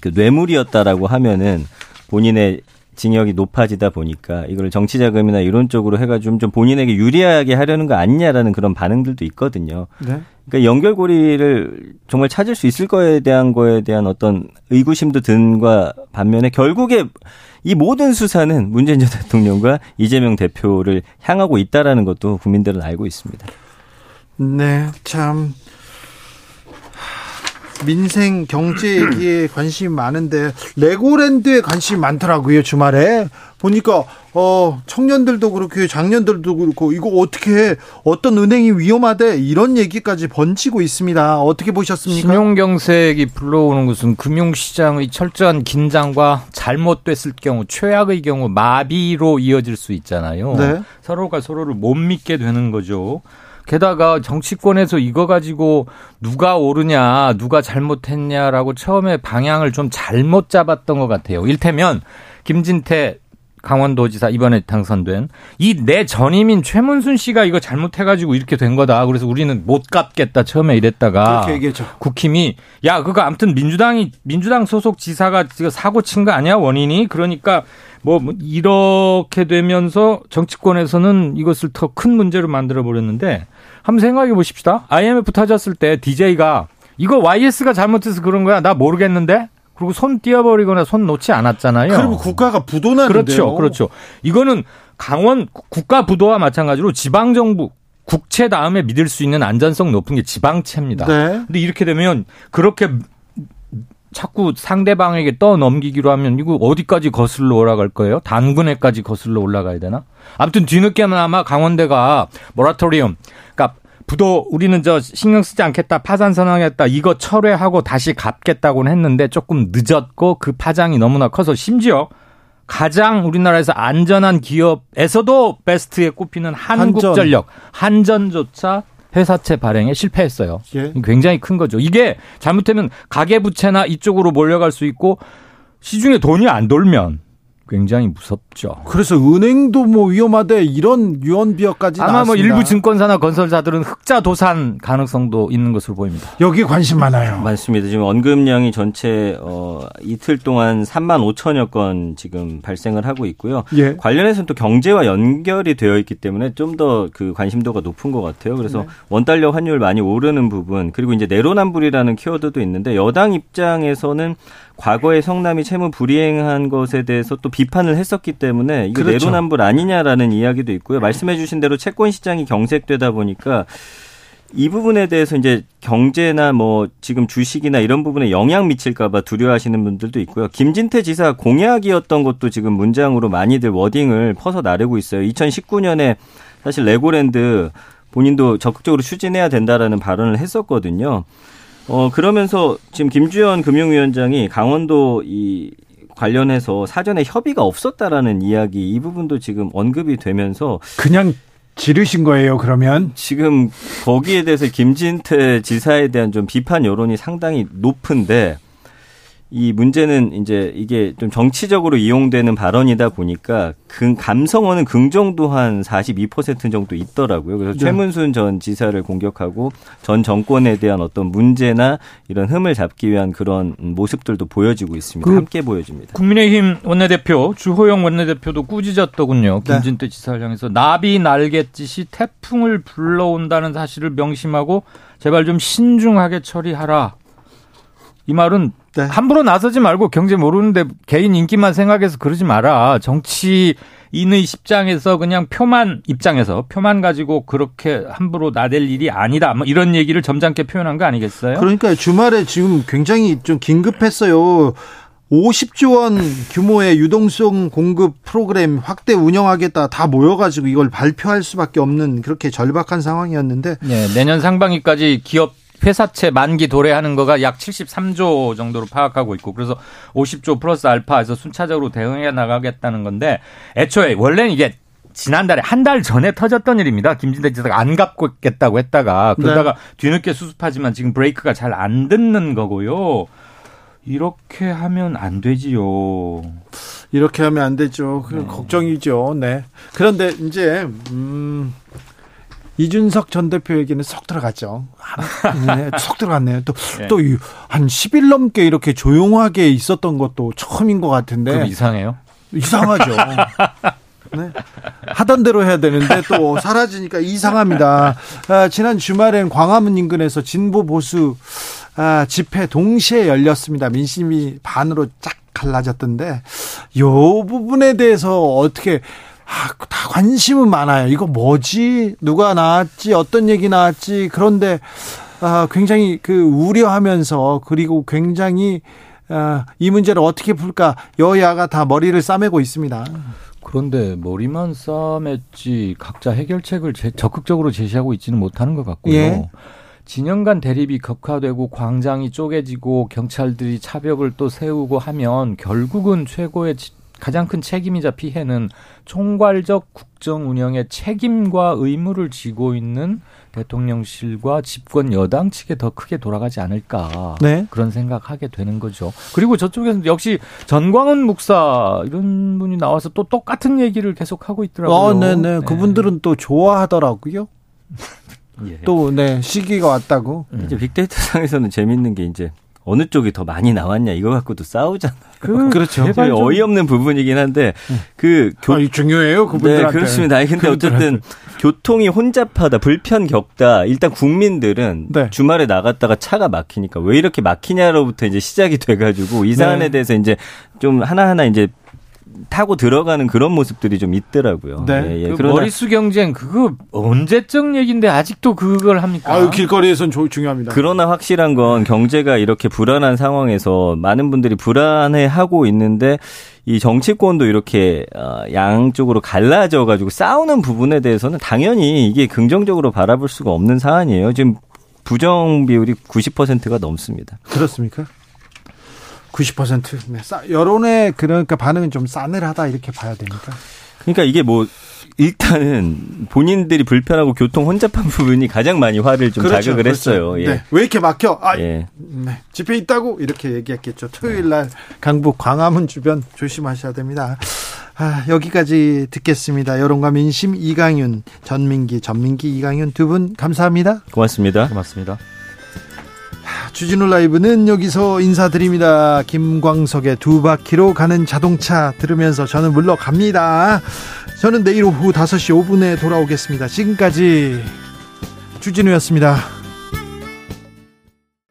그 뇌물이었다라고 하면은 본인의 징역이 높아지다 보니까 이걸 정치 자금이나 이런 쪽으로 해가지고 좀 본인에게 유리하게 하려는 거 아니냐라는 그런 반응들도 있거든요. 네. 그러니까 연결고리를 정말 찾을 수 있을 거에 대한 거에 대한 어떤 의구심도 든과 반면에 결국에 이 모든 수사는 문재인 전 대통령과 이재명 대표를 향하고 있다라는 것도 국민들은 알고 있습니다. 네, 참 민생 경제 얘기에 관심이 많은데 레고랜드에 관심이 많더라고요 주말에 보니까 어 청년들도 그렇고 장년들도 그렇고 이거 어떻게 해? 어떤 은행이 위험하대 이런 얘기까지 번지고 있습니다 어떻게 보셨습니까? 신용 경색이 불러오는 것은 금융 시장의 철저한 긴장과 잘못됐을 경우 최악의 경우 마비로 이어질 수 있잖아요 네. 서로가 서로를 못 믿게 되는 거죠. 게다가 정치권에서 이거 가지고 누가 옳으냐, 누가 잘못했냐라고 처음에 방향을 좀 잘못 잡았던 것 같아요. 일테면 김진태 강원도지사 이번에 당선된 이 내 전임인 최문순 씨가 이거 잘못해가지고 이렇게 된 거다. 그래서 우리는 못 갚겠다 처음에 이랬다가 국힘이 야 그거 아무튼 민주당이 민주당 소속 지사가 지금 사고 친 거 아니야 원인이 그러니까 뭐 이렇게 되면서 정치권에서는 이것을 더 큰 문제로 만들어 버렸는데 한번 생각해 보십시다. IMF 터졌을 때 DJ가 이거 YS가 잘못해서 그런 거야. 나 모르겠는데. 그리고 손 띄어버리거나 손 놓지 않았잖아요. 그리고 국가가 부도나는데요. 그렇죠, 그렇죠. 이거는 강원 국가 부도와 마찬가지로 지방 정부 국채 다음에 믿을 수 있는 안전성 높은 게 지방채입니다. 네. 근데 이렇게 되면 그렇게 자꾸 상대방에게 떠넘기기로 하면 이거 어디까지 거슬러 올라갈 거예요? 단군에까지 거슬러 올라가야 되나? 아무튼 뒤늦게나마 강원대가 모라토리움 그러니까 부도 우리는 저 신경 쓰지 않겠다 파산 선언하겠다 이거 철회하고 다시 갚겠다고는 했는데 조금 늦었고 그 파장이 너무나 커서 심지어 가장 우리나라에서 안전한 기업에서도 베스트에 꼽히는 한국전력 한전. 한전조차 회사채 발행에 실패했어요. 예. 굉장히 큰 거죠. 이게 잘못하면 가계부채나 이쪽으로 몰려갈 수 있고 시중에 돈이 안 돌면 굉장히 무섭죠. 그래서 은행도 뭐 위험하대 이런 유언 비어까지 아마 나왔습니다. 뭐 일부 증권사나 건설사들은 흑자 도산 가능성도 있는 것으로 보입니다. 여기 관심 많아요. 많습니다. 지금 언급량이 전체 어, 이틀 동안 3만 5천여 건 지금 발생을 하고 있고요. 예. 관련해서는 또 경제와 연결이 되어 있기 때문에 좀 더 그 관심도가 높은 것 같아요. 그래서 네. 원달러 환율 많이 오르는 부분 그리고 이제 내로남불이라는 키워드도 있는데 여당 입장에서는 과거에 성남이 채무 불이행한 것에 대해서 또 비판을 했었기 때문에 이거 그렇죠. 내로남불 아니냐라는 이야기도 있고요. 말씀해 주신 대로 채권 시장이 경색되다 보니까 이 부분에 대해서 이제 경제나 뭐 지금 주식이나 이런 부분에 영향 미칠까봐 두려워하시는 분들도 있고요. 김진태 지사 공약이었던 것도 지금 문장으로 많이들 워딩을 퍼서 나르고 있어요. 2019년에 사실 레고랜드 본인도 적극적으로 추진해야 된다라는 발언을 했었거든요. 어, 그러면서 지금 김주현 금융위원장이 강원도 이 관련해서 사전에 협의가 없었다라는 이야기 이 부분도 지금 언급이 되면서 그냥 지르신 거예요, 그러면? 지금 거기에 대해서 김진태 지사에 대한 좀 비판 여론이 상당히 높은데 이 문제는 이제 이게 좀 정치적으로 이용되는 발언이다 보니까 그 감성어는 긍정도 한 42% 정도 있더라고요. 그래서 네. 최문순 전 지사를 공격하고 전 정권에 대한 어떤 문제나 이런 흠을 잡기 위한 그런 모습들도 보여지고 있습니다. 그 함께 보여집니다. 국민의힘 원내대표 주호영 원내대표도 꾸짖었더군요. 네. 김진태 네. 지사를 향해서 나비 날갯짓이 태풍을 불러온다는 사실을 명심하고 제발 좀 신중하게 처리하라. 이 말은 네. 함부로 나서지 말고 경제 모르는데 개인 인기만 생각해서 그러지 마라. 정치 인의 입장에서 그냥 표만 입장에서 표만 가지고 그렇게 함부로 나댈 일이 아니다. 뭐 이런 얘기를 점잖게 표현한 거 아니겠어요? 그러니까 주말에 지금 굉장히 좀 긴급했어요. 50조 원 규모의 유동성 공급 프로그램 확대 운영하겠다 다 모여가지고 이걸 발표할 수밖에 없는 그렇게 절박한 상황이었는데 네, 내년 상반기까지 기업 회사채 만기 도래하는 거가 약 73조 정도로 파악하고 있고 그래서 50조 플러스 알파에서 순차적으로 대응해 나가겠다는 건데 애초에 원래는 이게 지난달에 한 달 전에 터졌던 일입니다. 김진대 지사가 안 갚겠다고 했다가 그러다가 네. 뒤늦게 수습하지만 지금 브레이크가 잘 안 듣는 거고요. 이렇게 하면 안 되지요. 이렇게 하면 안 되죠. 그 네. 걱정이죠. 네. 그런데 이제 음 이준석 전 대표에게는 쏙 들어갔죠. 네, 쏙 들어갔네요. 또, 네. 또한 10일 넘게 이렇게 조용하게 있었던 것도 처음인 것 같은데. 그럼 이상해요? 이상하죠. 네. 하던 대로 해야 되는데 또 사라지니까 이상합니다. 아, 지난 주말엔 광화문 인근에서 진보 보수 아, 집회 동시에 열렸습니다. 민심이 반으로 쫙 갈라졌던데 요 부분에 대해서 어떻게 아, 다 관심은 많아요. 이거 뭐지? 누가 나왔지? 어떤 얘기 나왔지? 그런데 아, 굉장히 그 우려하면서 그리고 굉장히 아, 이 문제를 어떻게 풀까 여야가 다 머리를 싸매고 있습니다. 그런데 머리만 싸맸지 각자 해결책을 제, 적극적으로 제시하고 있지는 못하는 것 같고요. 예. 진영 간 대립이 격화되고 광장이 쪼개지고 경찰들이 차벽을 또 세우고 하면 결국은 최고의 가장 큰 책임이자 피해는 총괄적 국정 운영의 책임과 의무를 지고 있는 대통령실과 집권 여당 측에 더 크게 돌아가지 않을까 네. 그런 생각하게 되는 거죠. 그리고 저쪽에서 역시 전광훈 목사 이런 분이 나와서 또 똑같은 얘기를 계속 하고 있더라고요. 어, 네네. 네. 그분들은 또 좋아하더라고요. 예. 또, 네, 시기가 왔다고. 이제 빅데이터 상에서는 재밌는 게 이제 어느 쪽이 더 많이 나왔냐 이거 갖고도 싸우잖아요. 그, 그렇죠. 어이없는 부분이긴 한데 그 교, 아, 중요해요 그분들한테. 네, 그렇습니다. 아니, 근데 어쨌든 교통이 혼잡하다, 불편 겪다. 일단 국민들은 네. 주말에 나갔다가 차가 막히니까 왜 이렇게 막히냐로부터 이제 시작이 돼가지고 이 사안에 네. 대해서 이제 좀 하나하나 이제 타고 들어가는 그런 모습들이 좀 있더라고요. 네. 예, 예. 그 머리수 경쟁 그거 언제적 얘기인데 아직도 그걸 합니까? 아유, 길거리에선 중요합니다. 그러나 확실한 건 경제가 이렇게 불안한 상황에서 많은 분들이 불안해하고 있는데 이 정치권도 이렇게 어, 양쪽으로 갈라져 가지고 싸우는 부분에 대해서는 당연히 이게 긍정적으로 바라볼 수가 없는 사안이에요. 지금 부정 비율이 90%가 넘습니다. 그렇습니까? 90%. 네. 여론의 그러니까 반응은 좀 싸늘하다 이렇게 봐야 되니까. 그러니까 이게 뭐 일단은 본인들이 불편하고 교통 혼잡한 부분이 가장 많이 화를 좀 그렇죠, 자극을 그렇죠. 했어요. 예. 네. 왜 이렇게 막혀? 아, 예. 네. 집회 있다고 이렇게 얘기했겠죠. 토요일 날 강북 광화문 주변 조심하셔야 됩니다. 아, 여기까지 듣겠습니다. 여론과 민심 이강윤, 전민기, 전민기, 이강윤 두 분 감사합니다. 고맙습니다. 고맙습니다. 주진우 라이브는 여기서 인사드립니다. 김광석의 두 바퀴로 가는 자동차 들으면서 저는 물러갑니다. 저는 내일 오후 5시 5분에 돌아오겠습니다. 지금까지 주진우였습니다.